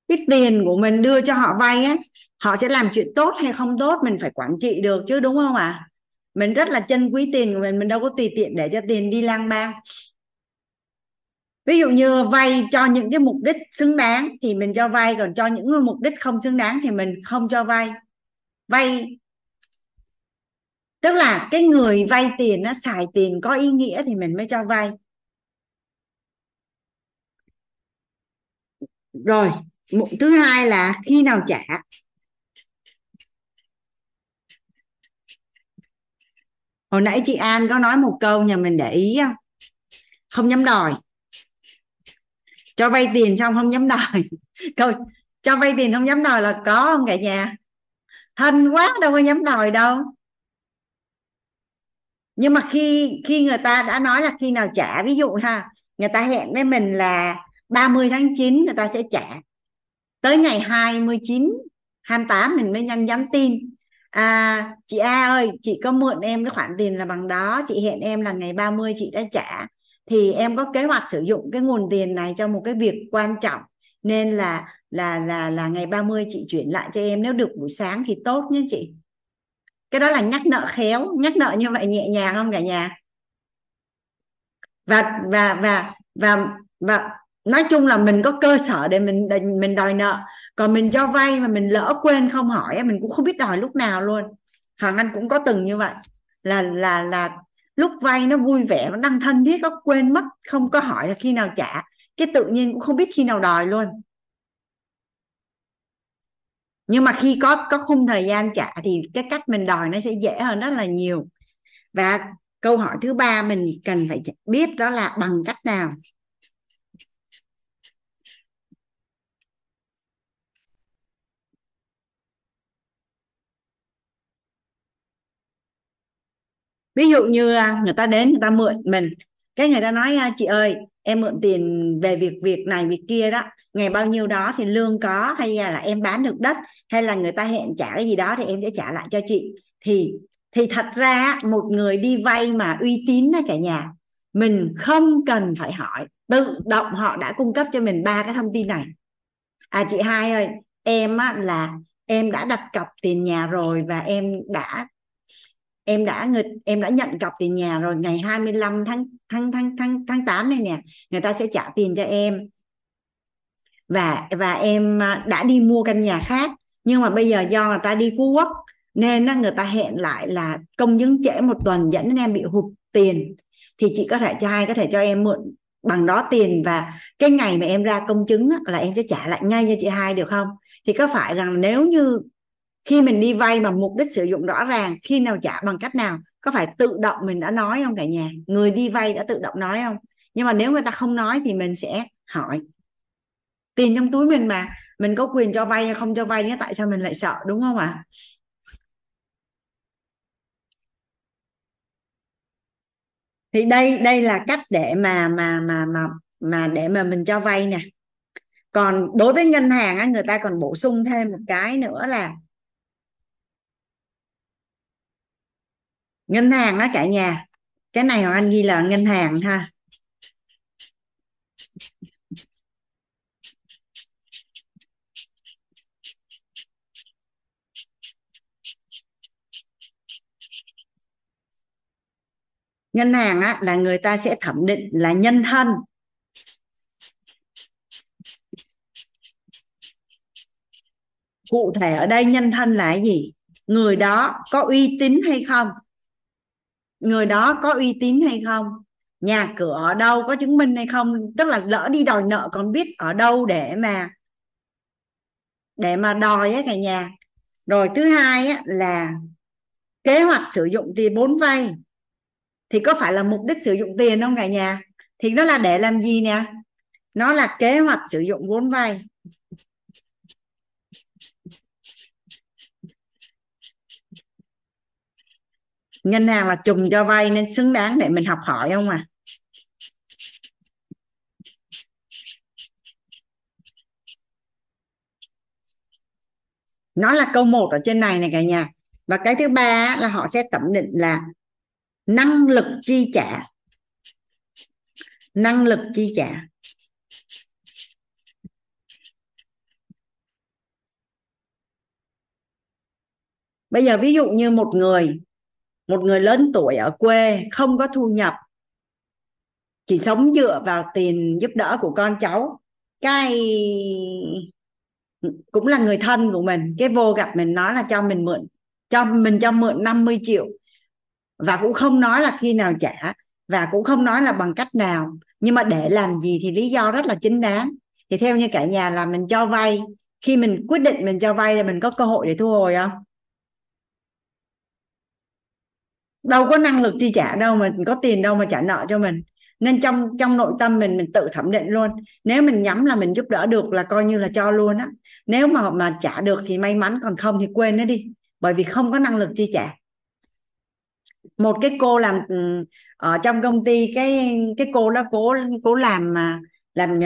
cái tiền của mình đưa cho họ vay á, họ sẽ làm chuyện tốt hay không tốt mình phải quản trị được chứ, đúng không ạ? À? mình rất là chân quý tiền của mình mình đâu có tùy tiện để cho tiền đi lang bang. Ví dụ như vay cho những cái mục đích xứng đáng thì mình cho vay, còn cho những mục đích không xứng đáng thì mình không cho vay. Vay, tức là cái người vay tiền nó xài tiền có ý nghĩa thì mình mới cho vay. Rồi thứ hai là khi nào trả? Hồi nãy chị An có nói một câu nhà mình để ý không không dám đòi. Cho vay tiền xong không dám đòi. Câu, cho vay tiền không dám đòi là có không cả nhà? Thân quá, đâu có dám đòi đâu. Nhưng mà khi khi người ta đã nói là khi nào trả, ví dụ ha, người ta hẹn với mình là 30 tháng 9 người ta sẽ trả. Tới ngày 29 28 mình mới nhanh nhắn tin. À chị A ơi, chị có mượn em cái khoản tiền là bằng đó. Chị hẹn em là ngày 30 chị đã trả. Thì em có kế hoạch sử dụng cái nguồn tiền này cho một cái việc quan trọng. Nên là là là là ngày 30 chị chuyển lại cho em. Nếu được buổi sáng thì tốt nhé chị. Cái đó là nhắc nợ khéo. Nhắc nợ như vậy nhẹ nhàng không cả nhà? Và và và và và nói chung là mình có cơ sở để mình mình đòi nợ. Còn mình cho vay mà mình lỡ quên không hỏi mình cũng không biết đòi lúc nào luôn. Hoàng anh cũng có từng như vậy. Là là là lúc vay nó vui vẻ, nó đang thân thiết có quên mất, không có hỏi là khi nào trả. Cái tự nhiên cũng không biết khi nào đòi luôn. Nhưng mà khi có có khung thời gian trả thì cái cách mình đòi nó sẽ dễ hơn rất là nhiều. Và câu hỏi thứ ba mình cần phải biết đó là bằng cách nào? Ví dụ như à, người ta đến người ta mượn mình cái người ta nói à, chị ơi em mượn tiền về việc việc này việc kia đó ngày bao nhiêu đó thì lương có hay là em bán được đất hay là người ta hẹn trả cái gì đó thì em sẽ trả lại cho chị. Thì thì thật ra một người đi vay mà uy tín đó cả nhà mình không cần phải hỏi tự động họ đã cung cấp cho mình ba cái thông tin này. À chị hai ơi em á, là em đã đặt cọc tiền nhà rồi và em đã em đã người, em đã nhận cọc tiền nhà rồi, ngày 25 tháng tháng tháng tháng tháng 8 này nè, người ta sẽ trả tiền cho em. Và và em à, đã đi mua căn nhà khác, nhưng mà bây giờ do người ta đi phú quốc, nên người ta hẹn lại là công chứng trễ một tuần dẫn đến em bị hụt tiền. Thì chị có thể cho hai có thể cho em mượn bằng đó tiền và cái ngày mà em ra công chứng là em sẽ trả lại ngay cho chị hai, được không? Thì có phải rằng nếu như khi mình đi vay mà mục đích sử dụng rõ ràng khi nào trả bằng cách nào? Có phải tự động mình đã nói không cả nhà? Người đi vay đã tự động nói không? Nhưng mà nếu người ta không nói thì mình sẽ hỏi. Tiền trong túi mình mà mình có quyền cho vay hay không cho vay nhé tại sao mình lại sợ đúng không ạ? Thì đây đây là cách để mà mà mà mà mà để mà mình cho vay nè. Còn đối với ngân hàng á, người ta còn bổ sung thêm một cái nữa là ngân hàng đó cả nhà. Cái này hoàng anh ghi là ngân hàng ha. Ngân hàng á, là người ta sẽ thẩm định là nhân thân. Cụ thể ở đây nhân thân là cái gì? Người đó có uy tín hay không? Người đó có uy tín hay không? Nhà cửa ở đâu có chứng minh hay không? Tức là lỡ đi đòi nợ còn biết ở đâu để mà để mà đòi á cả nhà. Rồi thứ hai á, là kế hoạch sử dụng tiền vốn vay. Thì có phải là mục đích sử dụng tiền không cả nhà? Thì nó là để làm gì nè? Nó là kế hoạch sử dụng vốn vay. Ngân hàng là trùng cho vay nên xứng đáng để mình học hỏi không à? Nó là câu một ở trên này này cả nhà. Và cái thứ ba là họ sẽ thẩm định là năng lực chi trả. Năng lực chi trả. Bây giờ ví dụ như một người một người lớn tuổi ở quê không có thu nhập, chỉ sống dựa vào tiền giúp đỡ của con cháu. Cái cũng là người thân của mình, cái vô gặp mình nói là cho mình mượn, cho mình cho mượn 50 triệu. Và cũng không nói là khi nào trả, và cũng không nói là bằng cách nào. Nhưng mà để làm gì thì lý do rất là chính đáng. Thì theo như cả nhà là mình cho vay. Khi mình quyết định mình cho vay là mình có cơ hội để thu hồi không? Đâu có năng lực chi trả đâu mà có tiền đâu mà trả nợ cho mình. Nên trong trong nội tâm mình mình tự thẩm định luôn. Nếu mình nhắm là mình giúp đỡ được là coi như là cho luôn á. Nếu mà mà trả được thì may mắn, còn không thì quên nó đi. Bởi vì không có năng lực chi trả. Một cái cô làm ừ, ở trong công ty, cái cái cô đó cố cố làm mà làm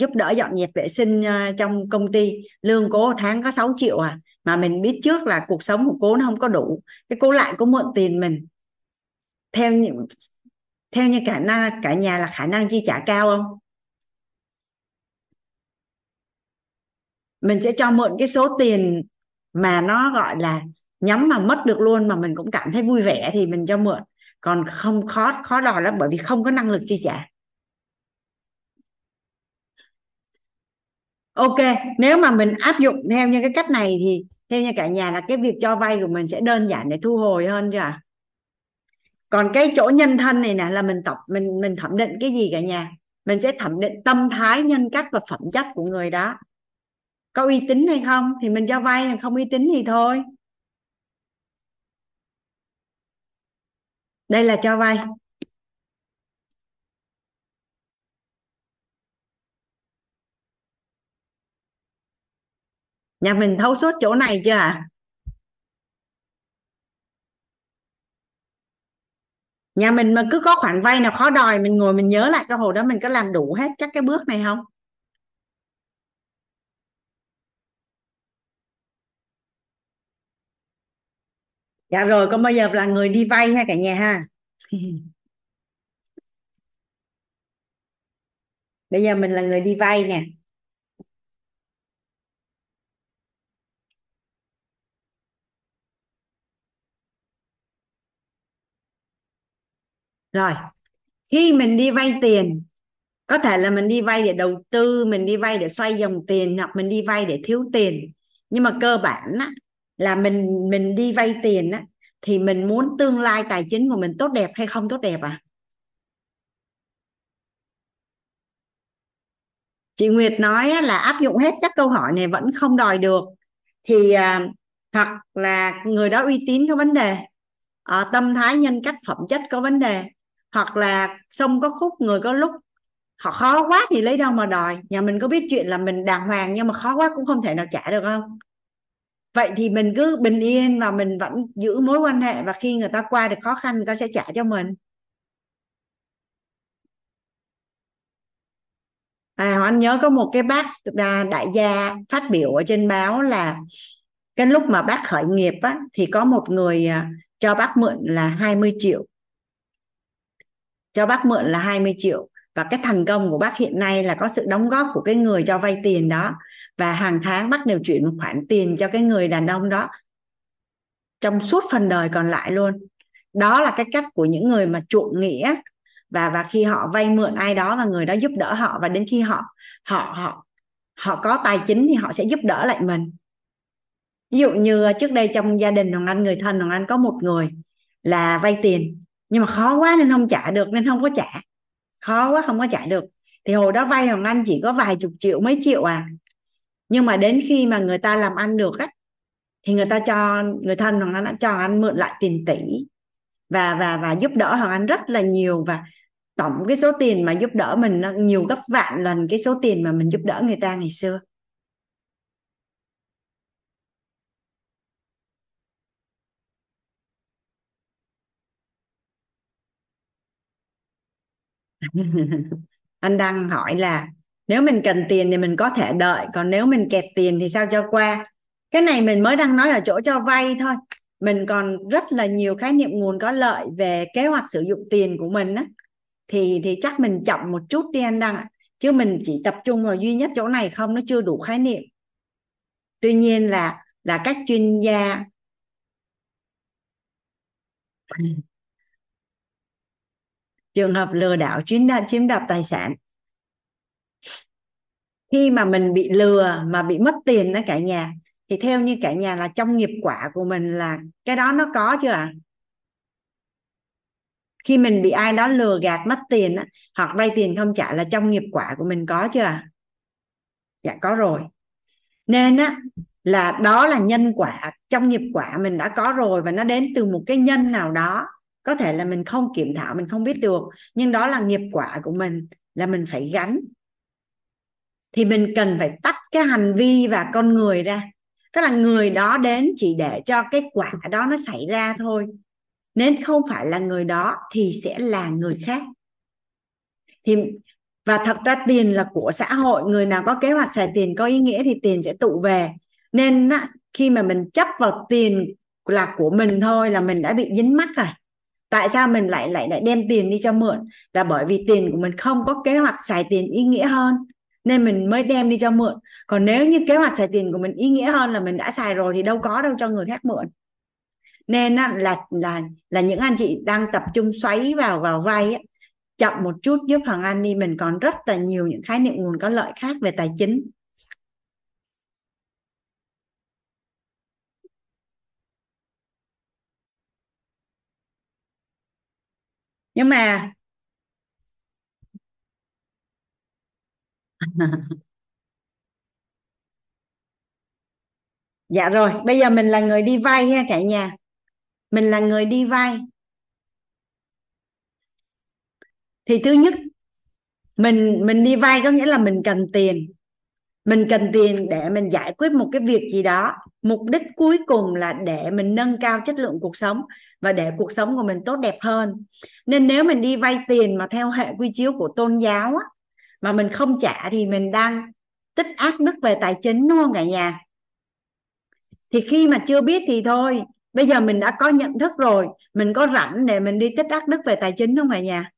giúp đỡ dọn dẹp vệ sinh à, trong công ty. Lương cố tháng có 6 triệu à. Mà mình biết trước là cuộc sống của cô nó không có đủ. Cái cô lại có mượn tiền mình theo như theo như cả na, cả nhà là khả năng chi trả cao không? Mình sẽ cho mượn cái số tiền mà nó gọi là nhắm mà mất được luôn mà mình cũng cảm thấy vui vẻ thì mình cho mượn. Còn không, khó khó đòi lắm bởi vì không có năng lực chi trả. Ok, nếu mà mình áp dụng theo như cái cách này thì theo như cả nhà là cái việc cho vay của mình sẽ đơn giản để thu hồi hơn chưa còn cái chỗ nhân thân này nè, là mình tập, mình mình thẩm định cái gì cả nhà? Mình sẽ thẩm định tâm thái, nhân cách và phẩm chất của người đó. Có uy tín hay không thì mình cho vay không uy tín thì thôi. Đây là cho vay. Nhà mình thấu suốt chỗ này chưa ạ? à? Nhà mình mà cứ có khoản vay nào khó đòi mình ngồi mình nhớ lại cái hồi đó mình có làm đủ hết các cái bước này không? Dạ rồi con bây giờ là người đi vay ha cả nhà ha. Bây giờ mình là người đi vay nè rồi khi mình đi vay tiền có thể là mình đi vay để đầu tư mình đi vay để xoay dòng tiền hoặc mình đi vay để thiếu tiền. Nhưng mà cơ bản á, là mình mình đi vay tiền á, thì mình muốn tương lai tài chính của mình tốt đẹp hay không tốt đẹp à chị Nguyệt nói là áp dụng hết các câu hỏi này vẫn không đòi được. Thì à, hoặc là người đó uy tín có vấn đề à, tâm thái nhân cách phẩm chất có vấn đề hoặc là sông có khúc người có lúc họ khó quá thì lấy đâu mà đòi. Nhà mình có biết chuyện là mình đàng hoàng nhưng mà khó quá cũng không thể nào trả được không? Vậy thì mình cứ bình yên và mình vẫn giữ mối quan hệ và khi người ta qua được khó khăn người ta sẽ trả cho mình. À anh nhớ có một cái bác à, đại gia phát biểu ở trên báo là cái lúc mà bác khởi nghiệp á, thì có một người à, cho bác mượn là 20 triệu cho bác mượn là 20 triệu. Và cái thành công của bác hiện nay là có sự đóng góp của cái người cho vay tiền đó. Và hàng tháng bác đều chuyển một khoản tiền cho cái người đàn ông đó trong suốt phần đời còn lại luôn. Đó là cái cách của những người mà chuộng nghĩa. Và và khi họ vay mượn ai đó và người đó giúp đỡ họ, và đến khi họ họ họ họ có tài chính thì họ sẽ giúp đỡ lại mình. Ví dụ như ờ, trước đây trong gia đình hoàng anh, người thân hoàng anh có một người là vay tiền nhưng mà khó quá nên không trả được, nên không có trả. Khó quá không có trả được. Thì hồi đó vay hoàng anh chỉ có vài chục triệu, mấy triệu à. Nhưng mà đến khi mà người ta làm ăn được á, thì người ta cho, người thân hoàng anh đã cho anh mượn lại tiền tỷ và và và giúp đỡ hoàng anh rất là nhiều. Và tổng cái số tiền mà giúp đỡ mình nó nhiều gấp vạn lần cái số tiền mà mình giúp đỡ người ta ngày xưa. anh đang hỏi là, nếu mình cần tiền thì mình có thể đợi, còn nếu mình kẹt tiền thì sao cho qua? Cái này mình mới đang nói ở chỗ cho vay thôi. Mình còn rất là nhiều khái niệm nguồn có lợi về kế hoạch sử dụng tiền của mình á. Thì thì chắc mình chậm một chút đi anh đăng ạ, chứ mình chỉ tập trung vào duy nhất chỗ này không, nó chưa đủ khái niệm. Tuy nhiên là là các chuyên gia trường hợp lừa đảo chiếm đoạt chiếm đoạt tài sản. Khi mà mình bị lừa mà bị mất tiền đó cả nhà thì theo như cả nhà là trong nghiệp quả của mình là cái đó nó có chưa ạ? À? khi mình bị ai đó lừa gạt mất tiền á, hoặc vay tiền không trả là trong nghiệp quả của mình có chưa dạ có rồi. Nên á là đó là nhân quả trong nghiệp quả mình đã có rồi và nó đến từ một cái nhân nào đó có thể là mình không kiểm thảo, mình không biết được, nhưng đó là nghiệp quả của mình, là mình phải gánh. Thì mình cần phải tách cái hành vi và con người ra. Tức là người đó đến chỉ để cho cái quả đó nó xảy ra thôi. Nên không phải là người đó thì sẽ là người khác. Thì, và thật ra tiền là của xã hội, người nào có kế hoạch xài tiền, có ý nghĩa thì tiền sẽ tụ về. Nên khi mà mình chấp vào tiền là của mình thôi, là mình đã bị dính mắc rồi tại sao mình lại lại lại đem tiền đi cho mượn? Là bởi vì tiền của mình không có kế hoạch xài tiền ý nghĩa hơn nên mình mới đem đi cho mượn. Còn nếu như kế hoạch xài tiền của mình ý nghĩa hơn là mình đã xài rồi thì đâu có đâu cho người khác mượn. Nên là là là những anh chị đang tập trung xoáy vào vào vay ấy, chậm một chút giúp hoàng anh đi mình còn rất là nhiều những khái niệm nguồn có lợi khác về tài chính. Nhưng mà dạ rồi, bây giờ mình là người đi vay ha cả nhà. Mình là người đi vay. Thì thứ nhất, mình mình đi vay có nghĩa là mình cần tiền. Mình cần tiền để mình giải quyết một cái việc gì đó. Mục đích cuối cùng là để mình nâng cao chất lượng cuộc sống và để cuộc sống của mình tốt đẹp hơn. Nên nếu mình đi vay tiền mà theo hệ quy chiếu của tôn giáo á, mà mình không trả thì mình đang tích ác đức về tài chính đúng không cả nhà? Thì khi mà chưa biết thì thôi. Bây giờ mình đã có nhận thức rồi. Mình có rảnh để mình đi tích ác đức về tài chính không cả nhà?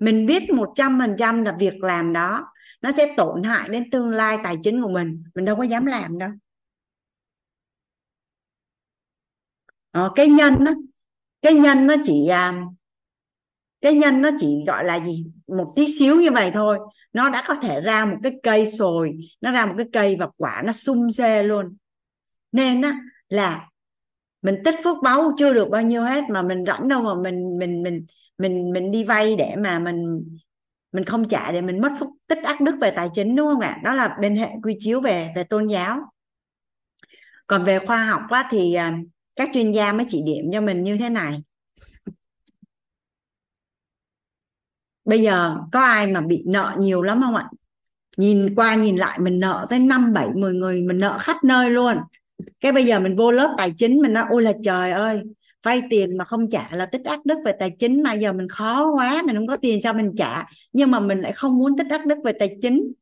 Mình biết một trăm phần trăm là việc làm đó. Nó sẽ tổn hại đến tương lai tài chính của mình. Mình đâu có dám làm đâu. À, cái nhân đó cái nhân nó chỉ à, cái nhân nó chỉ gọi là gì? Một tí xíu như vậy thôi. Nó đã có thể ra một cái cây sồi nó ra một cái cây và quả nó sung xê luôn. Nên á là mình tích phước báu chưa được bao nhiêu hết mà mình rảnh đâu mà mình mình mình mình mình đi vay để mà mình mình không trả để mình mất phúc tích ác đức về tài chính đúng không ạ? Đó là bên hệ quy chiếu về về tôn giáo. Còn về khoa học á, thì à, các chuyên gia mới chỉ điểm cho mình như thế này. Bây giờ có ai mà bị nợ nhiều lắm không ạ? Nhìn qua nhìn lại mình nợ tới năm, bảy, mười người, mình nợ khắp nơi luôn. Cái bây giờ mình vô lớp tài chính mình nói, ôi là trời ơi, vay tiền mà không trả là tích ác đức về tài chính mà giờ mình khó quá, mình không có tiền sao mình trả? Nhưng mà mình lại không muốn tích ác đức về tài chính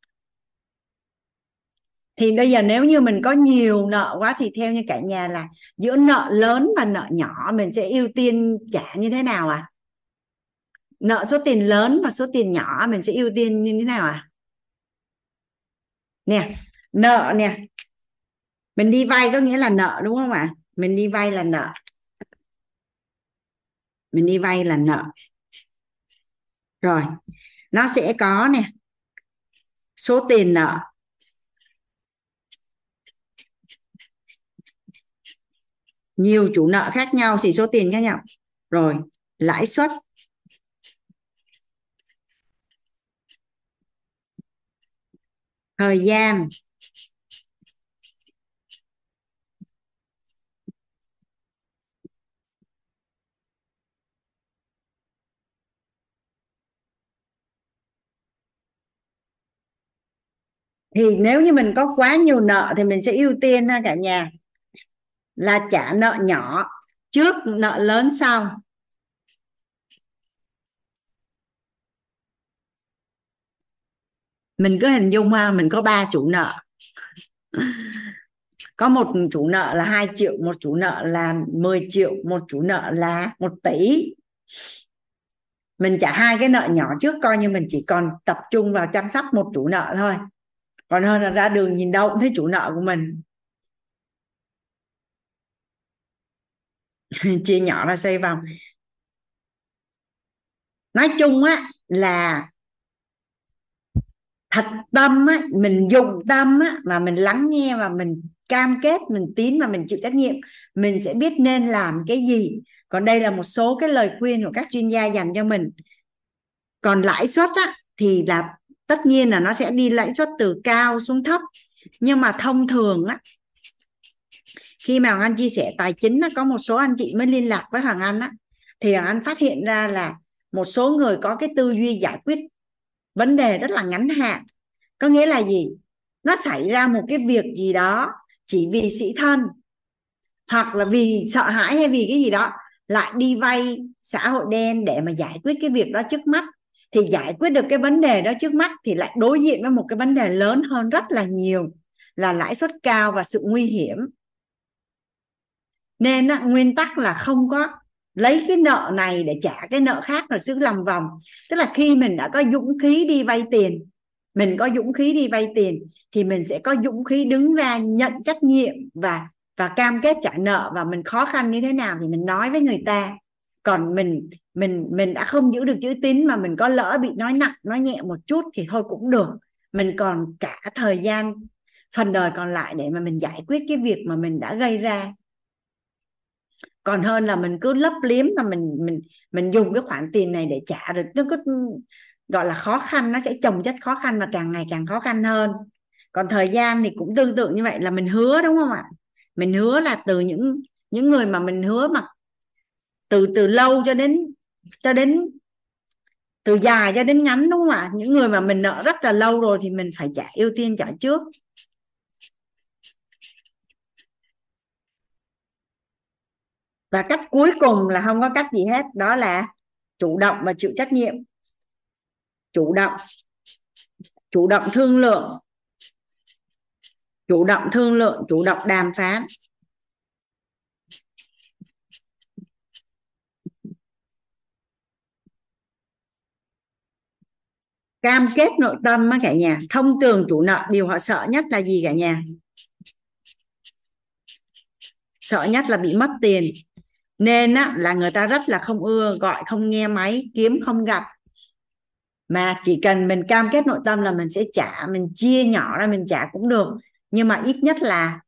thì bây giờ nếu như mình có nhiều nợ quá thì theo như cả nhà là giữa nợ lớn và nợ nhỏ mình sẽ ưu tiên trả như thế nào à nợ số tiền lớn và số tiền nhỏ mình sẽ ưu tiên như thế nào à nè, nợ nè. Mình đi vay có nghĩa là nợ, đúng không ạ? Mình đi vay là nợ. Mình đi vay là nợ. Rồi, nó sẽ có nè, số tiền nợ. Nhiều chủ nợ khác nhau thì số tiền khác nhau. Rồi, lãi suất. Thời gian. Thì nếu như mình có quá nhiều nợ thì mình sẽ ưu tiên ha cả nhà là trả nợ nhỏ trước nợ lớn sau. Mình cứ hình dung ha, mình có ba chủ nợ. Có một chủ nợ là 2 triệu, một chủ nợ là 10 triệu, một chủ nợ là 1 tỷ. Mình trả hai cái nợ nhỏ trước coi như mình chỉ còn tập trung vào chăm sóc một chủ nợ thôi. Còn hơn là ra đường nhìn đâu cũng thấy chủ nợ của mình. chia nhỏ ra xoay vòng. Nói chung á là thật tâm á mình dùng tâm á mà mình lắng nghe và mình cam kết mình tín và mình chịu trách nhiệm mình sẽ biết nên làm cái gì. Còn đây là một số cái lời khuyên của các chuyên gia dành cho mình. Còn lãi suất á, thì là tất nhiên là nó sẽ đi lãi suất từ cao xuống thấp. Nhưng mà thông thường á khi mà Hoàng Anh chia sẻ tài chính có một số anh chị mới liên lạc với Hoàng Anh á, thì Hoàng Anh phát hiện ra là một số người có cái tư duy giải quyết vấn đề rất là ngắn hạn. Có nghĩa là gì? Nó xảy ra một cái việc gì đó chỉ vì sĩ thân, hoặc là vì sợ hãi hay vì cái gì đó, lại đi vay xã hội đen để mà giải quyết cái việc đó trước mắt. Thì giải quyết được cái vấn đề đó trước mắt thì lại đối diện với một cái vấn đề lớn hơn rất là nhiều, là lãi suất cao và sự nguy hiểm nên á, nguyên tắc là không có lấy cái nợ này để trả cái nợ khác rồi cứ lòng vòng. Tức là khi mình đã có dũng khí đi vay tiền mình có dũng khí đi vay tiền thì mình sẽ có dũng khí đứng ra nhận trách nhiệm và và cam kết trả nợ. Và mình khó khăn như thế nào thì mình nói với người ta. Còn mình mình mình đã không giữ được chữ tín mà mình có lỡ bị nói nặng nói nhẹ một chút thì thôi cũng được. Mình còn cả thời gian phần đời còn lại để mà mình giải quyết cái việc mà mình đã gây ra còn hơn là mình cứ lấp liếm mà mình mình mình dùng cái khoản tiền này để trả được. Nó cứ, gọi là, khó khăn, nó sẽ chồng chất khó khăn và càng ngày càng khó khăn hơn. Còn thời gian thì cũng tương tự như vậy, là mình hứa, đúng không ạ? Mình hứa là từ những những người mà mình hứa mà từ từ lâu cho đến cho đến, từ dài cho đến ngắn, đúng không ạ? Những người mà mình nợ rất là lâu rồi thì mình phải trả ưu tiên trả trước. Và cách cuối cùng là không có cách gì hết, đó là chủ động và chịu trách nhiệm. Chủ động. Chủ động thương lượng. Chủ động thương lượng, chủ động đàm phán. Cam kết nội tâm á cả nhà. Thông tường chủ nợ, điều họ sợ nhất là gì cả nhà? Sợ nhất là bị mất tiền nên á, là người ta rất là không ưa gọi không nghe máy kiếm không gặp. Mà chỉ cần mình cam kết nội tâm là mình sẽ trả mình chia nhỏ ra mình trả cũng được. Nhưng mà ít nhất là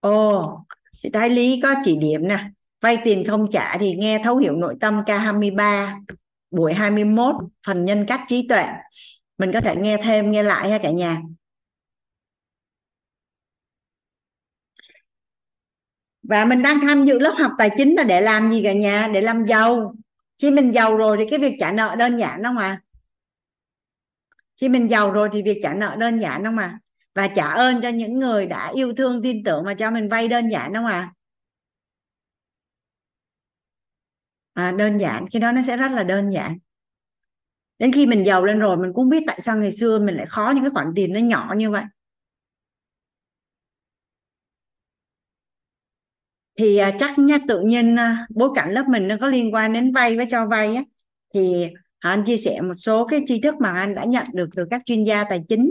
ồ chị Thái Lý có chỉ điểm nè. Vay tiền không trả thì nghe thấu hiểu nội tâm K23 buổi 21 phần nhân cách trí tuệ. Mình có thể nghe thêm nghe lại ha cả nhà. Và mình đang tham dự lớp học tài chính là để làm gì cả nhà? Để làm giàu. Khi mình giàu rồi thì cái việc trả nợ đơn giản không à khi mình giàu rồi thì việc trả nợ đơn giản không à và trả ơn cho những người đã yêu thương tin tưởng mà cho mình vay đơn giản không à à, đơn giản. Khi đó nó sẽ rất là đơn giản. Đến khi mình giàu lên rồi mình cũng biết tại sao ngày xưa mình lại khó những cái khoản tiền nó nhỏ như vậy. Thì à, chắc nha tự nhiên à, bối cảnh lớp mình nó có liên quan đến vay với cho vay á. Thì anh chia sẻ một số cái tri thức mà anh đã nhận được từ các chuyên gia tài chính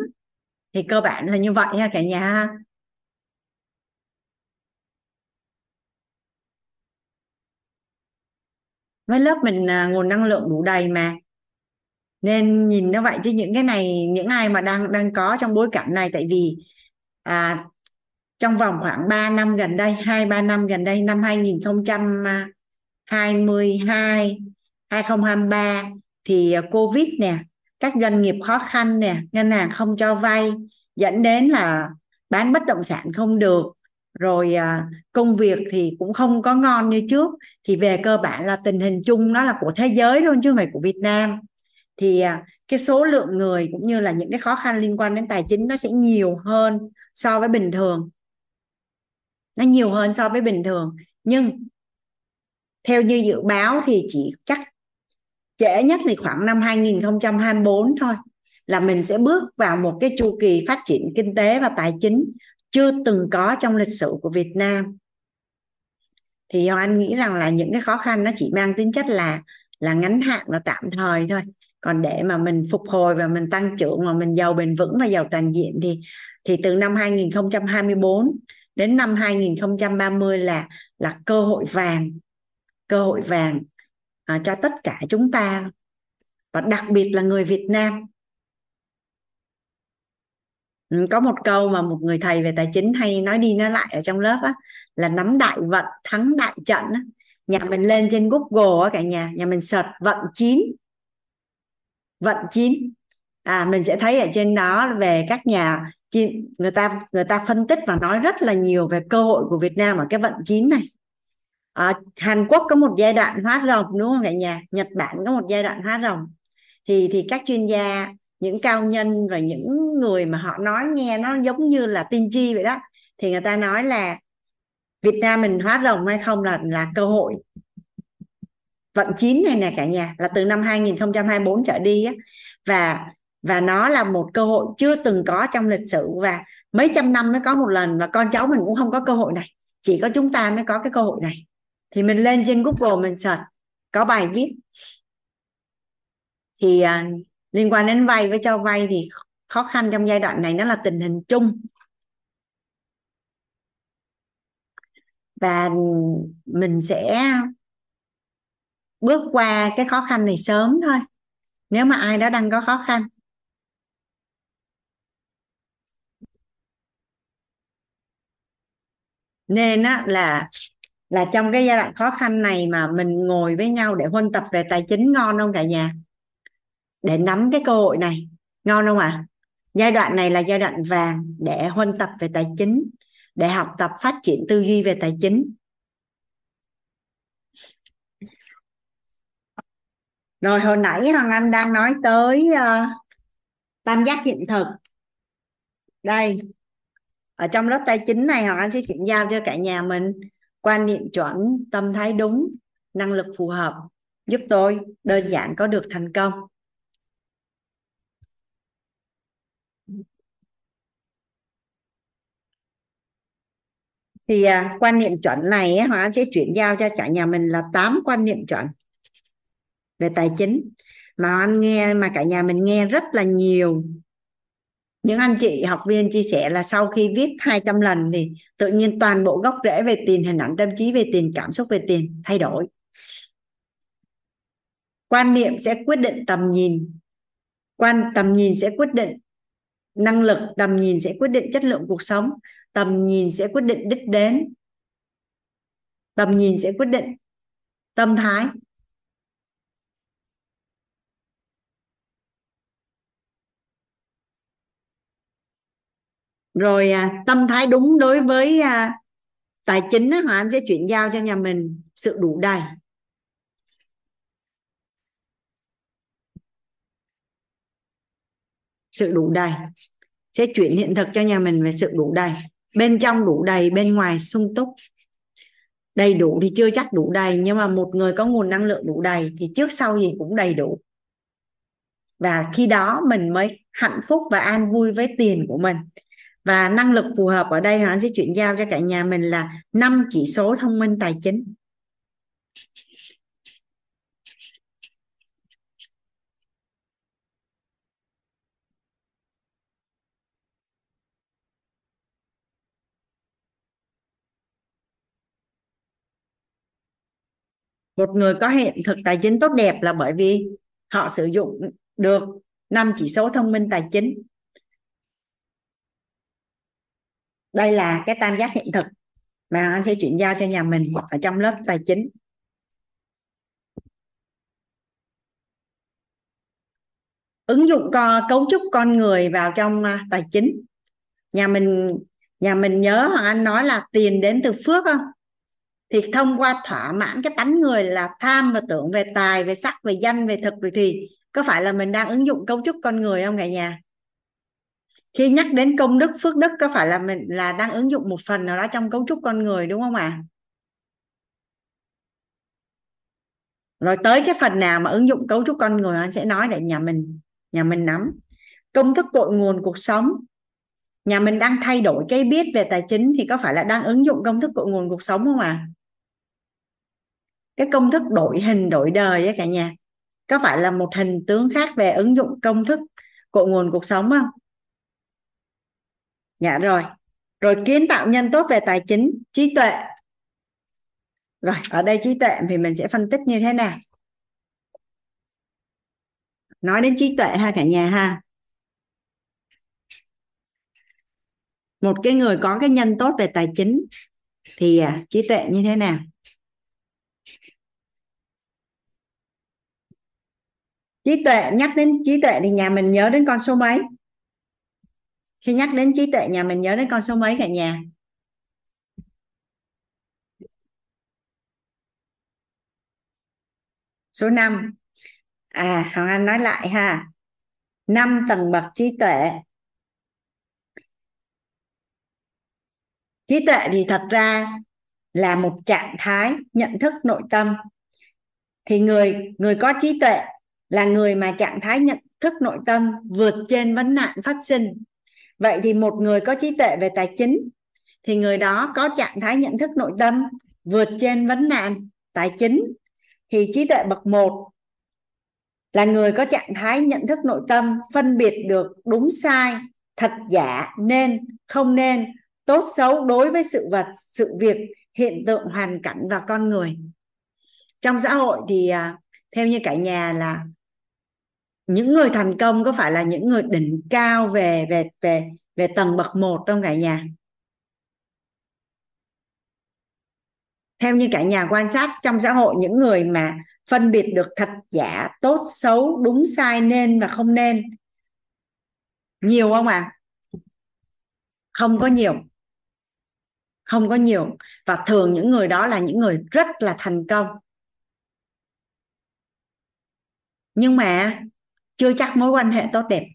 thì cơ bản là như vậy ha cả nhà với lớp mình à, nguồn năng lượng đủ đầy mà. Nên nhìn nó vậy chứ những cái này những ai mà đang đang có trong bối cảnh này tại vì à, trong vòng khoảng 3 năm gần đây 2 3 năm gần đây, năm 2022 2023 thì à, Covid nè, các doanh nghiệp khó khăn nè, ngân hàng không cho vay, dẫn đến là bán bất động sản không được. Rồi à, công việc thì cũng không có ngon như trước. Thì về cơ bản là tình hình chung nó là của thế giới luôn chứ không phải của Việt Nam. Thì à, cái số lượng người cũng như là những cái khó khăn liên quan đến tài chính nó sẽ nhiều hơn so với bình thường nó nhiều hơn so với bình thường. Nhưng theo như dự báo thì chỉ chắc trễ nhất thì khoảng năm 2024 thôi, là mình sẽ bước vào một cái chu kỳ phát triển kinh tế và tài chính chưa từng có trong lịch sử của Việt Nam. Thì anh nghĩ rằng là những cái khó khăn nó chỉ mang tính chất là là ngắn hạn và tạm thời thôi. Còn để mà mình phục hồi và mình tăng trưởng mà mình giàu bền vững và giàu toàn diện thì thì từ năm 2024 đến năm 2030 là là cơ hội vàng cơ hội vàng à, cho tất cả chúng ta và đặc biệt là người Việt Nam. Ừ, có một câu mà một người thầy về tài chính hay nói đi nói lại ở trong lớp á là nắm đại vận thắng đại trận á. Nhà mình lên trên Google á cả nhà nhà mình search vận chín. Vận chín. À mình sẽ thấy ở trên đó về các nhà người ta người ta phân tích và nói rất là nhiều về cơ hội của Việt Nam ở cái vận chín này. À, Hàn Quốc có một giai đoạn hóa rồng đúng không cả nhà? Nhật Bản có một giai đoạn hóa rồng. Thì thì các chuyên gia những cao nhân và những người mà họ nói nghe nó giống như là tiên tri vậy đó thì người ta nói là Việt Nam mình hóa rồng hay không là là cơ hội. Vận chín này nè cả nhà là từ năm 2024 trở đi á. Và và nó là một cơ hội chưa từng có trong lịch sử và mấy trăm năm mới có một lần và con cháu mình cũng không có cơ hội này. Chỉ có chúng ta mới có cái cơ hội này. Thì mình lên trên Google mình search có bài viết. Thì uh, liên quan đến vay với cho vay thì khó khăn trong giai đoạn này nó là tình hình chung. Và mình sẽ bước qua cái khó khăn này sớm thôi. Nếu mà ai đó đang có khó khăn nên á là là trong cái giai đoạn khó khăn này mà mình ngồi với nhau để huân tập về tài chính ngon không cả nhà? Để nắm cái cơ hội này ngon không ạ? À? giai đoạn này là giai đoạn vàng để huân tập về tài chính để học tập phát triển tư duy về tài chính. Rồi hồi nãy hoàng anh đang nói tới uh, tam giác hiện thực. Đây ở trong lớp tài chính này hoàng anh sẽ chuyển giao cho cả nhà mình quan niệm chuẩn tâm thái đúng năng lực phù hợp giúp tôi đơn giản có được thành công. Thì à, quan niệm chuẩn này Hoàng Anh sẽ chuyển giao cho cả nhà mình là 8 quan niệm chuẩn về tài chính. Mà anh nghe mà cả nhà mình nghe rất là nhiều những anh chị, học viên chia sẻ là sau khi viết 200 lần thì tự nhiên toàn bộ gốc rễ về tiền, hình ảnh tâm trí về tiền, cảm xúc về tiền thay đổi. Quan niệm sẽ quyết định tầm nhìn. Quan, tầm nhìn sẽ quyết định năng lực, tầm nhìn sẽ quyết định chất lượng cuộc sống, tầm nhìn sẽ quyết định đích đến, tầm nhìn sẽ quyết định tâm thái. Rồi à, tâm thái đúng đối với à, tài chính đó, Hoàng Anh sẽ chuyển giao cho nhà mình sự đủ đầy. Sự đủ đầy. Sẽ chuyển hiện thực cho nhà mình về sự đủ đầy. Bên trong đủ đầy bên ngoài sung túc. Đầy đủ thì chưa chắc đủ đầy nhưng mà một người có nguồn năng lượng đủ đầy thì trước sau gì cũng đầy đủ. Và khi đó mình mới hạnh phúc và an vui với tiền của mình và năng lực phù hợp ở đây hắn sẽ chuyển giao cho cả nhà mình là năm chỉ số thông minh tài chính. Một người có hiện thực tài chính tốt đẹp là bởi vì họ sử dụng được năm chỉ số thông minh tài chính. Đây là cái tam giác hiện thực mà anh sẽ chuyển giao cho nhà mình ở trong lớp tài chính. Ứng dụng co, cấu trúc con người vào trong à, tài chính. Nhà mình nhà mình nhớ hoàng anh nói là tiền đến từ phước không? Thì thông qua thỏa mãn cái tánh người là tham và tưởng về tài về sắc về danh về thực thì có phải là mình đang ứng dụng cấu trúc con người không cả nhà? Khi nhắc đến công đức, phước đức có phải là mình là đang ứng dụng một phần nào đó trong cấu trúc con người, đúng không ạ à? rồi tới cái phần nào mà ứng dụng cấu trúc con người, anh sẽ nói để nhà mình nhà mình nắm công thức cội nguồn cuộc sống nhà mình đang thay đổi cái biết về tài chính thì có phải là đang ứng dụng công thức cội nguồn cuộc sống không ạ à? cái công thức đổi hình, đổi đời á cả nhà, có phải là một hình tướng khác về ứng dụng công thức cội nguồn cuộc sống không dạ rồi. Rồi kiến tạo nhân tốt về tài chính trí tuệ. Rồi ở đây trí tuệ thì mình sẽ phân tích như thế nào? Nói đến trí tuệ ha cả nhà ha. Một cái người có cái nhân tốt về tài chính thì à, trí tuệ như thế nào? Trí tuệ nhắc đến trí tuệ thì nhà mình nhớ đến con số mấy? Khi nhắc đến trí tuệ, nhà mình nhớ đến con số mấy cả nhà? Số 5 à Hoàng Anh nói lại ha. Năm tầng bậc trí tuệ. Trí tuệ thì thật ra là một trạng thái nhận thức nội tâm. Thì người người có trí tuệ là người mà trạng thái nhận thức nội tâm vượt trên vấn nạn phát sinh vậy thì một người có trí tuệ về tài chính, thì người đó có trạng thái nhận thức nội tâm vượt trên vấn nạn tài chính, thì trí tuệ bậc một là người có trạng thái nhận thức nội tâm phân biệt được đúng sai, thật giả, nên, không nên, tốt xấu đối với sự vật, sự việc, hiện tượng, hoàn cảnh và con người. Trong xã hội thì à, theo như cả nhà là những người thành công có phải là những người đỉnh cao về về về về tầng bậc một trong cả nhà? Theo như cả nhà quan sát trong xã hội, những người mà phân biệt được thật giả, tốt, xấu, đúng, sai, nên và không nên, nhiều không ạ? À? không có nhiều. Không có nhiều. Và thường những người đó là những người rất là thành công. Nhưng mà chưa chắc mối quan hệ tốt đẹp.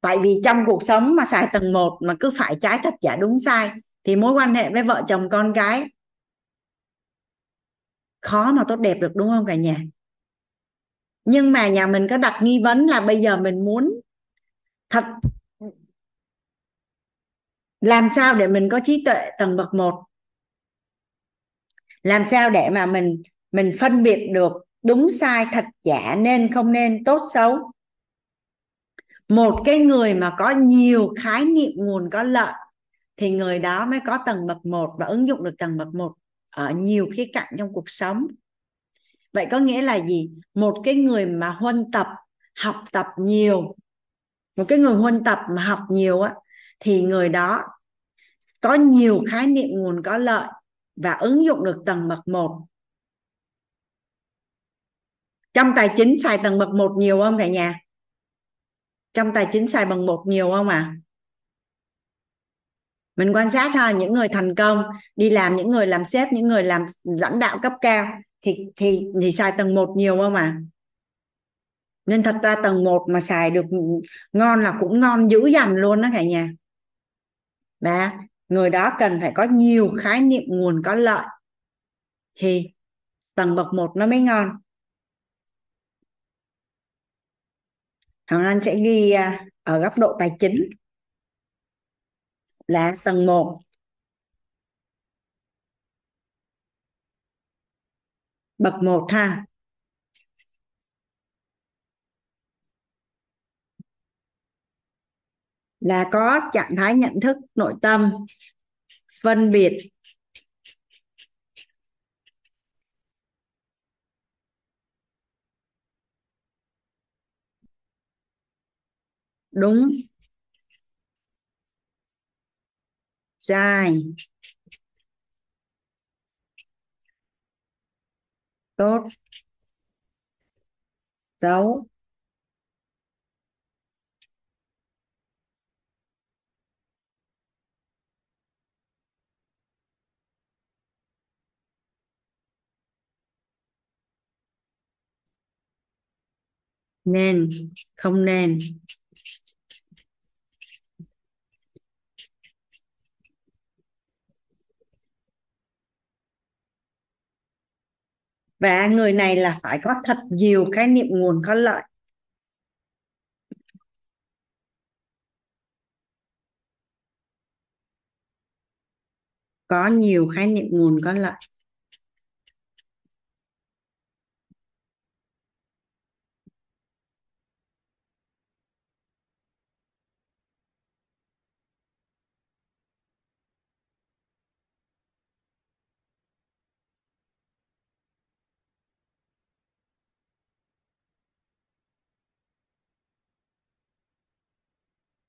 Tại vì trong cuộc sống mà xài tầng một mà cứ phải trái thật giả đúng sai, thì mối quan hệ với vợ chồng con cái khó mà tốt đẹp được, đúng không cả nhà? Nhưng mà nhà mình có đặt nghi vấn là bây giờ mình muốn thật làm sao để mình có trí tuệ tầng bậc một? Làm sao để mà mình mình phân biệt được đúng sai thật giả nên không nên tốt xấu. Một cái người mà có nhiều khái niệm nguồn có lợi thì người đó mới có tầng bậc một và ứng dụng được tầng bậc một ở nhiều khía cạnh trong cuộc sống. Vậy có nghĩa là gì? Một cái người mà huân tập, học tập nhiều, một cái người huân tập mà học nhiều á, thì người đó có nhiều khái niệm nguồn có lợi và ứng dụng được tầng bậc một trong tài chính xài tầng bậc một nhiều không cả nhà? Trong tài chính xài bằng một nhiều không à mình quan sát ha, những người thành công, đi làm, những người làm sếp, những người làm lãnh đạo cấp cao, thì thì thì xài tầng một nhiều không à nên thật ra tầng 1 mà xài được ngon là cũng ngon dữ dằn luôn đó cả nhà. Và người đó cần phải có nhiều khái niệm nguồn có lợi, thì tầng bậc 1 nó mới ngon. Hoàng Anh sẽ ghi à, ở góc độ tài chính. Là tầng 1 bậc 1 ha. Là có trạng thái nhận thức, nội tâm, phân biệt. Đúng. Sai. Tốt. Xấu. Nên. Không nên. Và người này là phải có thật nhiều khái niệm nguồn có lợi. Có nhiều khái niệm nguồn có lợi.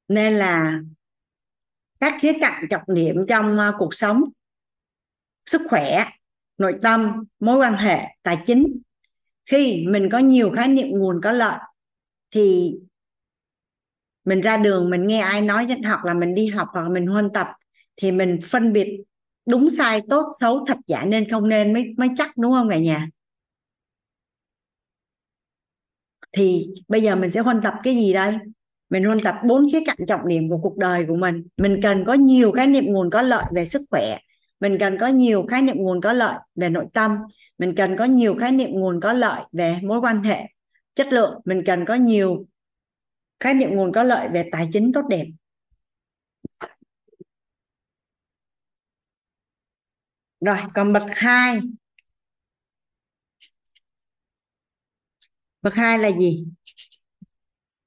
Nên là các khía cạnh trọng điểm trong ờ, cuộc sống, sức khỏe, nội tâm, mối quan hệ, tài chính, khi mình có nhiều khái niệm nguồn có lợi thì mình ra đường, mình nghe ai nói hoặc là mình đi học hoặc là mình huân tập thì mình phân biệt đúng sai, tốt, xấu, thật, giả, nên, không nên mới mới chắc, đúng không cả nhà? Thì bây giờ mình sẽ huân tập cái gì đây? Mình huân tập bốn khía cạnh trọng điểm của cuộc đời của mình. Mình cần có nhiều khái niệm nguồn có lợi về sức khỏe. Mình cần có nhiều khái niệm nguồn có lợi về nội tâm. Mình cần có nhiều khái niệm nguồn có lợi về mối quan hệ. Chất lượng, mình cần có nhiều khái niệm nguồn có lợi về tài chính tốt đẹp. Rồi, còn bậc hai. Bậc hai là gì?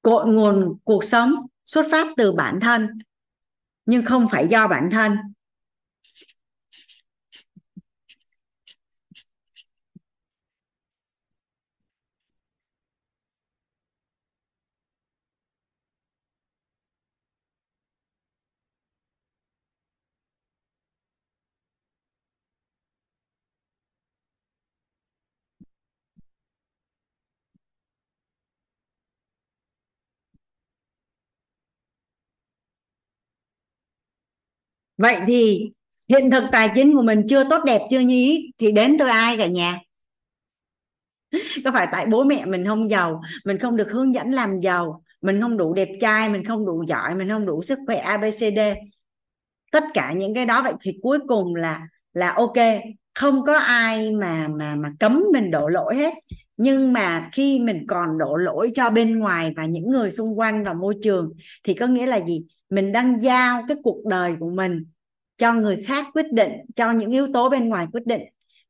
Cội nguồn cuộc sống xuất phát từ bản thân, nhưng không phải do bản thân. Vậy thì hiện thực tài chính của mình chưa tốt đẹp, chưa như ý, thì đến từ ai cả nhà? Có phải tại bố mẹ mình không giàu, mình không được hướng dẫn làm giàu, mình không đủ đẹp trai, mình không đủ giỏi, mình không đủ sức khỏe abcd tất cả những cái đó, vậy thì cuối cùng là là ok, không có ai mà mà mà cấm mình đổ lỗi hết. Nhưng mà khi mình còn đổ lỗi cho bên ngoài và những người xung quanh và môi trường, thì có nghĩa là gì? Mình đang giao cái cuộc đời của mình cho người khác quyết định, cho những yếu tố bên ngoài quyết định.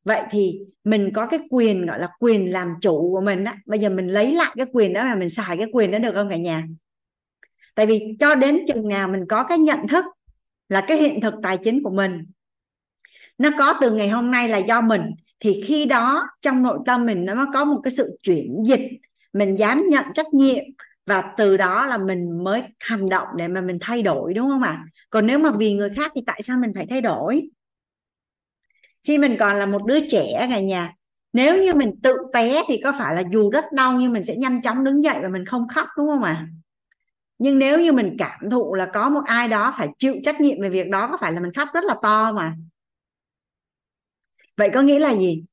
Vậy thì mình có cái quyền, gọi là quyền làm chủ của mình đó bây giờ mình lấy lại cái quyền đó mà mình xài cái quyền đó được không cả nhà? Tại vì cho đến chừng nào mình có cái nhận thức là cái hiện thực tài chính của mình, nó có từ ngày hôm nay là do mình, thì khi đó trong nội tâm mình nó có một cái sự chuyển dịch. Mình dám nhận trách nhiệm và từ đó là mình mới hành động để mà mình thay đổi đúng không ạ? Còn nếu mà vì người khác thì tại sao mình phải thay đổi? Khi mình còn là một đứa trẻ cả nhà nếu như mình tự té thì có phải là dù rất đau nhưng mình sẽ nhanh chóng đứng dậy và mình không khóc đúng không ạ? Nhưng nếu như mình cảm thụ là có một ai đó phải chịu trách nhiệm về việc đó có phải là mình khóc rất là to mà? Vậy có nghĩa là gì?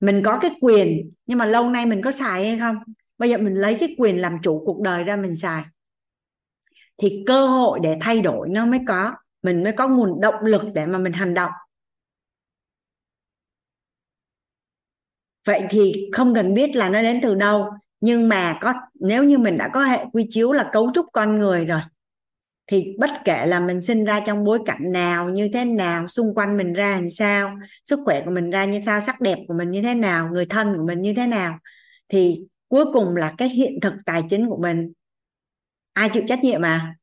Mình có cái quyền nhưng mà lâu nay mình có xài hay không bây giờ mình lấy cái quyền làm chủ cuộc đời ra mình xài. Thì cơ hội để thay đổi nó mới có, mình mới có nguồn động lực để mà mình hành động. Vậy thì không cần biết là nó đến từ đâu, nhưng mà có, nếu như mình đã có hệ quy chiếu là cấu trúc con người rồi, thì bất kể là mình sinh ra trong bối cảnh nào, như thế nào, xung quanh mình ra làm sao, sức khỏe của mình ra như sao, sắc đẹp của mình như thế nào, người thân của mình như thế nào, thì cuối cùng là cái hiện thực tài chính của mình. Ai chịu trách nhiệm à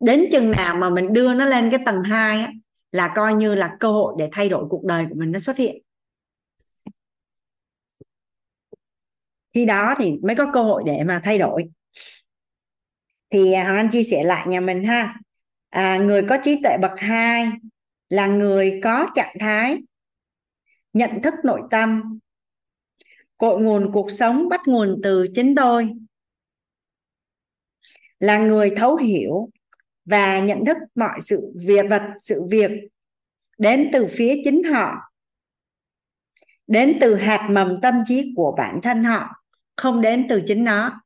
đến chừng nào mà mình đưa nó lên cái tầng 2 á, là coi như là cơ hội để thay đổi cuộc đời của mình nó xuất hiện. Khi đó thì mới có cơ hội để mà thay đổi. Thì à, Hoàng Anh chia sẻ lại nhà mình ha. À, người có trí tuệ bậc 2 là người có trạng thái nhận thức nội tâm cội nguồn cuộc sống bắt nguồn từ chính tôi. Là người thấu hiểu và nhận thức mọi sự việc vật, sự việc đến từ phía chính họ, đến từ hạt mầm tâm trí của bản thân họ, không đến từ chính nó.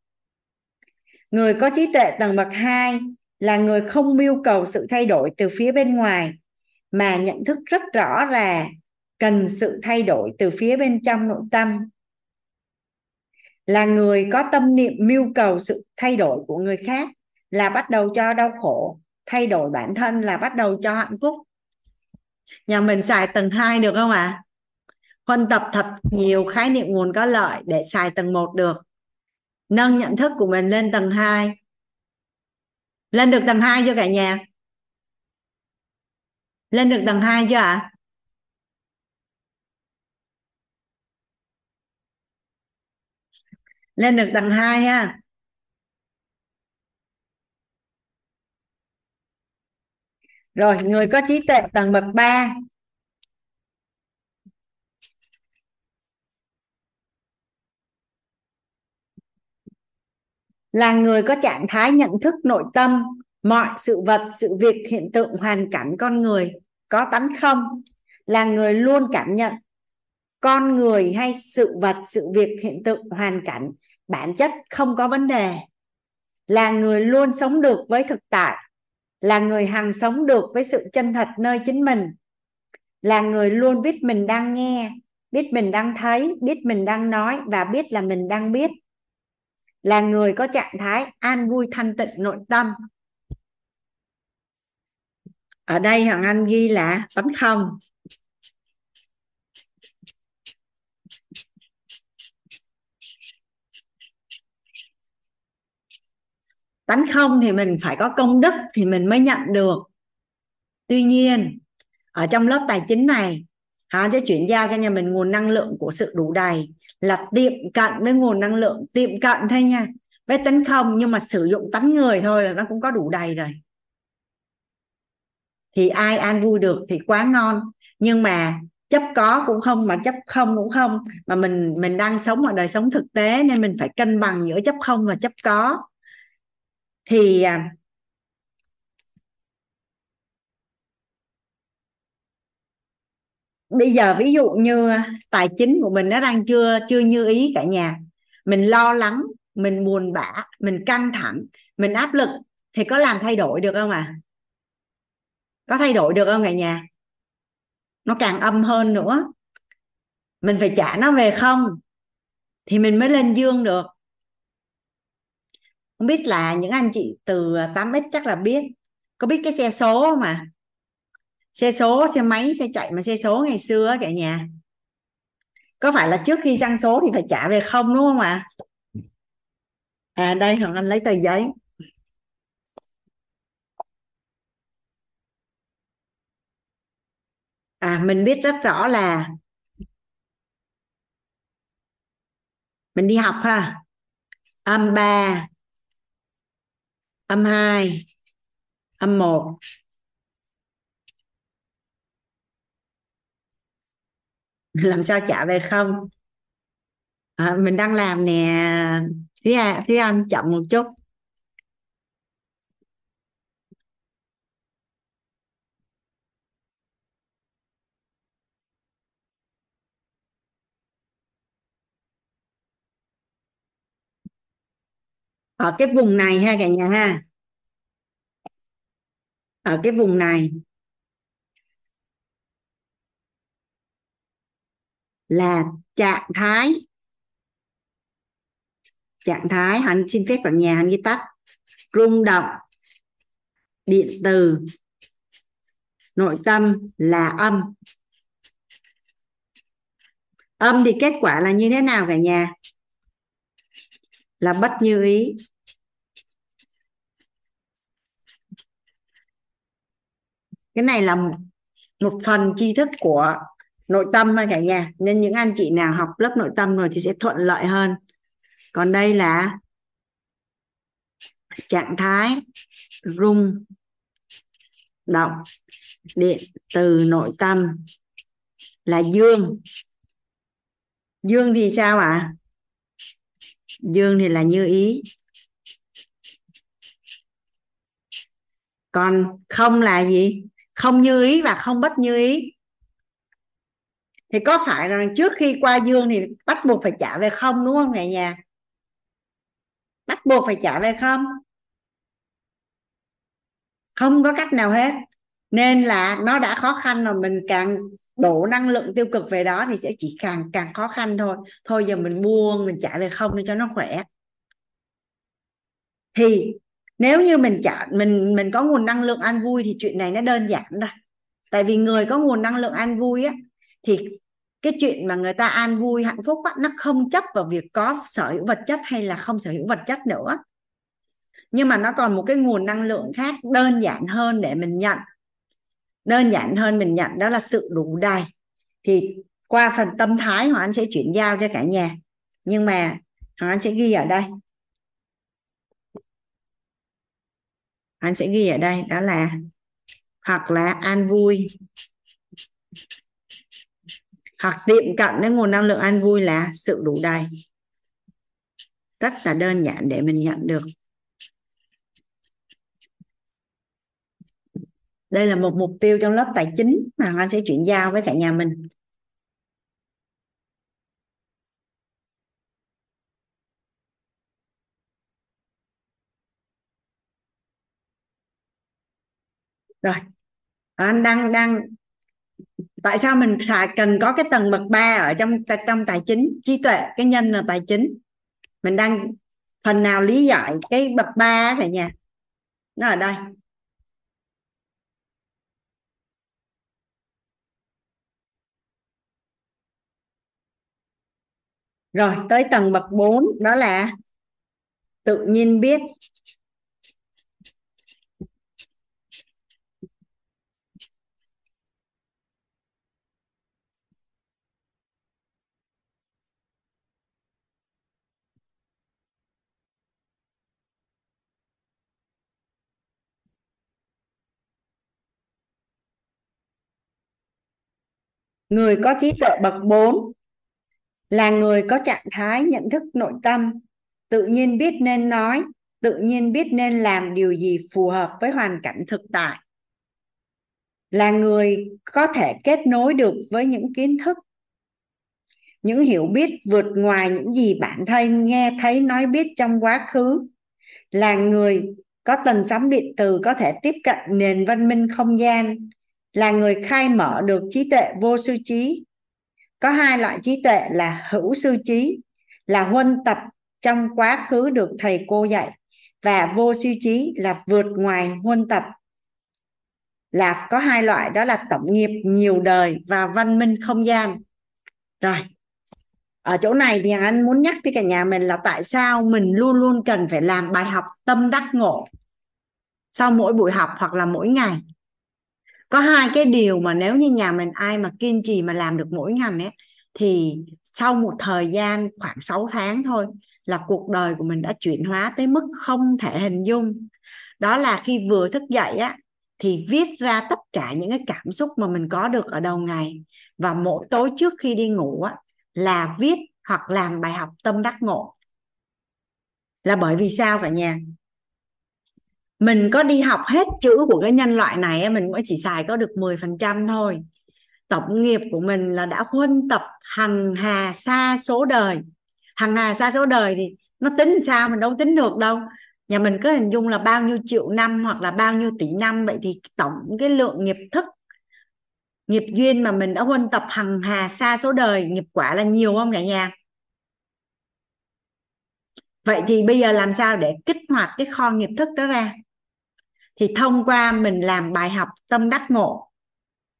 Người có trí tuệ tầng bậc 2 là người không mưu cầu sự thay đổi từ phía bên ngoài, mà nhận thức rất rõ là cần sự thay đổi từ phía bên trong nội tâm là người có tâm niệm mưu cầu sự thay đổi của người khác, là bắt đầu cho đau khổ, thay đổi bản thân, là bắt đầu cho hạnh phúc nhà mình xài tầng 2 được không ạ à? huân tập thật nhiều khái niệm nguồn có lợi để xài tầng 1 được nâng nhận thức của mình lên tầng 2 lên được tầng 2 chưa cả nhà lên được tầng 2 chưa ạ à? lên được tầng 2 ha. Rồi, người có trí tuệ tầng bậc 3 là người có trạng thái nhận thức nội tâm, mọi sự vật, sự việc, hiện tượng, hoàn cảnh con người có tánh không? Là người luôn cảm nhận con người hay sự vật, sự việc, hiện tượng, hoàn cảnh bản chất không có vấn đề. Là người luôn sống được với thực tại. Là người hằng sống được với sự chân thật nơi chính mình. Là người luôn biết mình đang nghe, biết mình đang thấy, biết mình đang nói và biết là mình đang biết. Là người có trạng thái an vui thanh tịnh nội tâm. Ở đây hoàng anh ghi là tánh không. Tánh không thì mình phải có công đức thì mình mới nhận được. Tuy nhiên, ở trong lớp tài chính này hắn sẽ chuyển giao cho nhà mình nguồn năng lượng của sự đủ đầy là tiệm cận với nguồn năng lượng, tiệm cận thôi nha. Với tánh không nhưng mà sử dụng tánh người thôi là nó cũng có đủ đầy rồi. Thì ai an vui được thì quá ngon. Nhưng mà chấp có cũng không, mà chấp không cũng không. Mà mình mình đang sống ở đời sống thực tế nên mình phải cân bằng giữa chấp không và chấp có thì à, bây giờ ví dụ như à, tài chính của mình nó đang chưa chưa như ý cả nhà. Mình lo lắng, mình buồn bã, mình căng thẳng, mình áp lực thì có làm thay đổi được không à có thay đổi được không cả nhà? Nó càng âm hơn nữa. Mình phải trả nó về không? Thì mình mới lên dương được không biết là những anh chị từ à, 8x chắc là biết. Có biết cái xe số mà xe số, xe máy, xe chạy mà xe số ngày xưa cả nhà. Có phải là trước khi sang số thì phải trả về không, đúng không ạ? À? à đây hoàng anh lấy tờ giấy. À mình biết rất rõ là mình đi học ha. Âm ba âm 2 âm 1 làm sao trả về không? À, mình đang làm nè. Phía phía anh chậm một chút. Ở cái vùng này ha cả nhà ha. Ở cái vùng này. Là trạng thái. Trạng thái, hắn xin phép cả nhà, hắn ghi tắt. Rung động. Điện từ. Nội tâm là âm. Âm thì kết quả là như thế nào cả nhà? Là bất như ý. Cái này là một phần tri thức của nội tâm thôi cả nhà. Nên những anh chị nào học lớp nội tâm rồi thì sẽ thuận lợi hơn. Còn đây là trạng thái rung động điện từ nội tâm là dương. Dương thì sao ạ? à? Dương thì là như ý. Còn không là gì? Không như ý và không bất như ý. Thì có phải rằng trước khi qua dương thì bắt buộc phải trả về không đúng không cả nhà? Bắt buộc phải trả về không? Không có cách nào hết. Nên là nó đã khó khăn rồi, mình càng đổ năng lượng tiêu cực về đó thì sẽ chỉ càng càng khó khăn thôi. Thôi giờ mình buông mình trả về không để cho nó khỏe. Thì nếu như mình trả mình mình có nguồn năng lượng an vui thì chuyện này nó đơn giản rồi. tại vì người có nguồn năng lượng an vui á thì cái chuyện mà người ta an vui hạnh phúc á, nó không chấp vào việc có sở hữu vật chất hay là không sở hữu vật chất nữa. Nhưng mà nó còn một cái nguồn năng lượng khác đơn giản hơn để mình nhận đơn giản hơn mình nhận đó là sự đủ đầy. Thì qua phần tâm thái, hoàng anh sẽ chuyển giao cho cả nhà. Nhưng mà hoàng anh sẽ ghi ở đây. Anh sẽ ghi ở đây, đó là hoặc là an vui. Hoặc tiệm cận đến nguồn năng lượng an vui là sự đủ đầy. Rất là đơn giản để mình nhận được. Đây là một mục tiêu trong lớp tài chính mà anh sẽ chuyển giao với cả nhà mình. Rồi, anh đang đang, tại sao mình xài, cần có cái tầng bậc ba ở trong trong tài chính? Trí tuệ, cái nhân là tài chính. Mình đang phần nào lý giải cái bậc ba cả nhà? Nó ở đây. Rồi, tới tầng bậc 4 đó là tự nhiên biết. Người có trí tuệ bậc 4 là người có trạng thái nhận thức nội tâm, tự nhiên biết nên nói, tự nhiên biết nên làm điều gì phù hợp với hoàn cảnh thực tại. Là người có thể kết nối được với những kiến thức, những hiểu biết vượt ngoài những gì bản thân nghe, thấy, nói, biết trong quá khứ. Là người có tần sóng điện từ có thể tiếp cận nền văn minh không gian. Là người khai mở được trí tuệ vô sư trí có hai loại trí tuệ là hữu sư trí, là huân tập trong quá khứ được thầy cô dạy, và vô sư trí là vượt ngoài huân tập. Là có hai loại, đó là tổng nghiệp nhiều đời và văn minh không gian. Rồi, ở chỗ này thì anh muốn nhắc với cả nhà mình là tại sao mình luôn luôn cần phải làm bài học tâm đắc ngộ sau mỗi buổi học hoặc là mỗi ngày có hai cái điều mà nếu như nhà mình ai mà kiên trì mà làm được mỗi ngành ấy, thì sau một thời gian khoảng 6 tháng thôi là cuộc đời của mình đã chuyển hóa tới mức không thể hình dung. Đó là khi vừa thức dậy á, thì viết ra tất cả những cái cảm xúc mà mình có được ở đầu ngày. Và mỗi tối trước khi đi ngủ á, là viết hoặc làm bài học tâm đắc ngộ. Là bởi vì sao cả nhà? Mình có đi học hết chữ của cái nhân loại này mình mới chỉ xài có được 10% thôi. Tổng nghiệp của mình là đã huân tập hằng hà xa số đời. Hằng hà xa số đời thì nó tính sao mình đâu tính được đâu. Nhà mình có hình dung là bao nhiêu triệu năm hoặc là bao nhiêu tỷ năm. Vậy thì tổng cái lượng nghiệp thức, nghiệp duyên mà mình đã huân tập hằng hà xa số đời, nghiệp quả là nhiều không cả nhà? Vậy thì bây giờ làm sao để kích hoạt cái kho nghiệp thức đó ra? Thì thông qua mình làm bài học tâm đắc ngộ,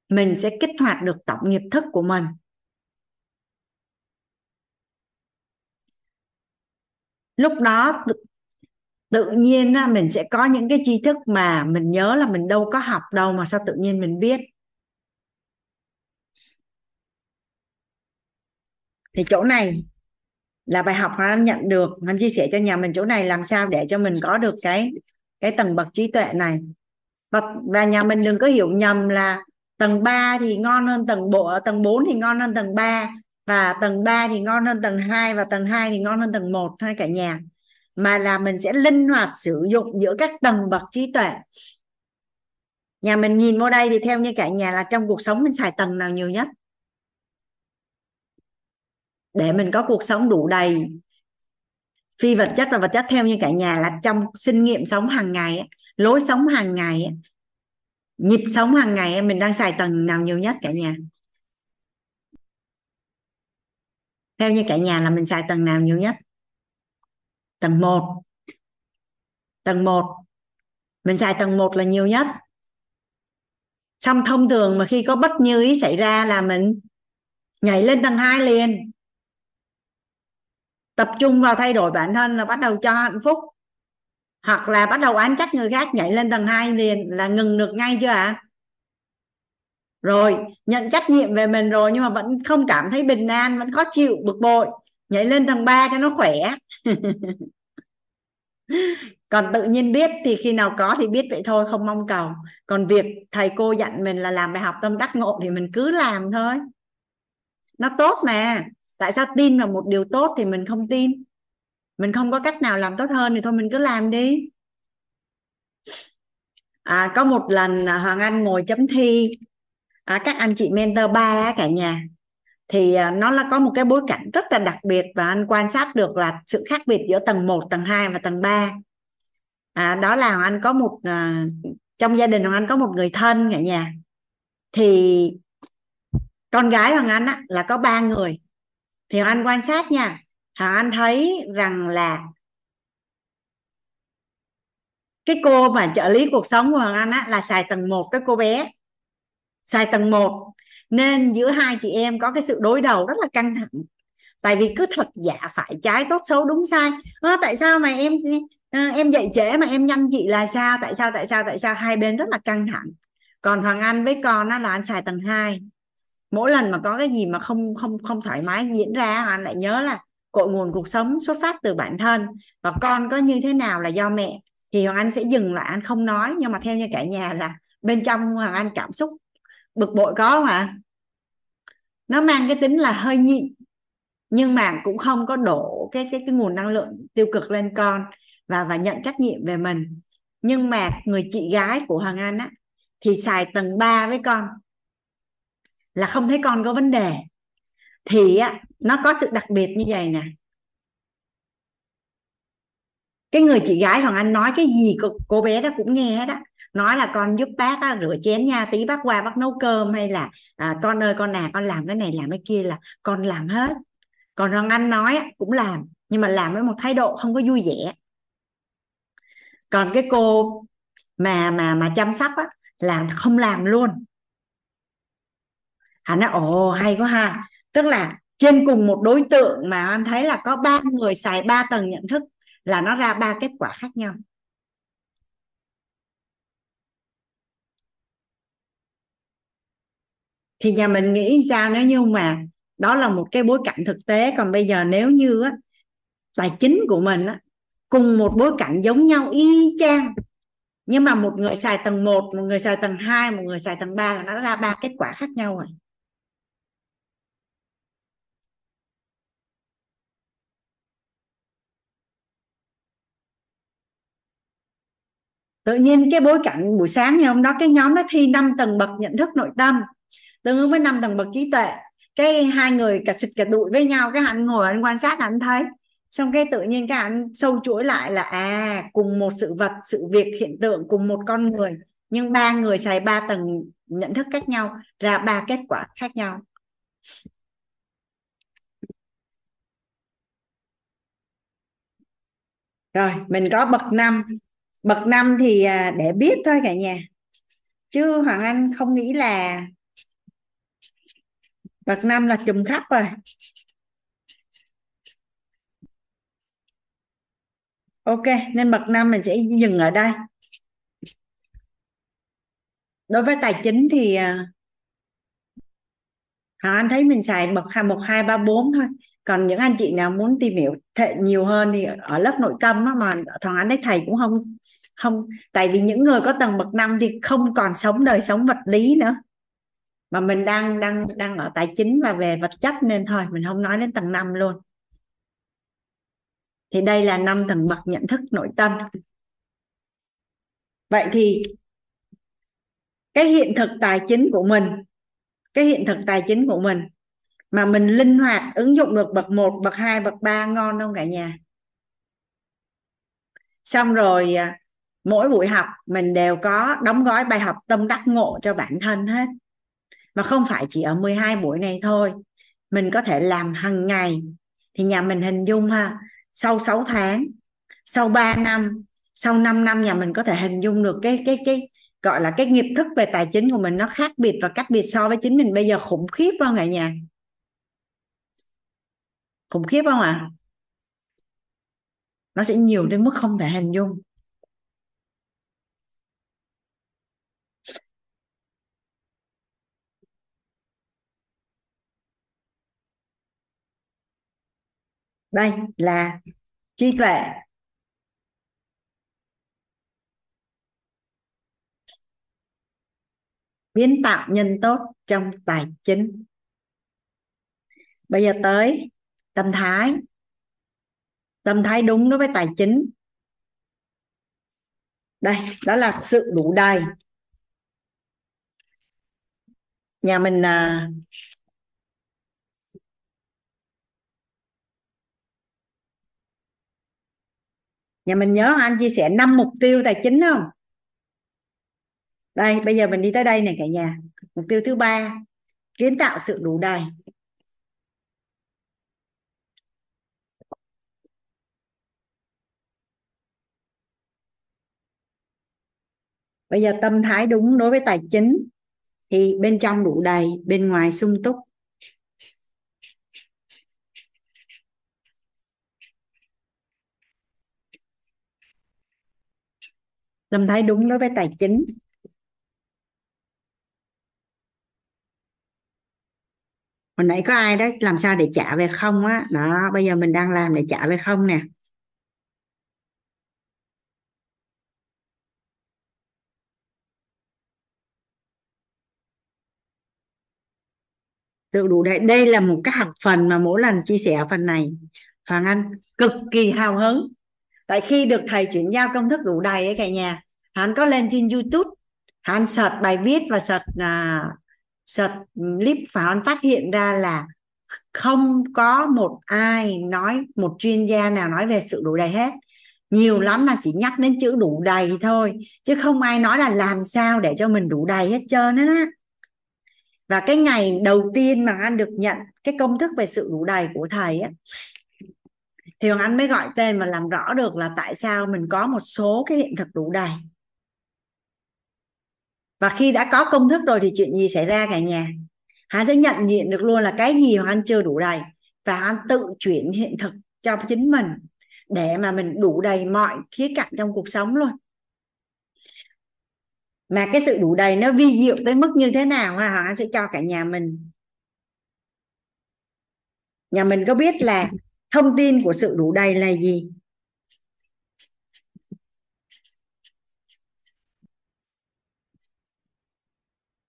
mình sẽ kích hoạt được tổng nghiệp thức của mình. Lúc đó tự nhiên mình sẽ có những cái tri thức mà mình nhớ là mình đâu có học đâu mà sao tự nhiên mình biết. Thì chỗ này là bài học mà anh nhận được. Anh chia sẻ cho nhà mình chỗ này làm sao để cho mình có được cái cái tầng bậc trí tuệ này. Và, và nhà mình đừng có hiểu nhầm là tầng 3 thì ngon hơn tầng bộ tầng 4 thì ngon hơn tầng 3 và tầng 3 thì ngon hơn tầng 2 và tầng 2 thì ngon hơn tầng 1 hay cả nhà. Mà là mình sẽ linh hoạt sử dụng giữa các tầng bậc trí tuệ. Nhà mình nhìn vô đây thì theo như cả nhà là trong cuộc sống mình xài tầng nào nhiều nhất? Để mình có cuộc sống đủ đầy phi vật chất và vật chất theo như cả nhà là trong sinh nghiệm sống hàng ngày lối sống hàng ngày nhịp sống hàng ngày mình đang xài tầng nào nhiều nhất cả nhà? Theo như cả nhà là mình xài tầng nào nhiều nhất? Tầng 1 tầng 1 mình xài tầng 1 là nhiều nhất. Xong thông thường mà khi có bất như ý xảy ra là mình nhảy lên tầng 2 liền tập trung vào thay đổi bản thân là bắt đầu cho hạnh phúc. Hoặc là bắt đầu án trách người khác nhảy lên tầng 2 liền là ngừng được ngay chưa ạ? À? rồi, nhận trách nhiệm về mình rồi nhưng mà vẫn không cảm thấy bình an, vẫn khó chịu, bực bội. Nhảy lên tầng 3 cho nó khỏe. Còn tự nhiên biết thì khi nào có thì biết vậy thôi, không mong cầu. Còn việc thầy cô dặn mình là làm bài học tâm đắc ngộ thì mình cứ làm thôi. Nó tốt mà tại sao tin vào một điều tốt thì mình không tin? Mình không có cách nào làm tốt hơn thì thôi mình cứ làm đi. À, có một lần à, Hoàng Anh ngồi chấm thi. À, các anh chị mentor ba cả nhà. Thì à, nó là có một cái bối cảnh rất là đặc biệt và anh quan sát được là sự khác biệt giữa tầng 1, tầng 2 và tầng 3 à, đó là anh có một à, trong gia đình Hoàng Anh có một người thân cả nhà. Thì con gái Hoàng Anh á, là có ba người thì Hoàng Anh quan sát nha. Hoàng Anh thấy rằng là cái cô mà trợ lý cuộc sống của Hoàng Anh á, là xài tầng 1 cái cô bé. Xài tầng 1 nên giữa hai chị em có cái sự đối đầu rất là căng thẳng. Tại vì cứ thật giả phải trái tốt xấu đúng sai. À, tại sao mà em à, em dậy trễ mà em nhanh chị là sao? Tại sao tại sao tại sao? Hai bên rất là căng thẳng. Còn Hoàng Anh với con á là anh xài tầng 2 mỗi lần mà có cái gì mà không không không thoải mái diễn ra anh lại nhớ là cội nguồn cuộc sống xuất phát từ bản thân. Và con có như thế nào là do mẹ, thì Hoàng Anh sẽ dừng lại, anh không nói. Nhưng mà theo như cả nhà là bên trong Hoàng Anh cảm xúc bực bội có không ạ? Nó mang cái tính là hơi nhịn, nhưng mà cũng không có đổ cái cái cái nguồn năng lượng tiêu cực lên con và và nhận trách nhiệm về mình. Nhưng mà người chị gái của Hoàng Anh á, thì xài tầng 3 với con là không thấy con có vấn đề. Thì á nó có sự đặc biệt như vậy nè. Cái người chị gái hoàng anh nói cái gì cô, cô bé đó cũng nghe đó. Nói là con giúp bác á, rửa chén nha tí bác qua bác nấu cơm hay là à, con ơi con nè con làm cái này làm cái kia là con làm hết. Còn hoàng anh nói á, cũng làm nhưng mà làm với một thái độ không có vui vẻ. Còn cái cô mà mà mà chăm sóc á là không làm luôn hắn nói ồ hay quá ha. Tức là trên cùng một đối tượng mà anh thấy là có ba người xài ba tầng nhận thức là nó ra ba kết quả khác nhau. Thì nhà mình nghĩ sao nếu như mà đó là một cái bối cảnh thực tế còn bây giờ nếu như á, tài chính của mình á, cùng một bối cảnh giống nhau y chang nhưng mà một người xài tầng 1, một người xài tầng 2, một người xài tầng 3 là nó ra ba kết quả khác nhau rồi. Tự nhiên cái bối cảnh buổi sáng ngày hôm đó, cái nhóm nó thi năm tầng bậc nhận thức nội tâm. Tương ứng với năm tầng bậc trí tuệ, cái hai người cả xịt cả đụi với nhau, cái anh ngồi anh quan sát anh thấy. Xong cái tự nhiên cái anh sâu chuỗi lại là à cùng một sự vật, sự việc, hiện tượng, cùng một con người. Nhưng ba người xài ba tầng nhận thức khác nhau, ra ba kết quả khác nhau. Rồi, mình có bậc năm bậc năm thì à, để biết thôi cả nhà. Chứ Hoàng Anh không nghĩ là bậc năm là trùm khắp rồi. Ok, nên bậc năm mình sẽ dừng ở đây. Đối với tài chính thì à, Hoàng Anh thấy mình xài bậc hai, một, hai, ba, bốn thôi. Còn những anh chị nào muốn tìm hiểu thể nhiều hơn thì ở lớp nội tâm mà thằng anh thấy thầy cũng không không tại vì những người có tầng bậc năm thì không còn sống đời sống vật lý nữa. Mà mình đang đang đang ở tài chính và về vật chất nên thôi mình không nói đến tầng năm luôn. Thì đây là năm tầng bậc nhận thức nội tâm. Vậy thì cái hiện thực tài chính của mình cái hiện thực tài chính của mình mà mình linh hoạt ứng dụng được bậc 1, bậc 2, bậc 3 ngon không cả nhà? Xong rồi à, mỗi buổi học mình đều có đóng gói bài học tâm đắc ngộ cho bản thân hết. Mà không phải chỉ ở 12 buổi này thôi, mình có thể làm hàng ngày. Thì nhà mình hình dung ha, sau 6 tháng, sau 3 năm, sau 5 năm nhà mình có thể hình dung được cái cái cái, gọi là cái nghiệp thức về tài chính của mình nó khác biệt và cách biệt so với chính mình bây giờ khủng khiếp không cả nhà? Khủng khiếp không ạ? À? nó sẽ nhiều đến mức không thể hình dung. đây là trí tuệ. Biến tạo nhân tốt trong tài chính. Bây giờ tới tâm thái. Tâm thái đúng đối với tài chính. Đây, đó là sự đủ đầy. Nhà mình à, nhà mình nhớ anh chia sẻ năm mục tiêu tài chính không? Đây, bây giờ mình đi tới đây này cả nhà. Mục tiêu thứ ba, kiến tạo sự đủ đầy. Bây giờ tâm thái đúng đối với tài chính thì bên trong đủ đầy, bên ngoài sung túc. Tâm thấy đúng đối với tài chính. Hồi nãy có ai đó làm sao để trả về không á? Đó, bây giờ mình đang làm để trả về không nè. Sự đủ đầy, đây là một cái học phần mà mỗi lần chia sẻ phần này. Hoàng Anh, cực kỳ hào hứng tại khi được thầy chuyển giao công thức đủ đầy ấy cả nhà hắn có lên trên YouTube hắn search bài viết và search à, search clip và hắn phát hiện ra là không có một ai nói một chuyên gia nào nói về sự đủ đầy hết. Nhiều lắm là chỉ nhắc đến chữ đủ đầy thôi chứ không ai nói là làm sao để cho mình đủ đầy hết trơn á và cái ngày đầu tiên mà anh được nhận cái công thức về sự đủ đầy của thầy á thì Hoàng Anh mới gọi tên và làm rõ được là tại sao mình có một số cái hiện thực đủ đầy. Và khi đã có công thức rồi thì chuyện gì xảy ra cả nhà? Hắn sẽ nhận diện được luôn là cái gì Hoàng Anh chưa đủ đầy và hắn tự chuyển hiện thực cho chính mình để mà mình đủ đầy mọi khía cạnh trong cuộc sống luôn. Mà cái sự đủ đầy nó vi diệu tới mức như thế nào ha, Hoàng Anh sẽ cho cả nhà mình. Nhà mình có biết là thông tin của sự đủ đầy là gì?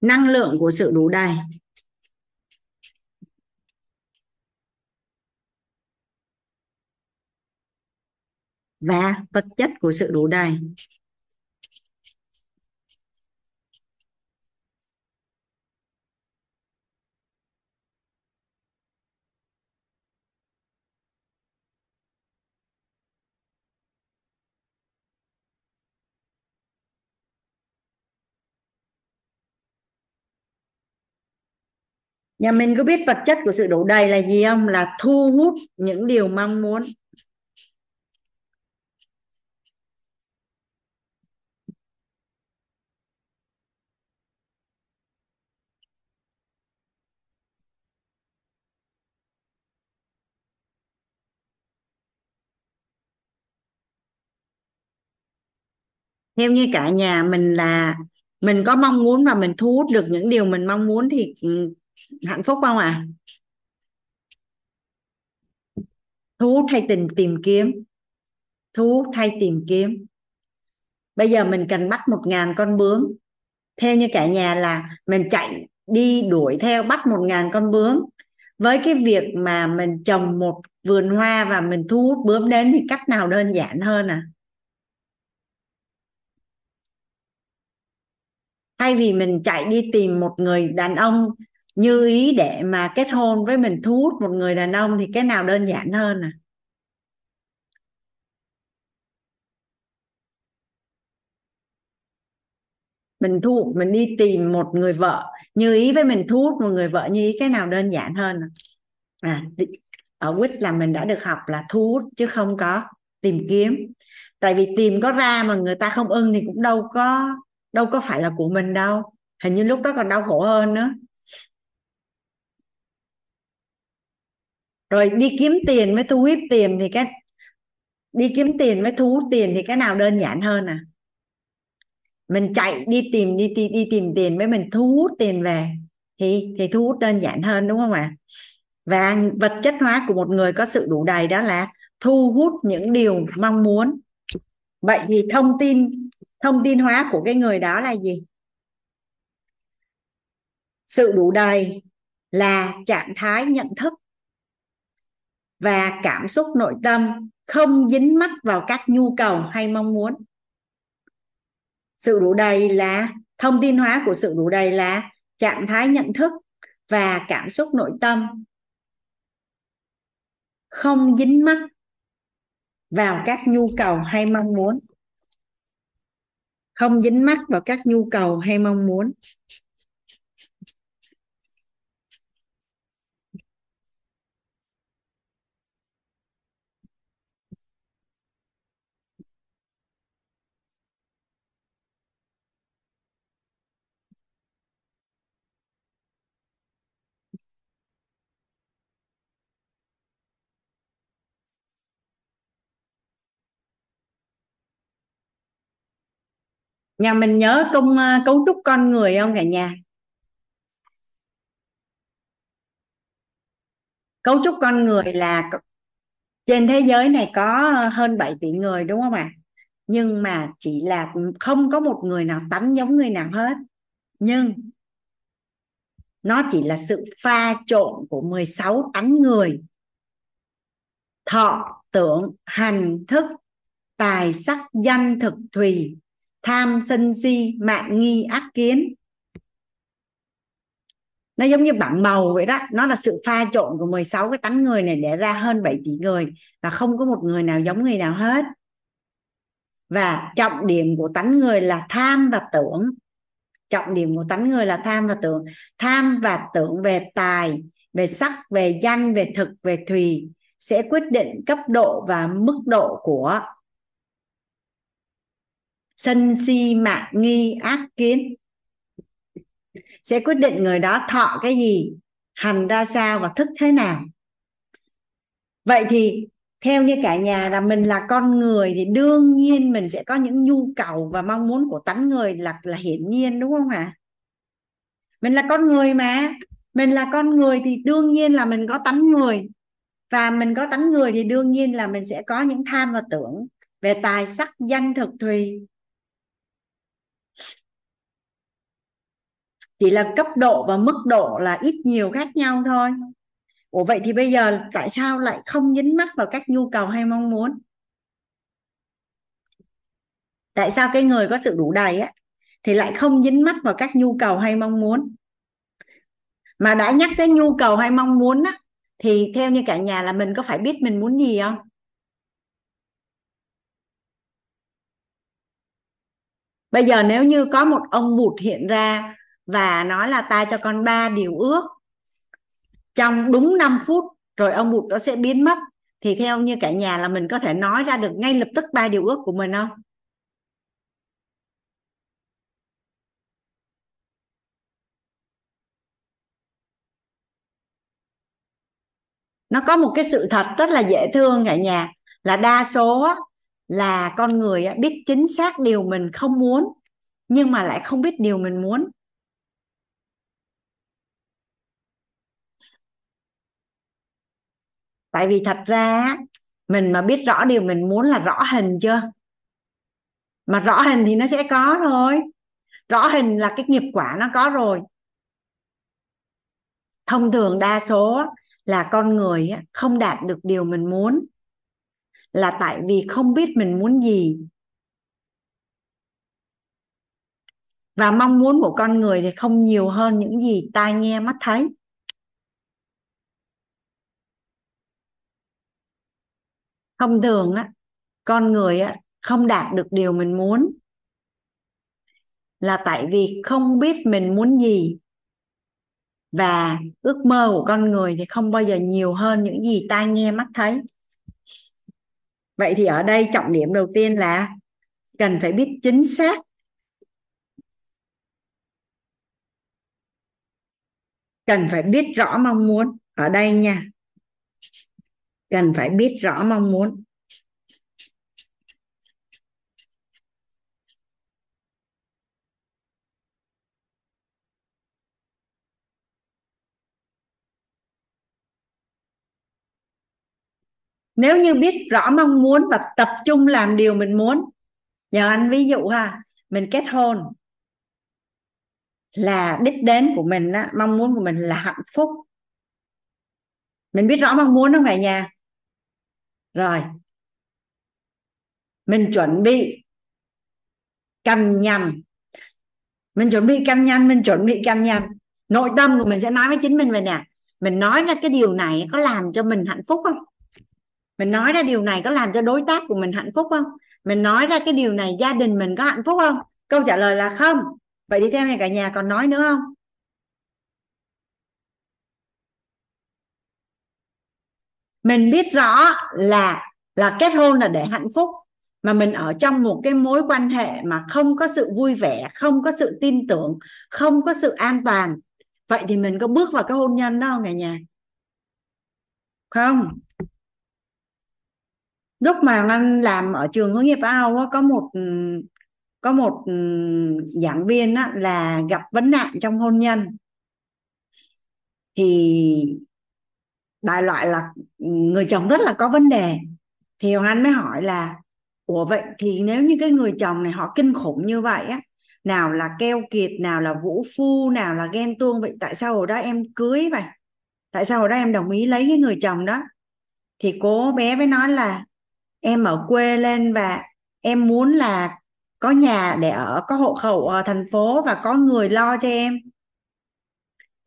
Năng lượng của sự đủ đầy. Và vật chất của sự đủ đầy. Nhà mình có biết vật chất của sự đủ đầy là gì không? Là thu hút những điều mong muốn. Theo như cả nhà mình là mình có mong muốn và mình thu hút được những điều mình mong muốn thì ừ, hạnh phúc không ạ? À? thu hút hay tìm tìm kiếm? Thu hút hay tìm kiếm? Bây giờ mình cần bắt một ngàn con bướm. Theo như cả nhà là mình chạy đi đuổi theo bắt một ngàn con bướm. Với cái việc mà mình trồng một vườn hoa và mình thu hút bướm đến thì cách nào đơn giản hơn à thay vì mình chạy đi tìm một người đàn ông như ý để mà kết hôn với mình thu hút một người đàn ông thì cái nào đơn giản hơn à? Mình thu mình đi tìm một người vợ. Như ý với mình thu hút một người vợ như ý cái nào đơn giản hơn à, à ở quýt là mình đã được học là thu hút chứ không có tìm kiếm. Tại vì tìm có ra mà người ta không ưng thì cũng đâu có đâu có phải là của mình đâu. Hình như lúc đó còn đau khổ hơn nữa. Rồi đi kiếm tiền với thu hút tiền thì cái đi kiếm tiền với thu hút tiền thì cái nào đơn giản hơn à? Mình chạy đi tìm đi đi, đi tìm tiền với mình thu hút tiền về thì thì thu hút đơn giản hơn đúng không ạ? Và vật chất hóa của một người có sự đủ đầy đó là thu hút những điều mong muốn. Vậy thì thông tin thông tin hóa của cái người đó là gì? Sự đủ đầy là trạng thái nhận thức và cảm xúc nội tâm không dính mắc vào các nhu cầu hay mong muốn. Sự đủ đầy là, thông tin hóa của sự đủ đầy là trạng thái nhận thức và cảm xúc nội tâm không dính mắc vào các nhu cầu hay mong muốn. Không dính mắc vào các nhu cầu hay mong muốn. Nhà mình nhớ công uh, cấu trúc con người không cả nhà? Cấu trúc con người là trên thế giới này có hơn 7 tỷ người đúng không ạ? Nhưng mà chỉ là không có một người nào tánh giống người nào hết. Nhưng nó chỉ là sự pha trộn của 16 tánh người. Thọ tưởng hành thức tài sắc danh thực thùy tham sân si, mạng nghi ác kiến. Nó giống như bảng màu vậy đó. Nó là sự pha trộn của 16 cái tánh người này để ra hơn 7 tỷ người và không có một người nào giống người nào hết. Và trọng điểm của tánh người là tham và tưởng. Trọng điểm của tánh người là tham và tưởng. Tham và tưởng về tài, về sắc, về danh, về thực, về thùy sẽ quyết định cấp độ và mức độ của sân si mạng nghi ác kiến. Sẽ quyết định người đó thọ cái gì, hành ra sao và thức thế nào. Vậy thì, theo như cả nhà là mình là con người thì đương nhiên mình sẽ có những nhu cầu và mong muốn của tánh người là là hiển nhiên, đúng không ạ? Mình là con người mà. Mình là con người thì đương nhiên là mình có tánh người. Và mình có tánh người thì đương nhiên là mình sẽ có những tham và tưởng về tài sắc, danh, thực, thùy. Chỉ là cấp độ và mức độ là ít nhiều khác nhau thôi. Ủa, vậy thì bây giờ tại sao lại không dính mắc vào các nhu cầu hay mong muốn? Tại sao cái người có sự đủ đầy á, thì lại không dính mắc vào các nhu cầu hay mong muốn? Mà đã nhắc tới nhu cầu hay mong muốn á, thì theo như cả nhà là mình có phải biết mình muốn gì không? Bây giờ nếu như có một ông bụt hiện ra và nói là ta cho con ba điều ước. Trong đúng 5 phút, rồi ông bụt nó sẽ biến mất. Thì theo như cả nhà là mình có thể nói ra được ngay lập tức ba điều ước của mình không? Nó có một cái sự thật rất là dễ thương cả nhà, là đa số là con người biết chính xác điều mình không muốn, nhưng mà lại không biết điều mình muốn. Tại vì thật ra mình mà biết rõ điều mình muốn là rõ hình chưa? Mà rõ hình thì nó sẽ có thôi. Rõ hình là cái nghiệp quả nó có rồi. Thông thường đa số là con người không đạt được điều mình muốn. Là tại vì không biết mình muốn gì. Và mong muốn của con người thì không nhiều hơn những gì tai nghe mắt thấy. Thông thường á, con người á, không đạt được điều mình muốn. Là tại vì không biết mình muốn gì. Và ước mơ của con người thì không bao giờ nhiều hơn những gì tai nghe mắt thấy. Vậy thì ở đây trọng điểm đầu tiên là cần phải biết chính xác. Cần phải biết rõ mong muốn. Ở đây nha cần phải biết rõ mong muốn. Nếu như biết rõ mong muốn và tập trung làm điều mình muốn nhờ anh ví dụ ha mình kết hôn là đích đến của mình á, mong muốn của mình là hạnh phúc. Mình biết rõ mong muốn không cả nhà? Rồi. Mình chuẩn bị căn nhằn mình chuẩn bị căn nhằn mình chuẩn bị căn nhằn nội tâm của mình sẽ nói với chính mình vậy nè. Mình nói ra cái điều này có làm cho mình hạnh phúc không? Mình nói ra điều này có làm cho đối tác của mình hạnh phúc không? Mình nói ra cái điều này gia đình mình có hạnh phúc không? Câu trả lời là không. Vậy thì theo này cả nhà còn nói nữa không? Mình biết rõ là là kết hôn là để hạnh phúc, mà mình ở trong một cái mối quan hệ mà không có sự vui vẻ, không có sự tin tưởng, không có sự an toàn, vậy thì mình có bước vào cái hôn nhân đó không cả nhà? Không. Lúc mà anh làm ở trường hướng nghiệp ao có một ừ, có một ừ, giảng viên là gặp vấn nạn trong hôn nhân. Thì đại loại là người chồng rất là có vấn đề. Thì Hoàng Anh mới hỏi là, ủa vậy thì nếu như cái người chồng này họ kinh khủng như vậy á, nào là keo kiệt, nào là vũ phu, nào là ghen tuông, vậy tại sao hồi đó em cưới vậy? Tại sao hồi đó em đồng ý lấy cái người chồng đó? Thì cô bé mới nói là, em ở quê lên và em muốn là có nhà để ở, có hộ khẩu ở thành phố và có người lo cho em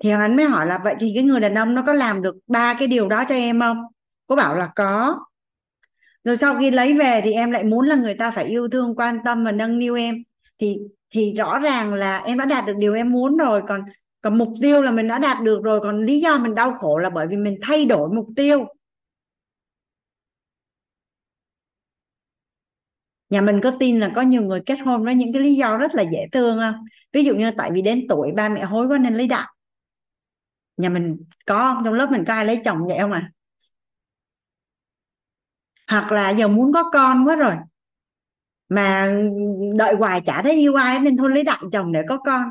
thì anh mới hỏi là, vậy thì cái người đàn ông nó có làm được ba cái điều đó cho em không? Cô bảo là, có. Rồi sau khi lấy về thì em lại muốn là người ta phải yêu thương, quan tâm và nâng niu em. Thì thì rõ ràng là em đã đạt được điều em muốn rồi, còn còn mục tiêu là mình đã đạt được rồi, còn lý do mình đau khổ là bởi vì mình thay đổi mục tiêu. Nhà mình có tin là có nhiều người kết hôn với những cái lý do rất là dễ thương không? Ví dụ như tại vì đến tuổi ba mẹ hối quá nên lấy đạo nhà mình có, trong lớp mình có ai lấy chồng vậy không à hoặc là giờ muốn có con quá rồi, mà đợi hoài chả thấy yêu ai nên thôi lấy đại chồng để có con.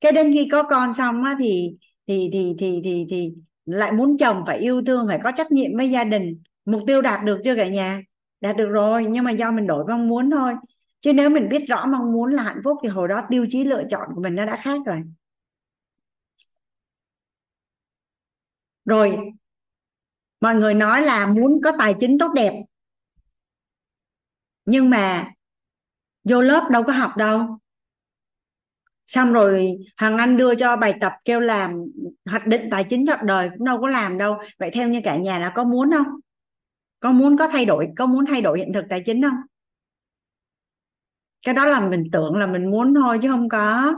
Cái đến khi có con xong á thì thì thì thì thì thì lại muốn chồng phải yêu thương, phải có trách nhiệm với gia đình. Mục tiêu đạt được chưa cả nhà? Đạt được rồi, nhưng mà do mình đổi mong muốn thôi. Chứ nếu mình biết rõ mong muốn là hạnh phúc thì hồi đó tiêu chí lựa chọn của mình nó đã khác rồi. Rồi, mọi người nói là muốn có tài chính tốt đẹp. Nhưng mà vô lớp đâu có học đâu. Xong rồi hằng anh đưa cho bài tập kêu làm hoạch định tài chính cho đời cũng đâu có làm đâu. Vậy theo như cả nhà là có muốn không? Có muốn, có thay đổi, có muốn thay đổi hiện thực tài chính không? Cái đó là mình tưởng là mình muốn thôi chứ không có.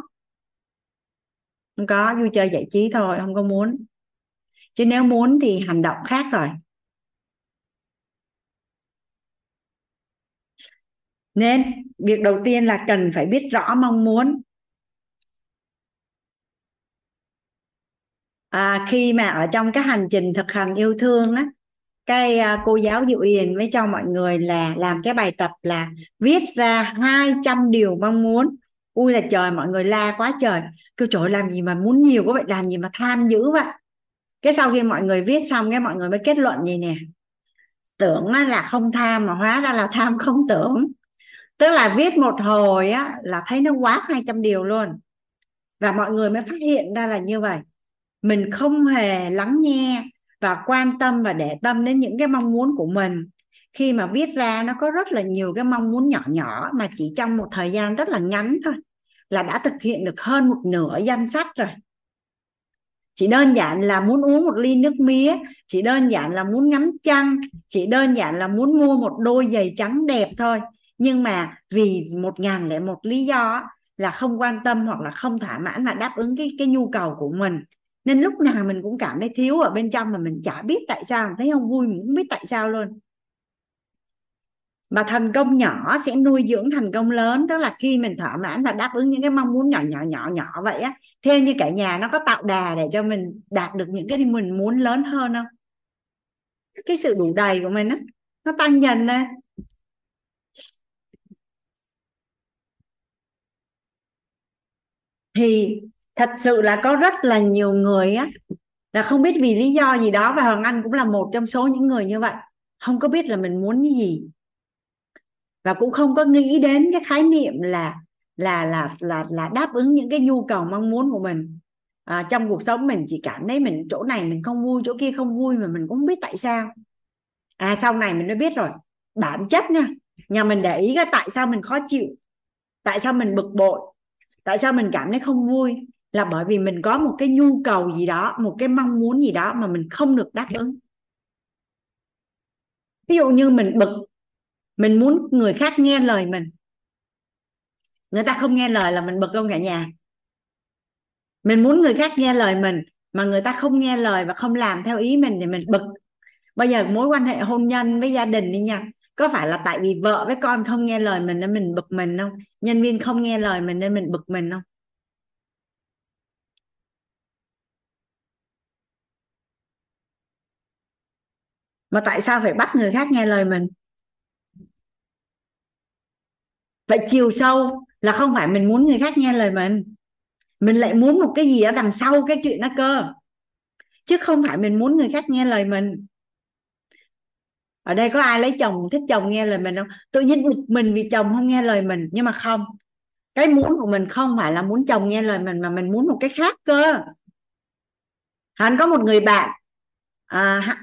Không có, vui chơi giải trí thôi, không có muốn chứ nếu muốn thì hành động khác rồi. Nên việc đầu tiên là cần phải biết rõ mong muốn. À, khi mà ở trong cái hành trình thực hành yêu thương á cái à, cô giáo Diệu Hiền mới cho mọi người là làm cái bài tập là viết ra 200 điều mong muốn. Ui là trời mọi người la quá trời. Kêu trời làm gì mà muốn nhiều quá vậy? Làm gì mà tham dữ vậy? Cái sau khi mọi người viết xong cái mọi người mới kết luận gì nè? Tưởng là không tham mà hóa ra là tham không tưởng. Tức là viết một hồi á là thấy nó quá 200 điều luôn. Và mọi người mới phát hiện ra là như vậy. Mình không hề lắng nghe và quan tâm và để tâm đến những cái mong muốn của mình. Khi mà viết ra nó có rất là nhiều cái mong muốn nhỏ nhỏ mà chỉ trong một thời gian rất là ngắn thôi, là đã thực hiện được hơn một nửa danh sách rồi chỉ đơn giản là muốn uống một ly nước mía, chỉ đơn giản là muốn ngắm trăng, chỉ đơn giản là muốn mua một đôi giày trắng đẹp thôi. Nhưng mà vì một ngàn lẻ một lý do là không quan tâm hoặc là không thỏa mãn mà đáp ứng cái cái nhu cầu của mình. Nên lúc nào mình cũng cảm thấy thiếu ở bên trong mà mình chả biết tại sao, thấy không vui mình cũng biết tại sao luôn mà thành công nhỏ sẽ nuôi dưỡng thành công lớn. Tức là khi mình thỏa mãn và đáp ứng những cái mong muốn nhỏ nhỏ nhỏ nhỏ vậy á, theo như cả nhà nó có tạo đà để cho mình đạt được những cái mình muốn lớn hơn không? Cái sự đủ đầy của mình á, nó tăng dần lên. Thì thật sự là có rất là nhiều người á, là không biết vì lý do gì đó, và Hoàng Anh cũng là một trong số những người như vậy. Không có biết là mình muốn cái gì và cũng không có nghĩ đến cái khái niệm là là là là là đáp ứng những cái nhu cầu mong muốn của mình. À, trong cuộc sống mình chỉ cảm thấy mình chỗ này mình không vui chỗ kia không vui mà mình cũng không biết tại sao. À sau này mình mới biết rồi. Bản chất nha nhà mình để ý cái tại sao mình khó chịu tại sao mình bực bội tại sao mình cảm thấy không vui là bởi vì mình có một cái nhu cầu gì đó một cái mong muốn gì đó mà mình không được đáp ứng. Ví dụ như mình bực mình muốn người khác nghe lời mình. Người ta không nghe lời là mình bực không cả nhà. Mình muốn người khác nghe lời mình mà người ta không nghe lời và không làm theo ý mình thì mình bực. Bây giờ mối quan hệ hôn nhân với gia đình đi nha. Có phải là tại vì vợ với con không nghe lời mình nên mình bực mình không? Nhân viên không nghe lời mình nên mình bực mình không? Mà tại sao phải bắt người khác nghe lời mình? Vậy chiều sâu là không phải mình muốn người khác nghe lời mình. Mình lại muốn một cái gì ở đằng sau cái chuyện đó cơ. Chứ không phải mình muốn người khác nghe lời mình. Ở đây có ai lấy chồng thích chồng nghe lời mình không? Tự nhiên bực mình vì chồng không nghe lời mình nhưng mà không. Cái muốn của mình không phải là muốn chồng nghe lời mình mà mình muốn một cái khác cơ. Hắn có một người bạn. À,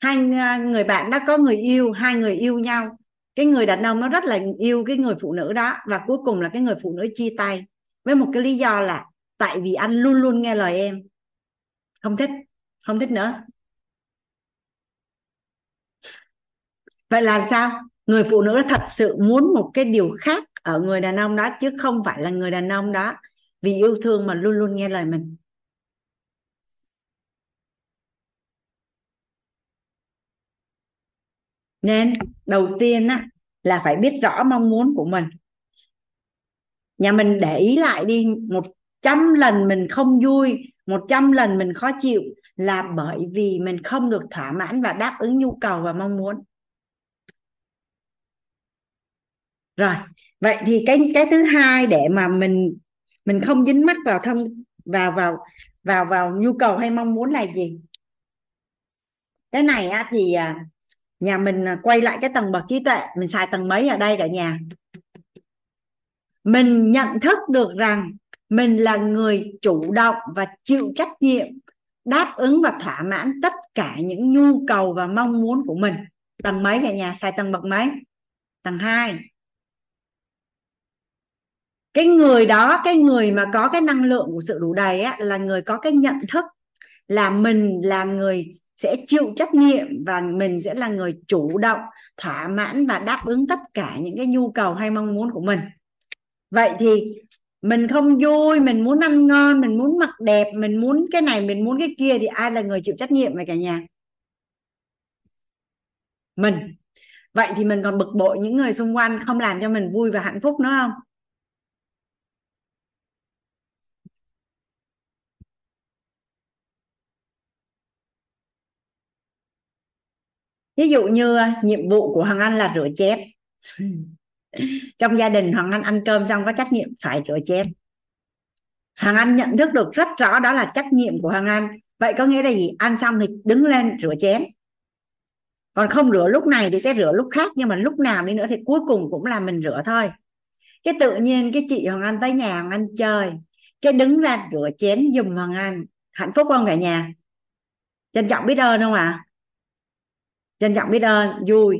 hai à, người bạn đã có người yêu hai người yêu nhau cái người đàn ông nó rất là yêu cái người phụ nữ đó và cuối cùng là cái người phụ nữ chia tay. Với một cái lý do là tại vì anh luôn luôn nghe lời em. Không thích không thích nữa. Vậy là sao? Người phụ nữ thật sự muốn một cái điều khác ở người đàn ông đó chứ không phải là người đàn ông đó vì yêu thương mà luôn luôn nghe lời mình. Nên đầu tiên á là phải biết rõ mong muốn của mình. Nhà mình để ý lại đi một trăm lần mình không vui một trăm lần mình khó chịu là bởi vì mình không được thỏa mãn và đáp ứng nhu cầu và mong muốn. Rồi vậy thì cái cái thứ hai để mà mình mình không dính mắt vào thông vào vào vào vào nhu cầu hay mong muốn là gì? Cái này á, thì à, nhà mình à, quay lại cái tầng bậc trí tuệ mình xài tầng mấy ở đây cả nhà? Mình nhận thức được rằng mình là người chủ động và chịu trách nhiệm đáp ứng và thỏa mãn tất cả những nhu cầu và mong muốn của mình. Tầng mấy cả nhà? Xài tầng bậc mấy? Tầng 2 cái người đó cái người mà có cái năng lượng của sự đủ đầy á, là người có cái nhận thức là mình là người sẽ chịu trách nhiệm và mình sẽ là người chủ động, thỏa mãn và đáp ứng tất cả những cái nhu cầu hay mong muốn của mình. Vậy thì mình không vui, mình muốn ăn ngon, mình muốn mặc đẹp, mình muốn cái này, mình muốn cái kia thì ai là người chịu trách nhiệm vậy cả nhà? Mình. Vậy thì mình còn bực bội những người xung quanh không làm cho mình vui và hạnh phúc nữa không? Ví dụ như à, nhiệm vụ của hoàng anh là rửa chén. Trong gia đình hoàng anh ăn cơm xong có trách nhiệm phải rửa chén. Hoàng anh nhận thức được rất rõ đó là trách nhiệm của hoàng anh. Vậy có nghĩa là gì? Ăn xong thì đứng lên rửa chén. Còn không rửa lúc này thì sẽ rửa lúc khác nhưng mà lúc nào đi nữa thì cuối cùng cũng là mình rửa thôi. Cái tự nhiên cái chị hoàng anh tới nhà hoàng anh chơi cái đứng ra rửa chén giùm hoàng anh. Hạnh phúc không cả nhà? Trân trọng biết ơn không ạ? à? Trân trọng biết ơn, vui.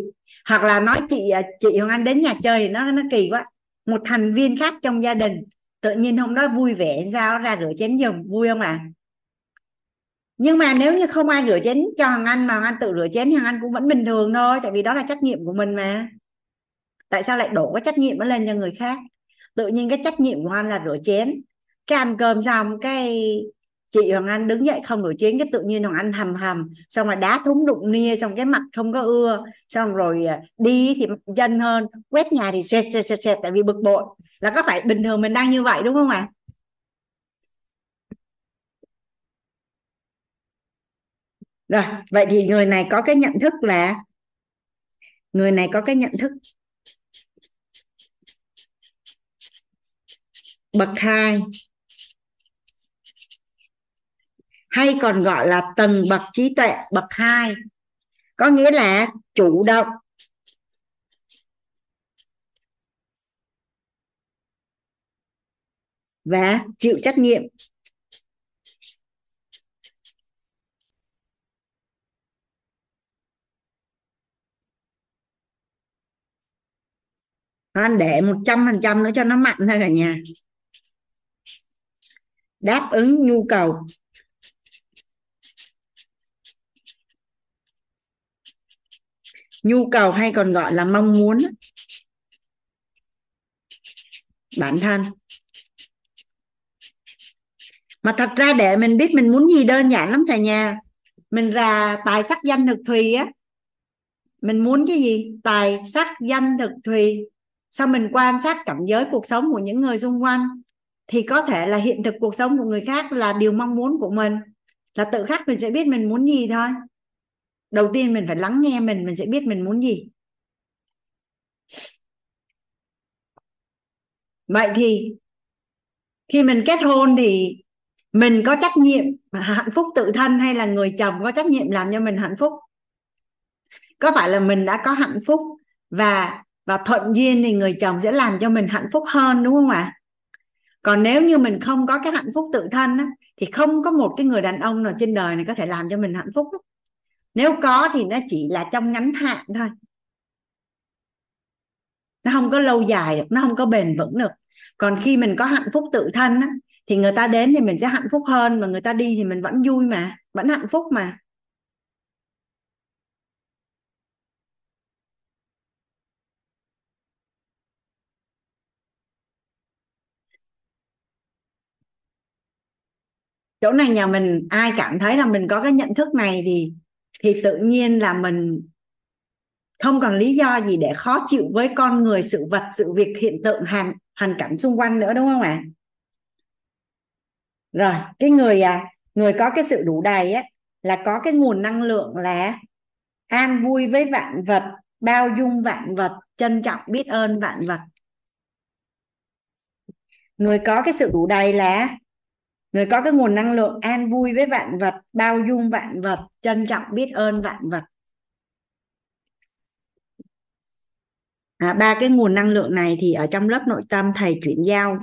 Hoặc là nói chị à, chị Hoàng Anh đến nhà chơi nó nó kỳ quá. Một thành viên khác trong gia đình, tự nhiên hôm đó vui vẻ sao, ra rửa chén giùm, vui không ạ? À? nhưng mà nếu như không ai rửa chén cho Hoàng Anh mà Hoàng Anh tự rửa chén thì Hoàng Anh cũng vẫn bình thường thôi, tại vì đó là trách nhiệm của mình mà. Tại sao lại đổ cái trách nhiệm nó lên cho người khác? Tự nhiên cái trách nhiệm của anh là rửa chén. Cái ăn cơm xong, cái chị Hoàng Anh đứng dậy không nổi chén cái tự nhiên Hoàng Anh hầm hầm xong rồi đá thúng đụng nia xong cái mặt không có ưa xong rồi à, đi thì dân hơn quét nhà thì xẹt xẹt xẹt, xẹt tại vì bực bội. Là có phải bình thường mình đang như vậy đúng không ạ? Rồi vậy thì người này có cái nhận thức là người này có cái nhận thức bậc hai hay còn gọi là tầng bậc trí tuệ, bậc 2 có nghĩa là chủ động. Và chịu trách nhiệm. Anh để một trăm phần trăm nữa cho nó mạnh thôi cả nhà. Đáp ứng nhu cầu. Nhu cầu hay còn gọi là mong muốn? Bản thân. Mà thật ra để mình biết mình muốn gì đơn giản lắm cả nhà mình ra tài sắc danh thực thùy á. Mình muốn cái gì? Tài sắc danh thực thùy. Sau mình quan sát cảnh giới cuộc sống của những người xung quanh, thì có thể là hiện thực cuộc sống của người khác là điều mong muốn của mình. Là tự khắc mình sẽ biết mình muốn gì thôi đầu tiên mình phải lắng nghe mình mình sẽ biết mình muốn gì. Vậy thì khi mình kết hôn thì mình có trách nhiệm hạnh phúc tự thân hay là người chồng có trách nhiệm làm cho mình hạnh phúc? Có phải là mình đã có hạnh phúc và và thuận duyên thì người chồng sẽ làm cho mình hạnh phúc hơn đúng không ạ? Còn nếu như mình không có cái hạnh phúc tự thân á, thì không có một cái người đàn ông nào trên đời này có thể làm cho mình hạnh phúc nếu có thì nó chỉ là trong ngắn hạn thôi. Nó không có lâu dài được nó không có bền vững được. Còn khi mình có hạnh phúc tự thân á, thì người ta đến thì mình sẽ hạnh phúc hơn mà người ta đi thì mình vẫn vui mà vẫn hạnh phúc mà. Chỗ này nhà mình ai cảm thấy là mình có cái nhận thức này thì thì tự nhiên là mình không còn lý do gì để khó chịu với con người, sự vật, sự việc, hiện tượng, hoàn hoàn cảnh xung quanh nữa, đúng không ạ? Rồi, cái người à người có cái sự đủ đầy á, là có cái nguồn năng lượng là an vui với vạn vật, bao dung vạn vật, trân trọng biết ơn vạn vật. Người có cái sự đủ đầy là người có cái nguồn năng lượng an vui với vạn vật bao dung vạn vật trân trọng biết ơn vạn vật. À, ba cái nguồn năng lượng này thì ở trong lớp nội tâm thầy chuyển giao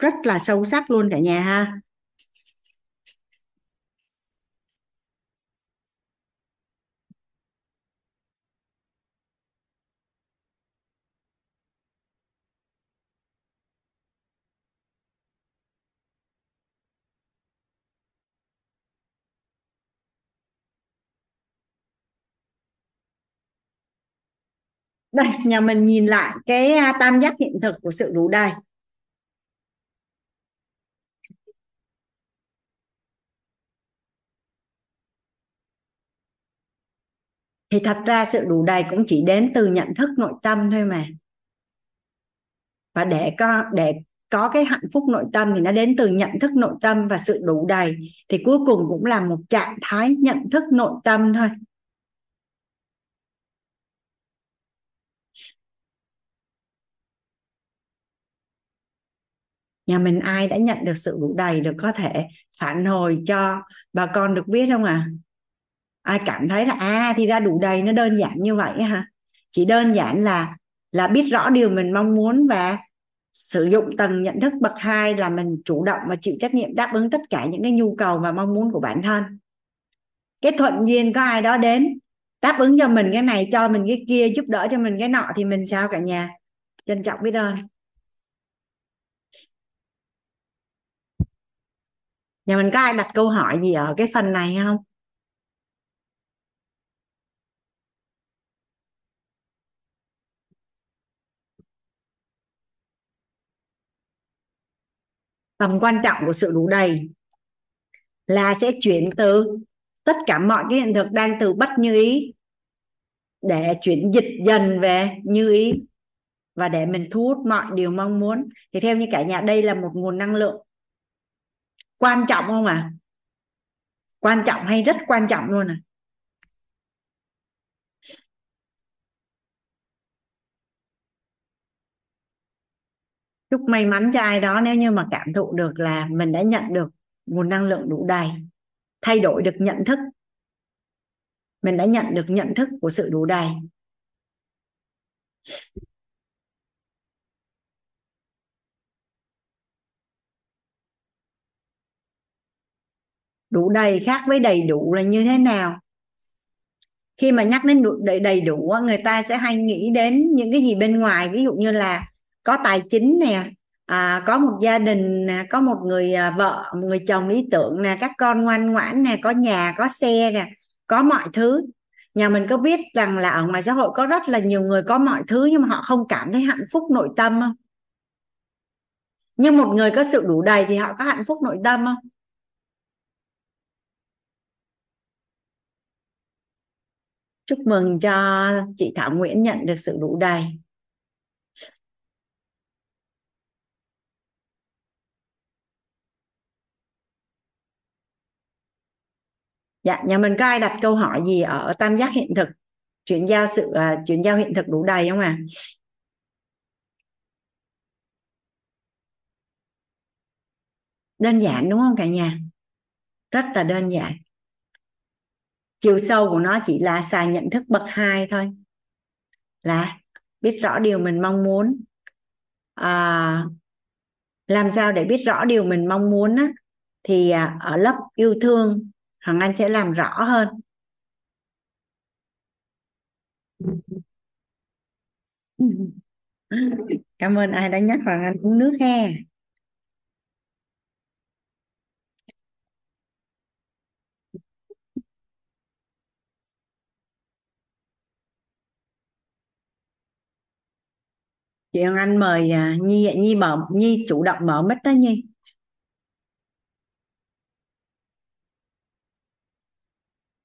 rất là sâu sắc luôn cả nhà ha. Đây, nhà mình nhìn lại cái tam giác hiện thực của sự đủ đầy. Thì thật ra sự đủ đầy cũng chỉ đến từ nhận thức nội tâm thôi mà. Và để có để có cái hạnh phúc nội tâm thì nó đến từ nhận thức nội tâm và sự đủ đầy. Thì cuối cùng cũng là một trạng thái nhận thức nội tâm thôi. Nhà mình ai đã nhận được sự đủ đầy được có thể phản hồi cho bà con được biết không à ai cảm thấy là à thì ra đủ đầy, nó đơn giản như vậy ha chỉ đơn giản là là biết rõ điều mình mong muốn và sử dụng tầng nhận thức bậc hai là mình chủ động và chịu trách nhiệm đáp ứng tất cả những cái nhu cầu và mong muốn của bản thân. Cái thuận duyên có ai đó đến, đáp ứng cho mình cái này, cho mình cái kia, giúp đỡ cho mình cái nọ thì mình sao cả nhà? Trân trọng biết ơn. Nhà mình có ai đặt câu hỏi gì ở cái phần này không? Tầm quan trọng của sự đủ đầy là sẽ chuyển từ tất cả mọi cái hiện thực đang từ bất như ý để chuyển dịch dần về như ý và để mình thu hút mọi điều mong muốn. Thì theo như cả nhà, đây là một nguồn năng lượng quan trọng không à quan trọng hay rất quan trọng luôn à chúc may mắn cho ai đó nếu như mà cảm thụ được là mình đã nhận được nguồn năng lượng đủ đầy, thay đổi được nhận thức. Mình đã nhận được nhận thức của sự đủ đầy. Đủ đầy khác với đầy đủ là như thế nào? Khi mà nhắc đến đủ, đầy, đầy đủ người ta sẽ hay nghĩ đến những cái gì bên ngoài. Ví dụ như là có tài chính nè à, có một gia đình có một người à, vợ một người chồng lý tưởng nè các con ngoan ngoãn nè có nhà có xe nè có mọi thứ. Nhà mình có biết rằng là ở ngoài xã hội có rất là nhiều người có mọi thứ nhưng mà họ không cảm thấy hạnh phúc nội tâm không? Nhưng một người có sự đủ đầy thì họ có hạnh phúc nội tâm không? Chúc mừng cho chị Thảo Nguyễn nhận được sự đủ đầy. Dạ nhà mình có ai đặt câu hỏi gì ở tam giác hiện thực? Chuyển giao sự uh, chuyển giao hiện thực đủ đầy không à đơn giản đúng không cả nhà? Rất là đơn giản chiều sâu của nó chỉ là xài nhận thức bậc hai thôi. Là biết rõ điều mình mong muốn. À, làm sao để biết rõ điều mình mong muốn á, thì à, ở lớp yêu thương Hoàng Anh sẽ làm rõ hơn. Cảm ơn ai đã nhắc Hoàng Anh uống nước he chị Hoàng Anh mời uh, Nhi Nhi mở Nhi chủ động mở mic đó Nhi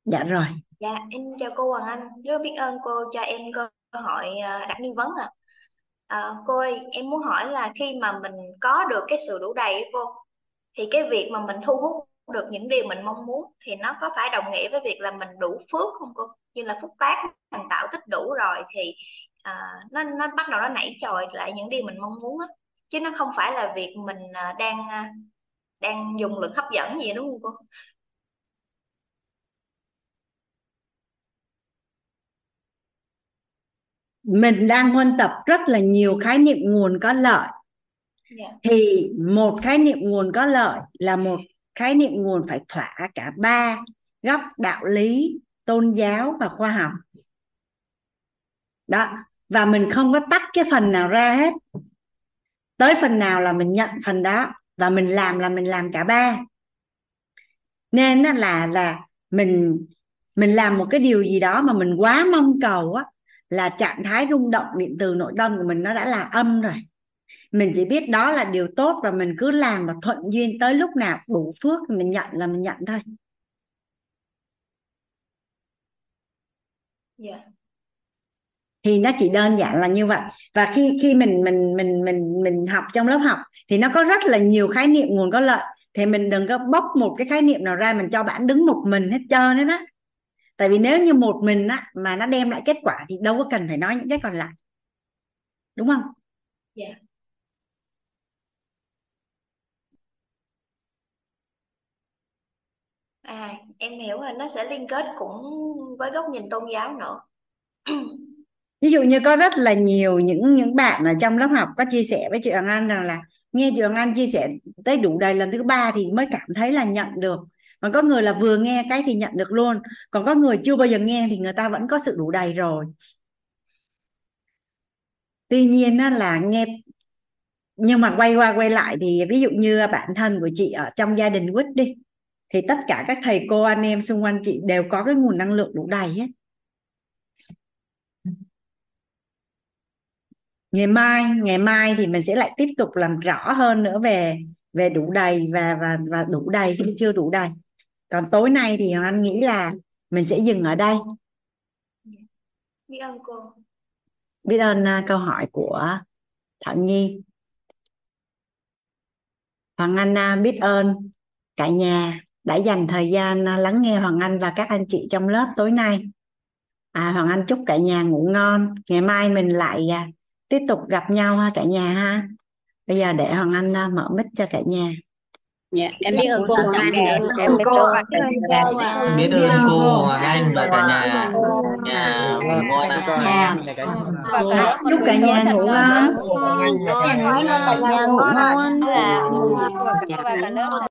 dạ rồi Dạ, em chào cô Hoàng Anh. Rất biết ơn cô cho em cơ hội à, đặt nghi vấn ạ. À. cô ơi, em muốn hỏi là khi mà mình có được cái sự đủ đầy ấy cô, thì cái việc mà mình thu hút được những điều mình mong muốn thì nó có phải đồng nghĩa với việc là mình đủ phước không cô? Như là phúc tác mình tạo tích đủ rồi thì à, nó nó bắt đầu nó nảy trồi lại những điều mình mong muốn á. Chứ nó không phải là việc mình à, đang à, đang dùng lực hấp dẫn gì đúng không cô? mình đang huân tập rất là nhiều khái niệm nguồn có lợi yeah. Dạ. thì một khái niệm nguồn có lợi là một khái niệm nguồn phải thỏa cả ba góc đạo lý tôn giáo và khoa học. Đó, và mình không có tách cái phần nào ra hết. Tới phần nào là mình nhận phần đó, và mình làm là mình làm cả ba. Nên là là mình mình làm một cái điều gì đó mà mình quá mong cầu á, là trạng thái rung động điện từ nội tâm của mình nó đã là âm rồi. Mình chỉ biết đó là điều tốt và mình cứ làm và thuận duyên tới lúc nào, đủ phước mình nhận là mình nhận thôi. Yeah. Dạ. thì nó chỉ đơn giản là như vậy và khi khi mình mình mình mình mình học trong lớp học thì nó có rất là nhiều khái niệm nguồn có lợi thì mình đừng có bóc một cái khái niệm nào ra mình cho bạn đứng một mình hết trơn hết á tại vì nếu như một mình á mà nó đem lại kết quả thì đâu có cần phải nói những cái còn lại đúng không dạ yeah. À em hiểu rồi, nó sẽ liên kết cũng với góc nhìn tôn giáo nữa. Ví dụ như có rất là nhiều những những bạn ở trong lớp học có chia sẻ với chị Hoàng Anh rằng là, nghe chị Hoàng Anh chia sẻ tới đủ đầy lần thứ ba thì mới cảm thấy là nhận được. Còn có người là vừa nghe cái thì nhận được luôn. Còn có người chưa bao giờ nghe thì người ta vẫn có sự đủ đầy rồi. Tuy nhiên là nghe, nhưng mà quay qua quay lại thì ví dụ như bản thân của chị ở trong gia đình quýt đi thì tất cả các thầy cô anh em xung quanh chị đều có cái nguồn năng lượng đủ đầy hết. Ngày mai ngày mai thì mình sẽ lại tiếp tục làm rõ hơn nữa về về đủ đầy và và và đủ đầy hay chưa đủ đầy. Còn tối nay thì anh nghĩ là mình sẽ dừng ở đây. Biết ơn cô. Biết ơn uh, câu hỏi của Thảo Nhi. Hoàng Anh uh, biết ơn cả nhà đã dành thời gian uh, lắng nghe Hoàng Anh và các anh chị trong lớp tối nay. À, Hoàng Anh chúc cả nhà ngủ ngon. Ngày mai mình lại uh, tiếp tục gặp nhau ha cả nhà ha. Bây giờ để Hoàng Anh uh, mở mic cho cả nhà. Dạ, em biết ơn cô Hoàng Anh em biết cô biết ơn cô Hoàng Anh và cả nhà. Nhà ngon nhà. Chúc cả nhà ngủ ngon. ngủ ngon. ngủ ngon